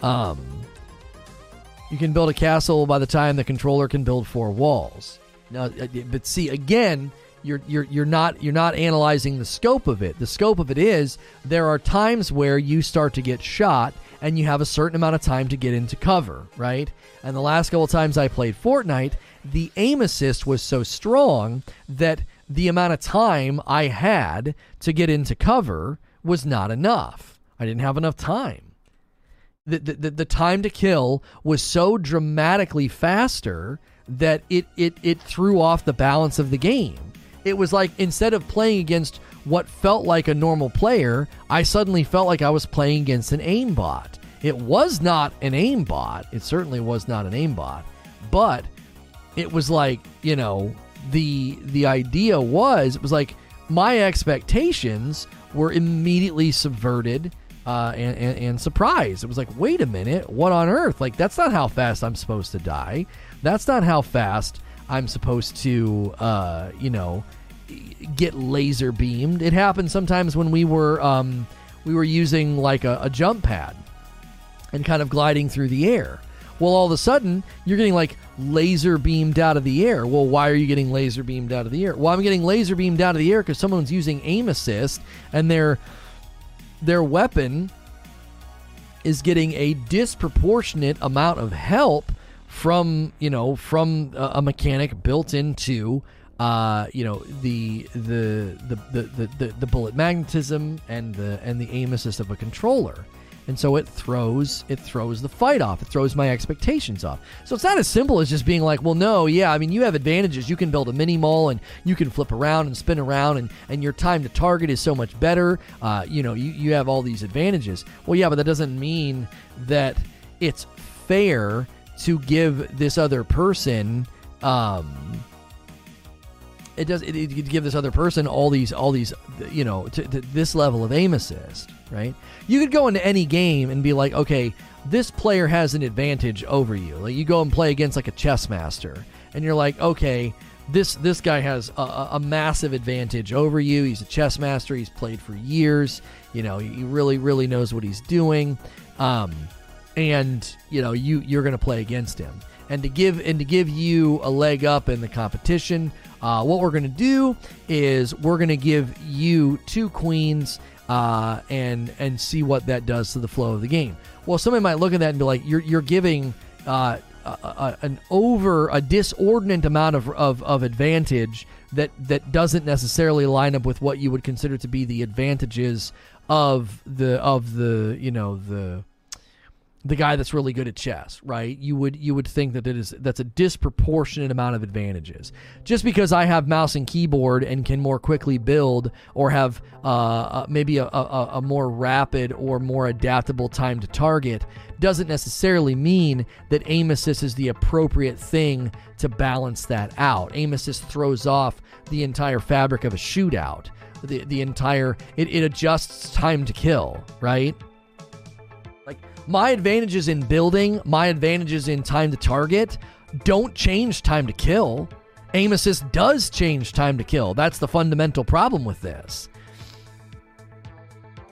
Um, you can build a castle by the time the controller can build four walls. uh, but see again, you're you're you're not you're not analyzing the scope of it. The scope of it is there are times where you start to get shot and you have a certain amount of time to get into cover, right? And the last couple times I played Fortnite, the aim assist was so strong that the amount of time I had to get into cover was not enough. I didn't have enough time. The, the, the time to kill was so dramatically faster that it, it, it threw off the balance of the game. It was like instead of playing against what felt like a normal player, I suddenly felt like I was playing against an aimbot. It was not an aimbot. It certainly was not an aimbot. But it was like, you know, the the idea was it was like my expectations were immediately subverted uh, and, and, and surprised. It was like, wait a minute, what on earth? Like, that's not how fast I'm supposed to die. That's not how fast I'm supposed to, uh, you know, get laser beamed. It happened sometimes when we were um, we were using like a, a jump pad and kind of gliding through the air. Well, all of a sudden, you're getting like laser beamed out of the air. Well, why are you getting laser beamed out of the air? Well, I'm getting laser beamed out of the air because someone's using aim assist and their their weapon is getting a disproportionate amount of help from you know from a, a mechanic built into uh, you know the the, the the, the the bullet magnetism and the and the aim assist of a controller and so it throws it throws the fight off. It throws my expectations off. So it's not as simple as just being like well no yeah i mean you have advantages. You can build a mini mall and you can flip around and spin around and, and your time to target is so much better. Uh, you know you, you have all these advantages. Well yeah but that doesn't mean that it's fair to give this other person um, it does it, it give this other person all these all these you know to, to this level of aim assist right? You could go into any game and be like okay this player has an advantage over you. Like you go and play against like a chess master and you're like okay this this guy has a, a massive advantage over you. He's a chess master. He's played for years. You know he really really knows what he's doing. Um, and you know you you're to play against him. And to give and to give you a leg up in the competition uh, what we're to do is we're to give you two queens uh, and and see what that does to the flow of the game. Well, somebody might look at that and be like, "You're you're giving uh, a, a, an over a disordinate amount of, of, of advantage that that doesn't necessarily line up with what you would consider to be the advantages of the of the you know the the guy that's really good at chess, right? You would you would think that it is that's a disproportionate amount of advantages. Just because I have mouse and keyboard and can more quickly build, or have uh, uh, maybe a, a, a more rapid or more adaptable time to target, doesn't necessarily mean that aim assist is the appropriate thing to balance that out. Aim assist throws off the entire fabric of a shootout. The the entire it, it adjusts time to kill, right? My advantages in building, my advantages in time to target don't change time to kill. Aim assist does change time to kill. That's the fundamental problem with this.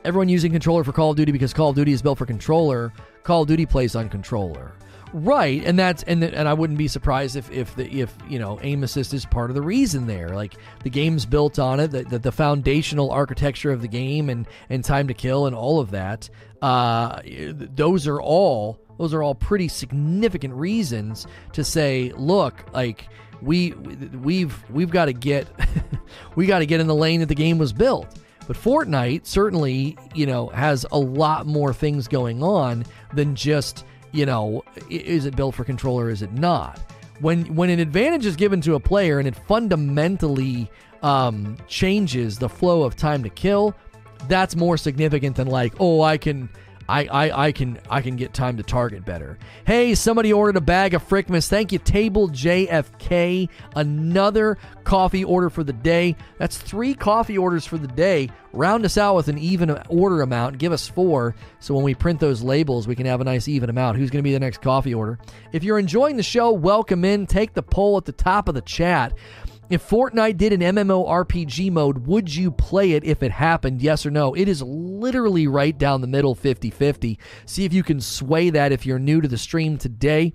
Everyone using controller for Call of Duty because Call of Duty is built for controller. Call of Duty plays on controller. Right, and that's and and I wouldn't be surprised if if the if you know aim assist is part of the reason there. Like the game's built on it, the, the, the foundational architecture of the game and and time to kill and all of that. Uh, those are all those are all pretty significant reasons to say, look, like we we've we've got to get we got to get in the lane that the game was built. But Fortnite certainly, you know, has a lot more things going on than just you know, is it built for control or Is it not? When when an advantage is given to a player and it fundamentally um, changes the flow of time to kill, that's more significant than like, oh, I can I, I, I can I can get time to target better. Hey, somebody ordered a bag of Frickmas. Thank you, Table JFK. Another coffee order for the day. That's three coffee orders for the day. Round us out with an even order amount. Give us four, so when we print those labels, we can have a nice even amount. Who's going to be the next coffee order? If you're enjoying the show, welcome in. Take the poll at the top of the chat. If Fortnite did an MMORPG mode, would you play it if it happened? Yes or no? It is literally right down the middle 50 50. See if you can sway that if you're new to the stream today.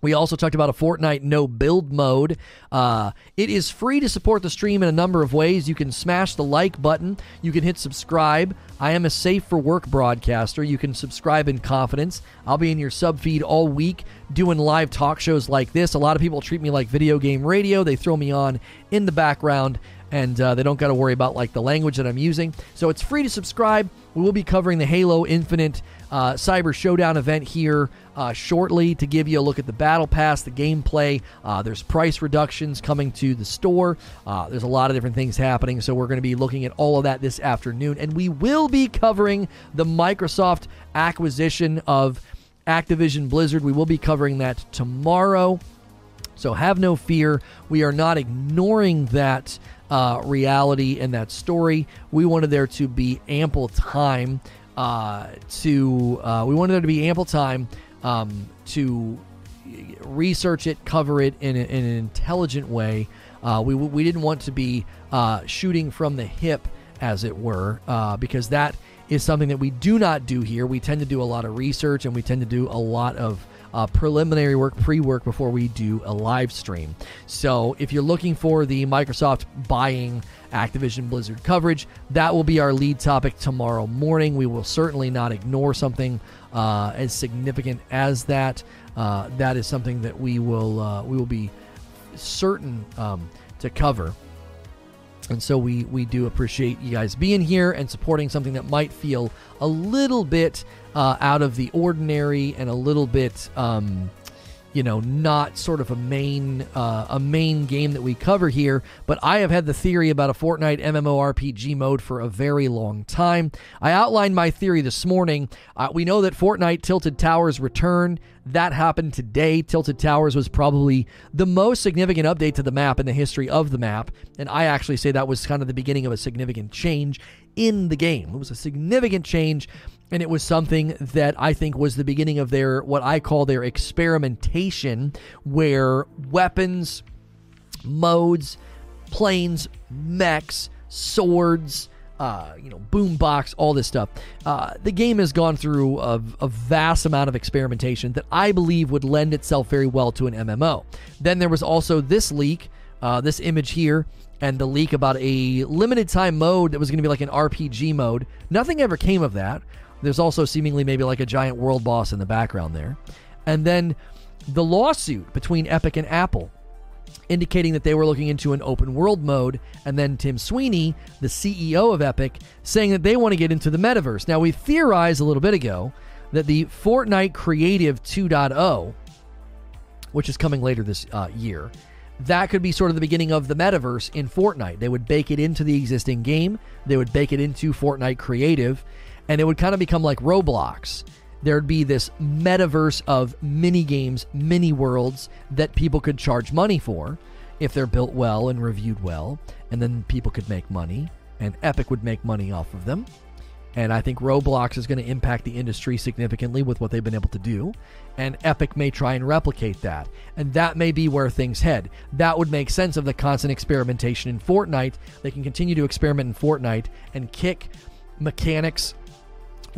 We also talked about a Fortnite no build mode. Uh, it is free to support the stream in a number of ways. You can smash the like button. You can hit subscribe. I am a safe for work broadcaster. You can subscribe in confidence. I'll be in your sub feed all week doing live talk shows like this. A lot of people treat me like video game radio. They throw me on in the background and uh, they don't got to worry about like the language that I'm using. So it's free to subscribe. We will be covering the Halo Infinite uh, Cyber Showdown event here uh, shortly to give you a look at the battle pass, the gameplay. Uh, there's price reductions coming to the store. Uh, there's a lot of different things happening, so we're going to be looking at all of that this afternoon, and we will be covering the Microsoft acquisition of Activision Blizzard. We will be covering that tomorrow. So have no fear. We are not ignoring that uh, reality and that story. We wanted there to be ample time uh, to. Uh, we wanted there to be ample time um, to research it, cover it in, a, in an intelligent way. Uh, we we didn't want to be uh, shooting from the hip, as it were, uh, because that is something that we do not do here. We tend to do a lot of research and we tend to do a lot of uh, preliminary work, pre work before we do a live stream. So if you're looking for the Microsoft buying Activision Blizzard coverage, that will be our lead topic tomorrow morning. We will certainly not ignore something uh, as significant as that. Uh, that is something that we will uh, we will be certain um, to cover. And so we, we do appreciate you guys being here and supporting something that might feel a little bit uh, out of the ordinary and a little bit, um, you know, not sort of a main uh, a main game that we cover here. But I have had the theory about a Fortnite MMORPG mode for a very long time. I outlined my theory this morning. Uh, we know that Fortnite Tilted Towers return. That happened today. Tilted Towers was probably the most significant update to the map in the history of the map. And I actually say that was kind of the beginning of a significant change in the game. It was a significant change, and it was something that I think was the beginning of their, what I call their experimentation, where weapons, modes, planes, mechs, swords, uh, you know, boombox, all this stuff. Uh, the game has gone through a, a, vast amount of experimentation that I believe would lend itself very well to an MMO. Then there was also this leak, uh, this image here, and the leak about a limited time mode that was going to be like an RPG mode. Nothing ever came of that. There's also seemingly maybe like a giant world boss in the background there. And then the lawsuit between Epic and Apple indicating that they were looking into an open world mode, and then Tim Sweeney, the CEO of Epic, saying that they want to get into the metaverse. Now, we theorized a little bit ago that the Fortnite Creative 2.0, which is coming later this uh, year, that could be sort of the beginning of the metaverse in Fortnite. They would bake it into the existing game, they would bake it into Fortnite Creative, and it would kind of become like Roblox there'd be this metaverse of mini games, mini worlds that people could charge money for if they're built well and reviewed well, and then people could make money, and Epic would make money off of them. And I think Roblox is going to impact the industry significantly with what they've been able to do. And Epic may try and replicate that. And that may be where things head. That would make sense of the constant experimentation in Fortnite. They can continue to experiment in Fortnite and kick mechanics,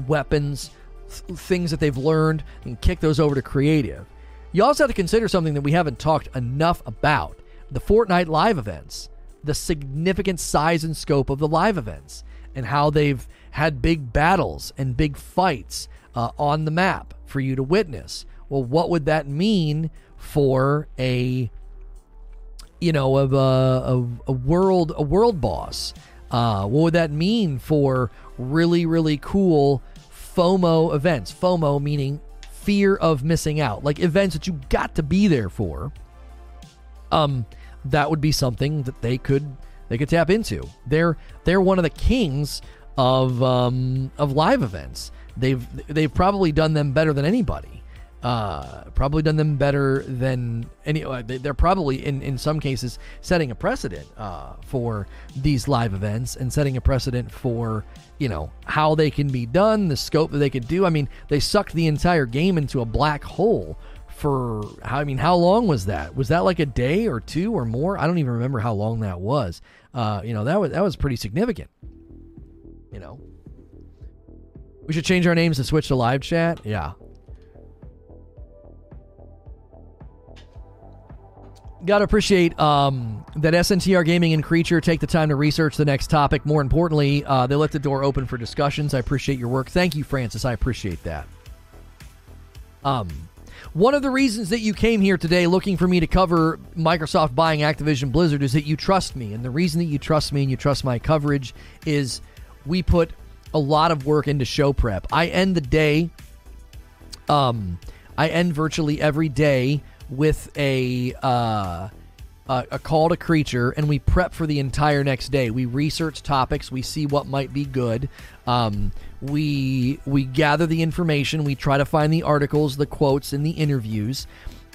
weapons, things that they've learned and kick those over to creative. You also have to consider something that we haven't talked enough about the Fortnite live events, the significant size and scope of the live events, and how they've had big battles and big fights uh, on the map for you to witness. Well, what would that mean for a you know of a, a, a world a world boss? Uh, what would that mean for really really cool FOMO events. FOMO meaning fear of missing out, like events that you got to be there for. Um, that would be something that they could they could tap into. They're they're one of the kings of um, of live events. They've they've probably done them better than anybody. Uh, probably done them better than any. Uh, they're probably in in some cases setting a precedent uh, for these live events and setting a precedent for you know how they can be done, the scope that they could do. I mean, they sucked the entire game into a black hole for how I mean, how long was that? Was that like a day or two or more? I don't even remember how long that was. Uh, you know, that was that was pretty significant. You know, we should change our names to switch to live chat. Yeah, Gotta appreciate um, that SNTR Gaming and Creature take the time to research the next topic. More importantly, uh, they left the door open for discussions. I appreciate your work. Thank you, Francis. I appreciate that. Um, one of the reasons that you came here today looking for me to cover Microsoft buying Activision Blizzard is that you trust me. And the reason that you trust me and you trust my coverage is we put a lot of work into show prep. I end the day, um, I end virtually every day with a uh, a, a call to creature, and we prep for the entire next day. We research topics, we see what might be good. Um, we we gather the information, we try to find the articles, the quotes, and the interviews.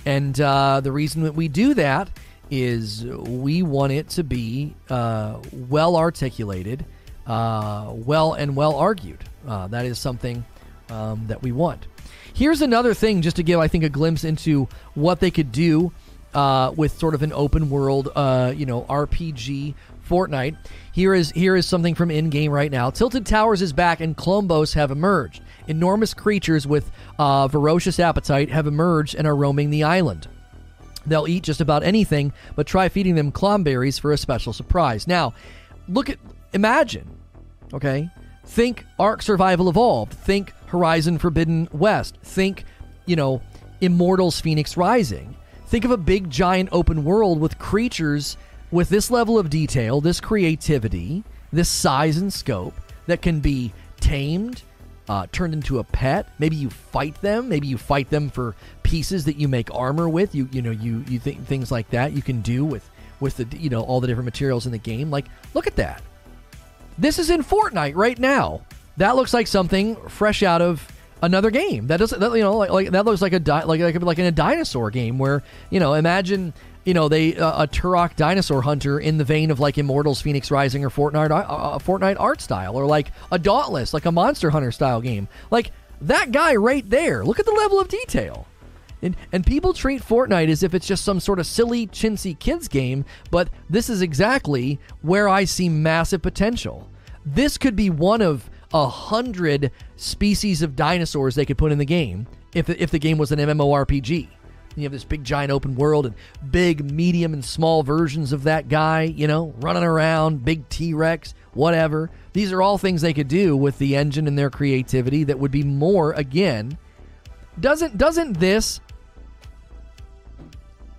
And uh, the reason that we do that is we want it to be uh, well articulated, uh, well and well argued. Uh, that is something um, that we want. Here's another thing, just to give, I think, a glimpse into what they could do uh, with sort of an open world, uh, you know, RPG Fortnite. Here is here is something from in game right now. Tilted Towers is back, and Klombos have emerged. Enormous creatures with uh, ferocious appetite have emerged and are roaming the island. They'll eat just about anything, but try feeding them Klomberries for a special surprise. Now, look at imagine, okay? Think Ark Survival Evolved. Think Horizon Forbidden West. Think, you know, Immortals Phoenix Rising. Think of a big, giant open world with creatures with this level of detail, this creativity, this size and scope that can be tamed, uh, turned into a pet. Maybe you fight them. Maybe you fight them for pieces that you make armor with. You you know you you think things like that you can do with with the you know all the different materials in the game. Like look at that. This is in Fortnite right now. That looks like something fresh out of another game. That doesn't, that, you know, like, like that looks like a di- like like like in a dinosaur game where you know, imagine you know they uh, a Turok dinosaur hunter in the vein of like Immortals, Phoenix Rising, or Fortnite uh, uh, Fortnite art style, or like a Dauntless, like a Monster Hunter style game. Like that guy right there. Look at the level of detail. And, and people treat Fortnite as if it's just some sort of silly, chintzy kids game, but this is exactly where I see massive potential. This could be one of a hundred species of dinosaurs they could put in the game if, if the game was an MMORPG. You have this big giant open world and big, medium, and small versions of that guy, you know, running around, big T Rex, whatever. These are all things they could do with the engine and their creativity that would be more again. Doesn't doesn't this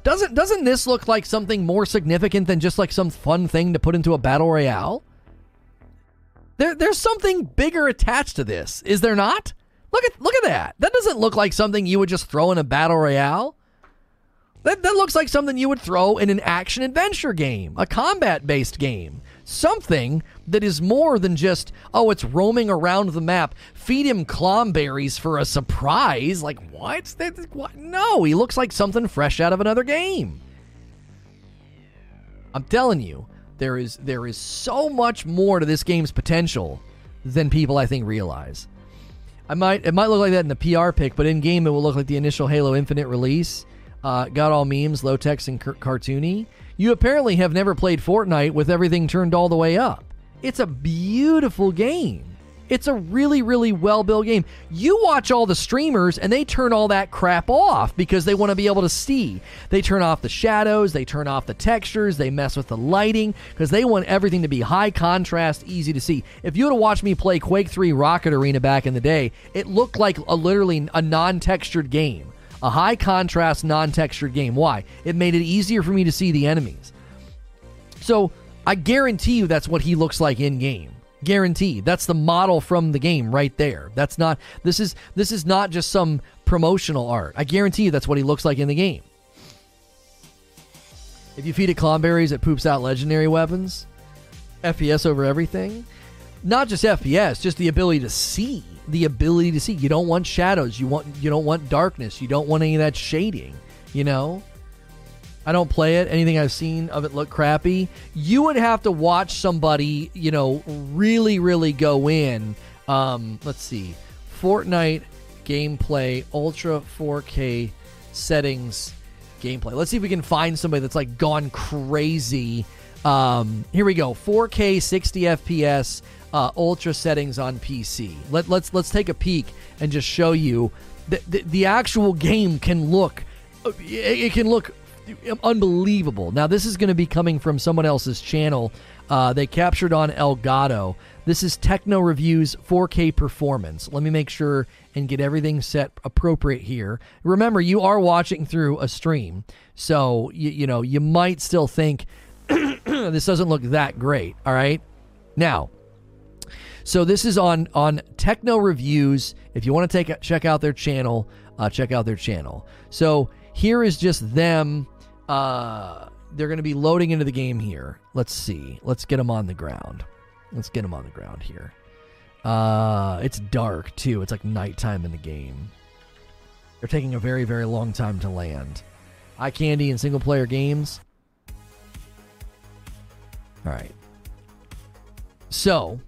doesn't doesn't this look like something more significant than just like some fun thing to put into a battle royale? There, there's something bigger attached to this, is there not? Look at look at that. That doesn't look like something you would just throw in a battle royale. That, that looks like something you would throw in an action adventure game, a combat based game. Something that is more than just, oh, it's roaming around the map. Feed him Klomberries for a surprise. Like, what? That, what? No, he looks like something fresh out of another game. I'm telling you, there is there is so much more to this game's potential than people I think realize. I might it might look like that in the PR pick, but in game it will look like the initial Halo Infinite release. Uh, got all memes, low text, and cartoony. You apparently have never played Fortnite with everything turned all the way up. It's a beautiful game. It's a really, really well built game. You watch all the streamers and they turn all that crap off because they want to be able to see. They turn off the shadows, they turn off the textures, they mess with the lighting because they want everything to be high contrast, easy to see. If you would have watched me play Quake 3 Rocket Arena back in the day, it looked like a literally a non textured game. A high contrast, non textured game. Why? It made it easier for me to see the enemies. So I guarantee you that's what he looks like in game guaranteed. That's the model from the game right there. That's not this is this is not just some promotional art. I guarantee you that's what he looks like in the game. If you feed it Klomberries it poops out legendary weapons. Fps over everything. Not just fps just the ability to see. The ability to see. You don't want shadows. You want you don't want darkness. You don't want any of that shading you know I don't play it. Anything I've seen of it look crappy. You would have to watch somebody, you know, really, really go in. Um, let's see, Fortnite gameplay, Ultra 4K settings gameplay. Let's see if we can find somebody that's like gone crazy. Um, here we go, 4K 60 FPS, uh, Ultra settings on PC. Let, let's let's take a peek and just show you that the, the actual game can look. It can look unbelievable. Now, this is going to be coming from someone else's channel. Uh, they captured on Elgato. This is Techno Reviews 4K performance. Let me make sure and get everything set appropriate here. Remember, you are watching through a stream, so you, you know you might still think this doesn't look that great. All right, now. So this is on on Techno Reviews. If you want to take check out their channel, uh, check out their channel. So here is just them. Uh, they're going to be loading into the game here. Let's see. Let's get them on the ground. Let's get them on the ground here. Uh, it's dark too. It's like nighttime in the game. They're taking a very, very long time to land. Eye candy in single player games. All right. So,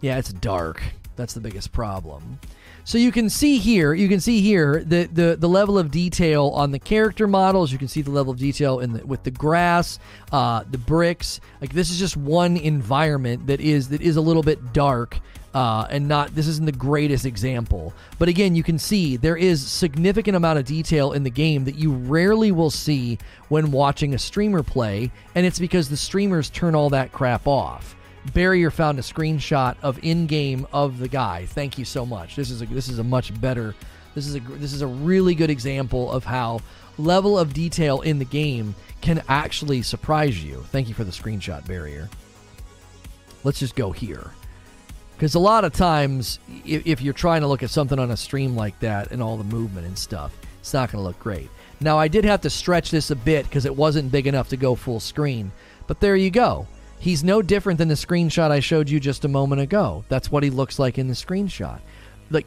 yeah, it's dark. That's the biggest problem. So you can see here, you can see here the, the, the level of detail on the character models. You can see the level of detail in the, with the grass, uh, the bricks. Like this is just one environment that is that is a little bit dark. Uh, and not this isn't the greatest example but again you can see there is significant amount of detail in the game that you rarely will see when watching a streamer play and it's because the streamers turn all that crap off Barrier found a screenshot of in-game of the guy. Thank you so much. This is a this is a much better. This is a this is a really good example of how level of detail in the game can actually surprise you. Thank you for the screenshot, Barrier. Let's just go here. Because a lot of times, if, if, you're trying to look at something on a stream like that and all the movement and stuff, it's not going to look great. Now, I did have to stretch this a bit because it wasn't big enough to go full screen. But there you go. He's no different than the screenshot I showed you just a moment ago. That's what he looks like in the screenshot. Like,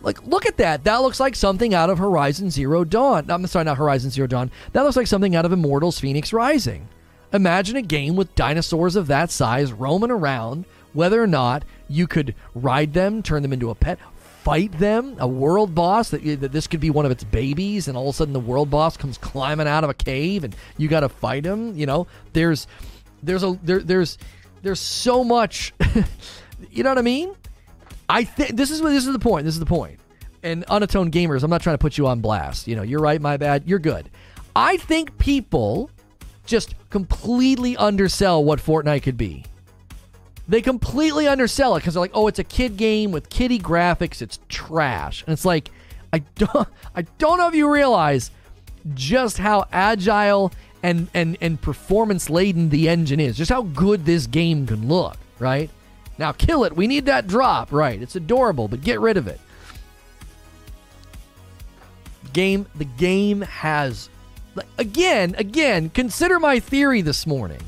like look at that. That looks like something out of Horizon Zero Dawn. I'm sorry, not Horizon Zero Dawn. That looks like something out of Immortals Phoenix Rising. Imagine a game with dinosaurs of that size roaming around, whether or not you could ride them, turn them into a pet, fight them, a world boss that, that this could be one of its babies, and all of a sudden the world boss comes climbing out of a cave and you got to fight him. You know, there's there's a there, there's there's so much. you know what I mean? I think this is what this is the point. This is the point. And unatone gamers, I'm not trying to put you on blast. You know, you're right, my bad. You're good. I think people just completely undersell what Fortnite could be. They completely undersell it because they're like, oh, it's a kid game with kiddie graphics. It's trash. And it's like, I don't, I don't know if you realize just how agile and and and performance laden the engine is. Just how good this game can look, right? Now kill it. We need that drop, right? It's adorable, but get rid of it. Game the game has again, again, consider my theory this morning.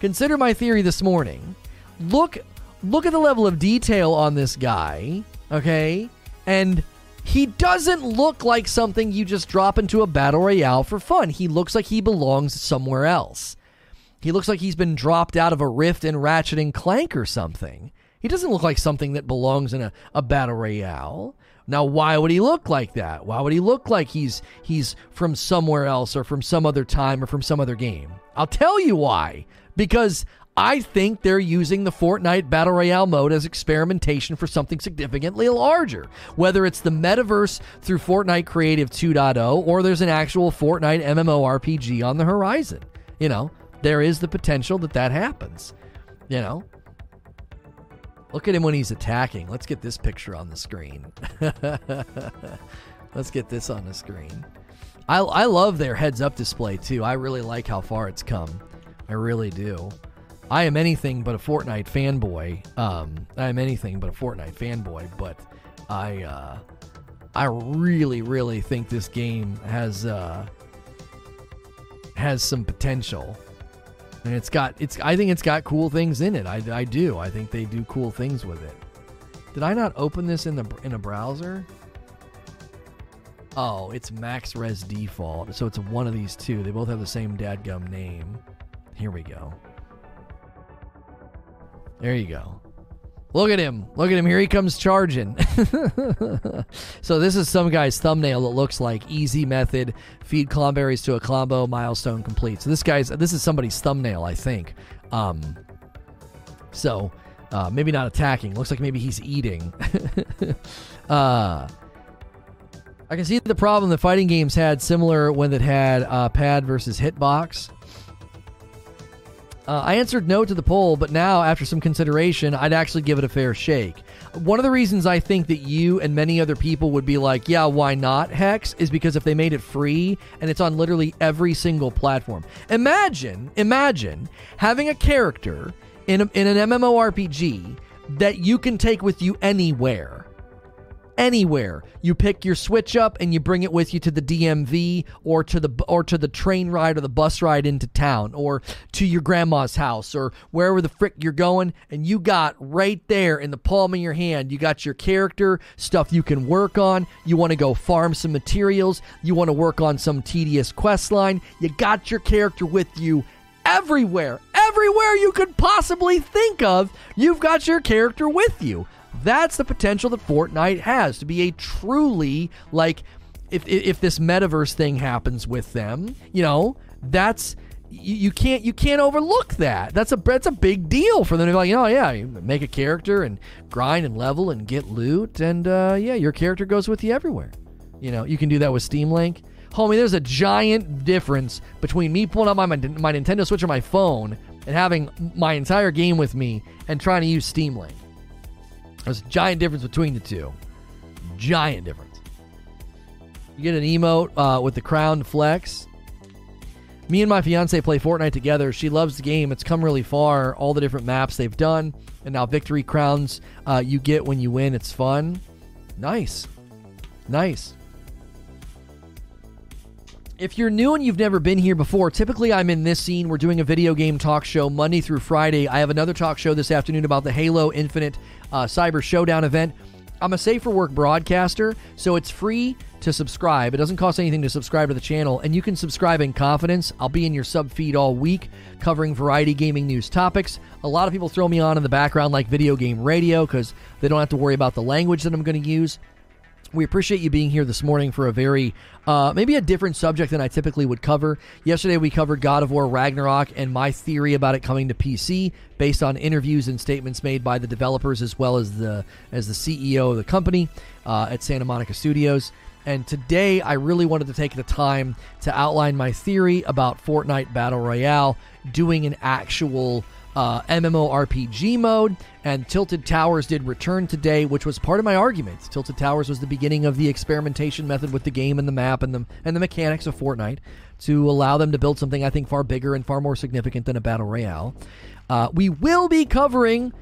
Consider my theory this morning. Look look at the level of detail on this guy, okay? And he doesn't look like something you just drop into a battle royale for fun. He looks like he belongs somewhere else. He looks like he's been dropped out of a rift in Ratchet and Clank or something. He doesn't look like something that belongs in a, a battle royale. Now, why would he look like that? Why would he look like he's he's from somewhere else or from some other time or from some other game? I'll tell you why. Because I think they're using the Fortnite Battle Royale mode as experimentation for something significantly larger. Whether it's the metaverse through Fortnite Creative 2.0 or there's an actual Fortnite MMORPG on the horizon. You know, there is the potential that that happens. You know? Look at him when he's attacking. Let's get this picture on the screen. Let's get this on the screen. I, I love their heads up display too. I really like how far it's come. I really do. I am anything but a Fortnite fanboy. Um, I am anything but a Fortnite fanboy, but I uh, I really, really think this game has uh, has some potential, and it's got it's. I think it's got cool things in it. I, I do. I think they do cool things with it. Did I not open this in the in a browser? Oh, it's Max Res default, so it's one of these two. They both have the same dadgum name. Here we go. There you go. Look at him. Look at him. Here he comes charging. so this is some guy's thumbnail that looks like easy method, feed Klomberries to a Klombo, milestone complete. So this guy's this is somebody's thumbnail, I think. Um so uh, maybe not attacking. Looks like maybe he's eating. uh I can see the problem the fighting games had similar when it had uh, pad versus hitbox. Uh, I answered no to the poll, but now, after some consideration, I'd actually give it a fair shake. One of the reasons I think that you and many other people would be like, yeah, why not Hex, is because if they made it free and it's on literally every single platform. Imagine, imagine having a character in, a, in an MMORPG that you can take with you anywhere anywhere. You pick your switch up and you bring it with you to the DMV or to the or to the train ride or the bus ride into town or to your grandma's house or wherever the frick you're going and you got right there in the palm of your hand you got your character stuff you can work on. You want to go farm some materials, you want to work on some tedious quest line. You got your character with you everywhere. Everywhere you could possibly think of, you've got your character with you. That's the potential that Fortnite has to be a truly like if if this metaverse thing happens with them, you know, that's you, can't you can't overlook that. That's a that's a big deal for them to be like, oh yeah, you make a character and grind and level and get loot, and uh, yeah, your character goes with you everywhere. You know, you can do that with Steam Link. Homie, there's a giant difference between me pulling out my, my, my Nintendo Switch or my phone and having my entire game with me and trying to use Steam Link. There's a giant difference between the two. Giant difference. You get an emote uh, with the crown flex. Me and my fiance play Fortnite together. She loves the game. It's come really far. All the different maps they've done, and now victory crowns uh, you get when you win. It's fun. Nice, nice. If you're new and you've never been here before, typically I'm in this scene. We're doing a video game talk show Monday through Friday. I have another talk show this afternoon about the Halo Infinite uh, Cyber Showdown event. I'm a safe for work broadcaster, so it's free to subscribe. It doesn't cost anything to subscribe to the channel, and you can subscribe in confidence. I'll be in your sub feed all week covering variety gaming news topics. A lot of people throw me on in the background like video game radio because they don't have to worry about the language that I'm going to use. We appreciate you being here this morning for a very, uh, maybe a different subject than I typically would cover. Yesterday we covered God of War Ragnarok and my theory about it coming to PC based on interviews and statements made by the developers as well as the as the CEO of the company uh, at Santa Monica Studios. And today I really wanted to take the time to outline my theory about Fortnite Battle Royale doing an actual uh, MMORPG mode, and Tilted Towers did return today, which was part of my argument. Tilted Towers was the beginning of the experimentation method with the game and the map and the and the mechanics of Fortnite to allow them to build something I think far bigger and far more significant than a battle royale. Uh, we will be covering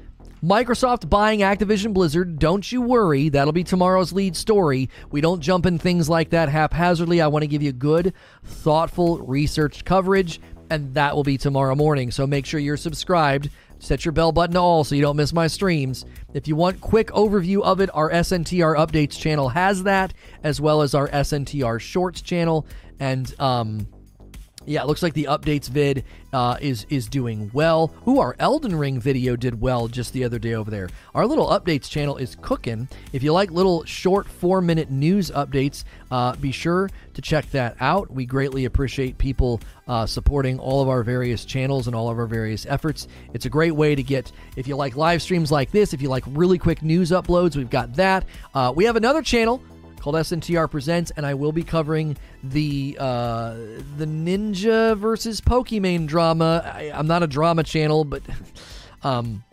Microsoft buying Activision Blizzard. Don't you worry, that'll be tomorrow's lead story. We don't jump in things like that haphazardly. I want to give you good, thoughtful, researched coverage and that will be tomorrow morning. So make sure you're subscribed. Set your bell button to all so you don't miss my streams. If you want quick overview of it, our SNTR updates channel has that, as well as our SNTR shorts channel. And um, yeah, it looks like the updates vid uh, is is doing well. Ooh, our Elden Ring video did well just the other day over there. Our little updates channel is cooking. If you like little short four minute news updates, uh, be sure to check that out. We greatly appreciate people uh, supporting all of our various channels and all of our various efforts. It's a great way to get, if you like live streams like this, if you like really quick news uploads, we've got that. Uh, we have another channel called SNTR Presents, and I will be covering the uh, the Ninja versus Pokimane drama. I, am not a drama channel, but um,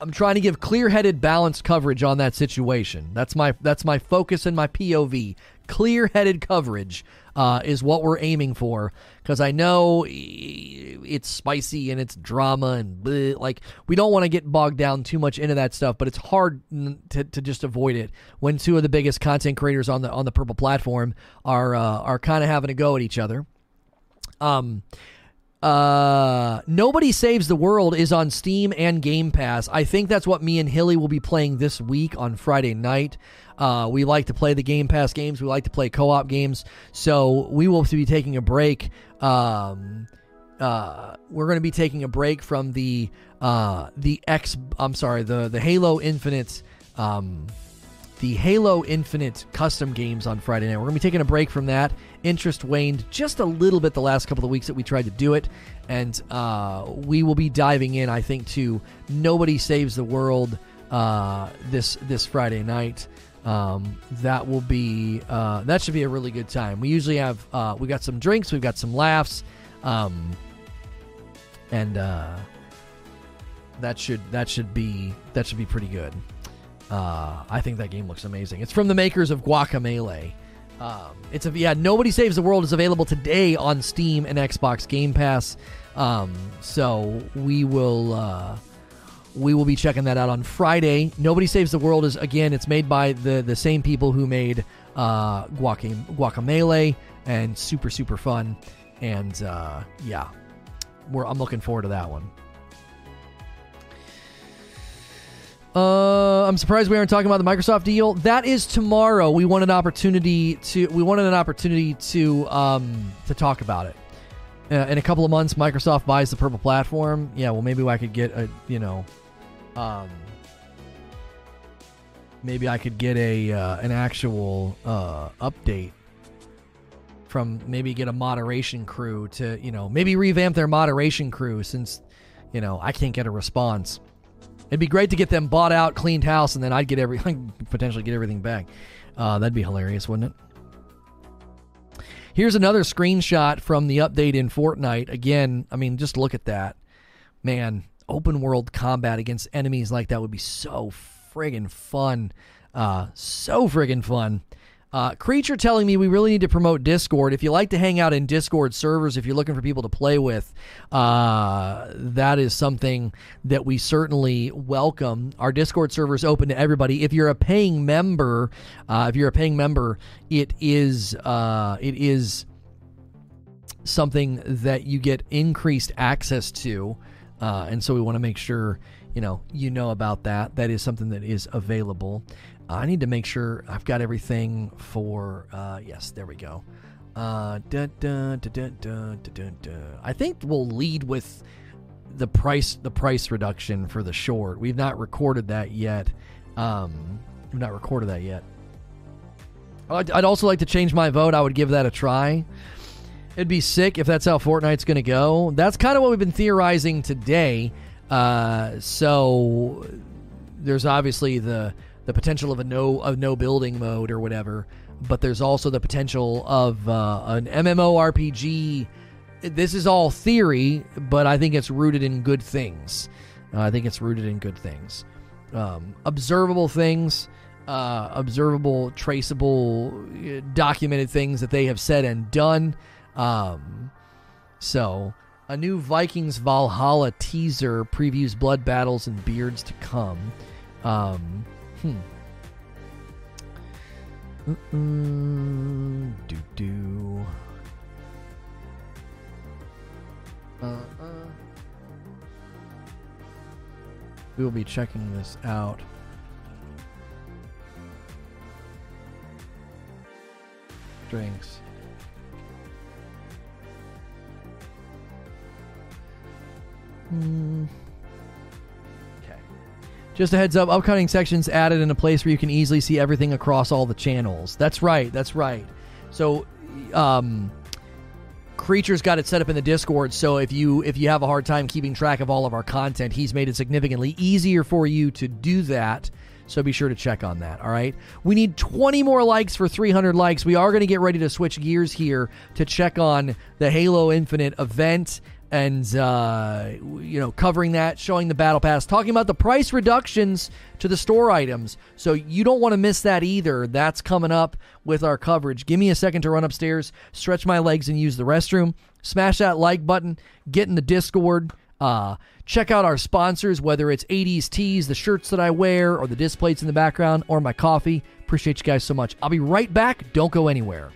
I'm trying to give clear-headed, balanced coverage on that situation. That's my that's my focus and my POV. Clear-headed coverage uh, is what we're aiming for because I know it's spicy and it's drama and bleh, like we don't want to get bogged down too much into that stuff, but it's hard to, to just avoid it when two of the biggest content creators on the on the purple platform are uh, are kind of having a go at each other. Um, uh, Nobody Saves the World is on Steam and Game Pass. I think that's what me and Hilly will be playing this week on Friday night. Uh, we like to play the Game Pass games. We like to play co-op games. So we will be taking a break. Um, uh, we're going to be taking a break from the uh, the X. I'm sorry, the the Halo Infinite. Um, the Halo Infinite custom games on Friday night. We're going to be taking a break from that. Interest waned just a little bit the last couple of weeks that we tried to do it. And uh, we will be diving in, I think, to Nobody Saves the World uh, this this Friday night. Um, that will be uh, that should be a really good time. We usually have uh, we got some drinks, we've got some laughs, um, and uh, that should that should be that should be pretty good. Uh, I think that game looks amazing. It's from the makers of Guacamelee. Um, it's a yeah. Nobody Saves the World is available today on Steam and Xbox Game Pass. Um, so we will uh, we will be checking that out on Friday. Nobody Saves the World is again. It's made by the the same people who made uh, Guacamelee and super super fun. And uh, yeah, we're, I'm looking forward to that one. Uh, I'm surprised we aren't talking about the Microsoft deal. That is tomorrow. We want an opportunity to. We wanted an opportunity to um to talk about it. Uh, in a couple of months, Microsoft buys the Purple Platform. Yeah, well, maybe I could get a you know, um, maybe I could get a uh, an actual uh, update from maybe get a moderation crew to you know maybe revamp their moderation crew since you know I can't get a response. It'd be great to get them bought out, cleaned house, and then I'd get every potentially get everything back. Uh, that'd be hilarious, wouldn't it? Here's another screenshot from the update in Fortnite. Again, I mean, just look at that, man. Open world combat against enemies like that would be so friggin' fun. Uh, so friggin' fun. Uh, Creature telling me we really need to promote Discord. If you like to hang out in Discord servers, if you're looking for people to play with, uh, that is something that we certainly welcome. Our Discord server is open to everybody. If you're a paying member, uh, if you're a paying member, it is uh, it is something that you get increased access to, uh, and so we want to make sure you know you know about that. That is something that is available. I need to make sure I've got everything for. Uh, yes, there we go. Uh, dun, dun, dun, I think we'll lead with the price the price reduction for the short. We've not recorded that yet. Um, we've not recorded that yet. I'd, I'd also like to change my vote. I would give that a try. It'd be sick if that's how Fortnite's going to go. That's kind of what we've been theorizing today. Uh, so there's obviously the the potential of a no of no building mode or whatever, but there's also the potential of uh, an MMORPG. This is all theory, but I think it's rooted in good things. Uh, I think it's rooted in good things, um, observable things, uh, observable, traceable, uh, documented things that they have said and done. Um, so, a new Vikings Valhalla teaser previews blood battles and beards to come. Um, Hmm. Do do. Uh uh. We will be checking this out. Drinks. Hmm. Just a heads up, upcoming sections added in a place where you can easily see everything across all the channels. That's right, that's right. So, um, Creature's got it set up in the Discord, so if you if you have a hard time keeping track of all of our content, he's made it significantly easier for you to do that. So be sure to check on that. All right. We need 20 more likes for 300 likes. We are going to get ready to switch gears here to check on the Halo Infinite event and uh, you know covering that showing the battle pass talking about the price reductions to the store items. So you don't want to miss that either. That's coming up with our coverage. Give me a second to run upstairs stretch my legs and use the restroom. Smash that like button. Get in the discord. Uh, check out our sponsors whether it's 80s tees the shirts that i wear or the Displates in the background or my coffee. Appreciate you guys so much. I'll be right back. Don't go anywhere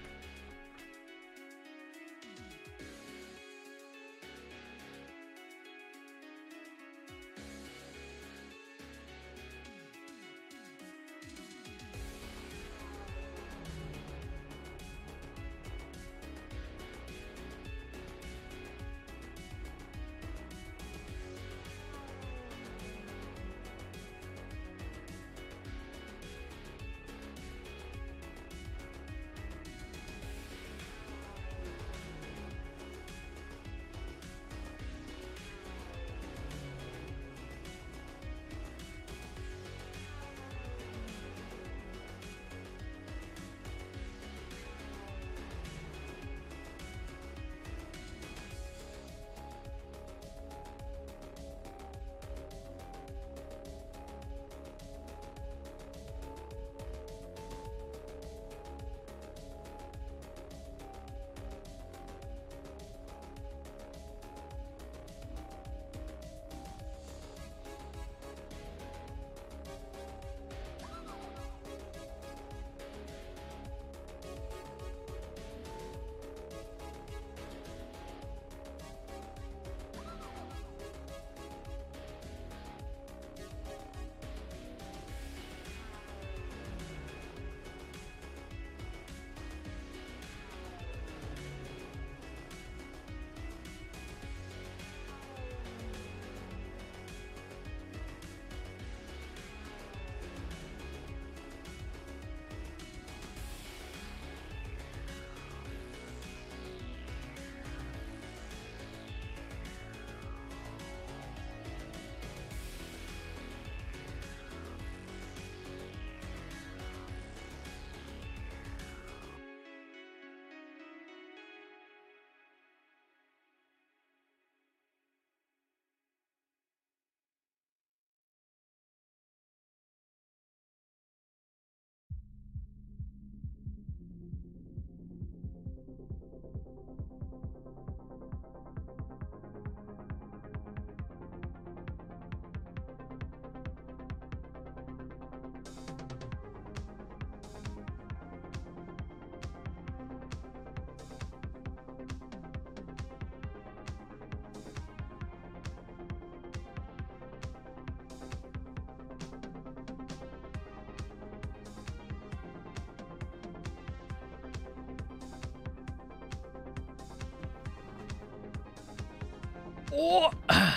Oh.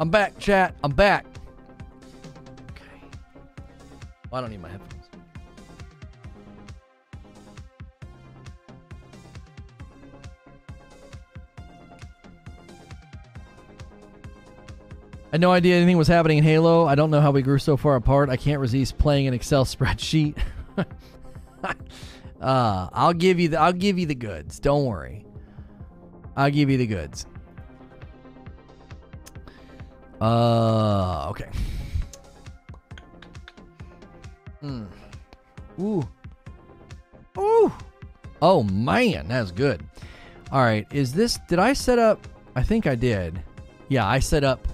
I'm back, chat. I'm back. Okay. Well, I don't need my headphones. I had no idea anything was happening in Halo. I don't know how we grew so far apart. I can't resist playing an Excel spreadsheet. uh, I'll give you the I'll give you the goods. Don't worry. I'll give you the goods. Uh, okay. Mm. Ooh. Ooh. Oh man, that's good. All right, is this did I set up I think I did. Yeah, I set up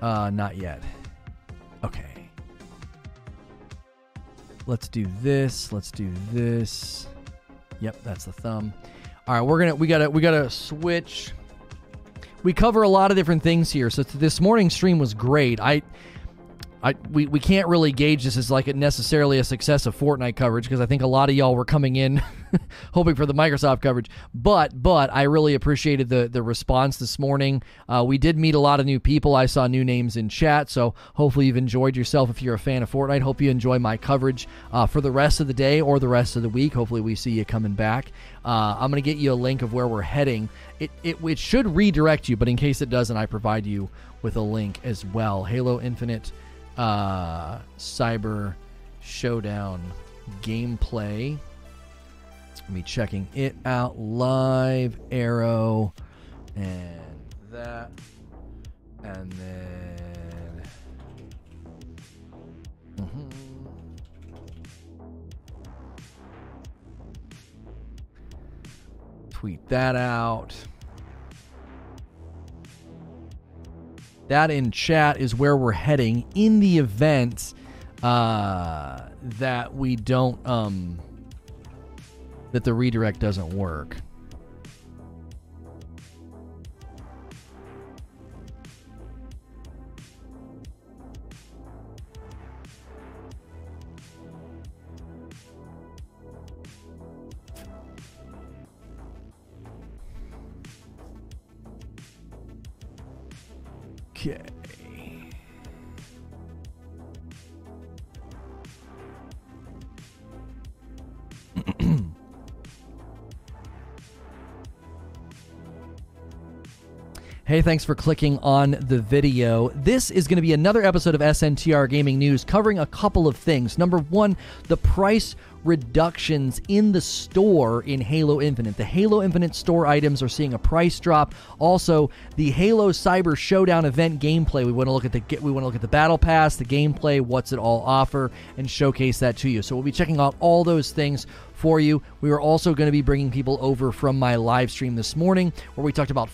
uh not yet. Okay. Let's do this. Let's do this. Yep, that's the thumb. All right, we're to we got to we got to switch we cover a lot of different things here. So this morning's stream was great. I I, we, we can't really gauge this as like a necessarily a success of Fortnite coverage because I think a lot of y'all were coming in hoping for the Microsoft coverage. But but I really appreciated the the response this morning. Uh, we did meet a lot of new people. I saw new names in chat, so hopefully you've enjoyed yourself. If you're a fan of Fortnite, hope you enjoy my coverage uh, for the rest of the day or the rest of the week. Hopefully we see you coming back. Uh, I'm gonna get you a link of where we're heading. It, it it should redirect you, but in case it doesn't, I provide you with a link as well. Halo Infinite uh, Cyber Showdown gameplay. Me checking it out live. Arrow and that, and then. mhm. Tweet that out. that in chat is where we're heading in the event uh, that we don't um, that the redirect doesn't work. Okay. Hey, thanks for clicking on the video. This is going to be another episode of SNTR Gaming News covering a couple of things. Number one, the price reductions in the store in Halo Infinite. The Halo Infinite store items are seeing a price drop. Also, the Halo Cyber Showdown event gameplay. We want to look at the we want to look at the battle pass, the gameplay, what's it all offer, and showcase that to you. So we'll be checking out all those things for you. We are also going to be bringing people over from my live stream this morning where we talked about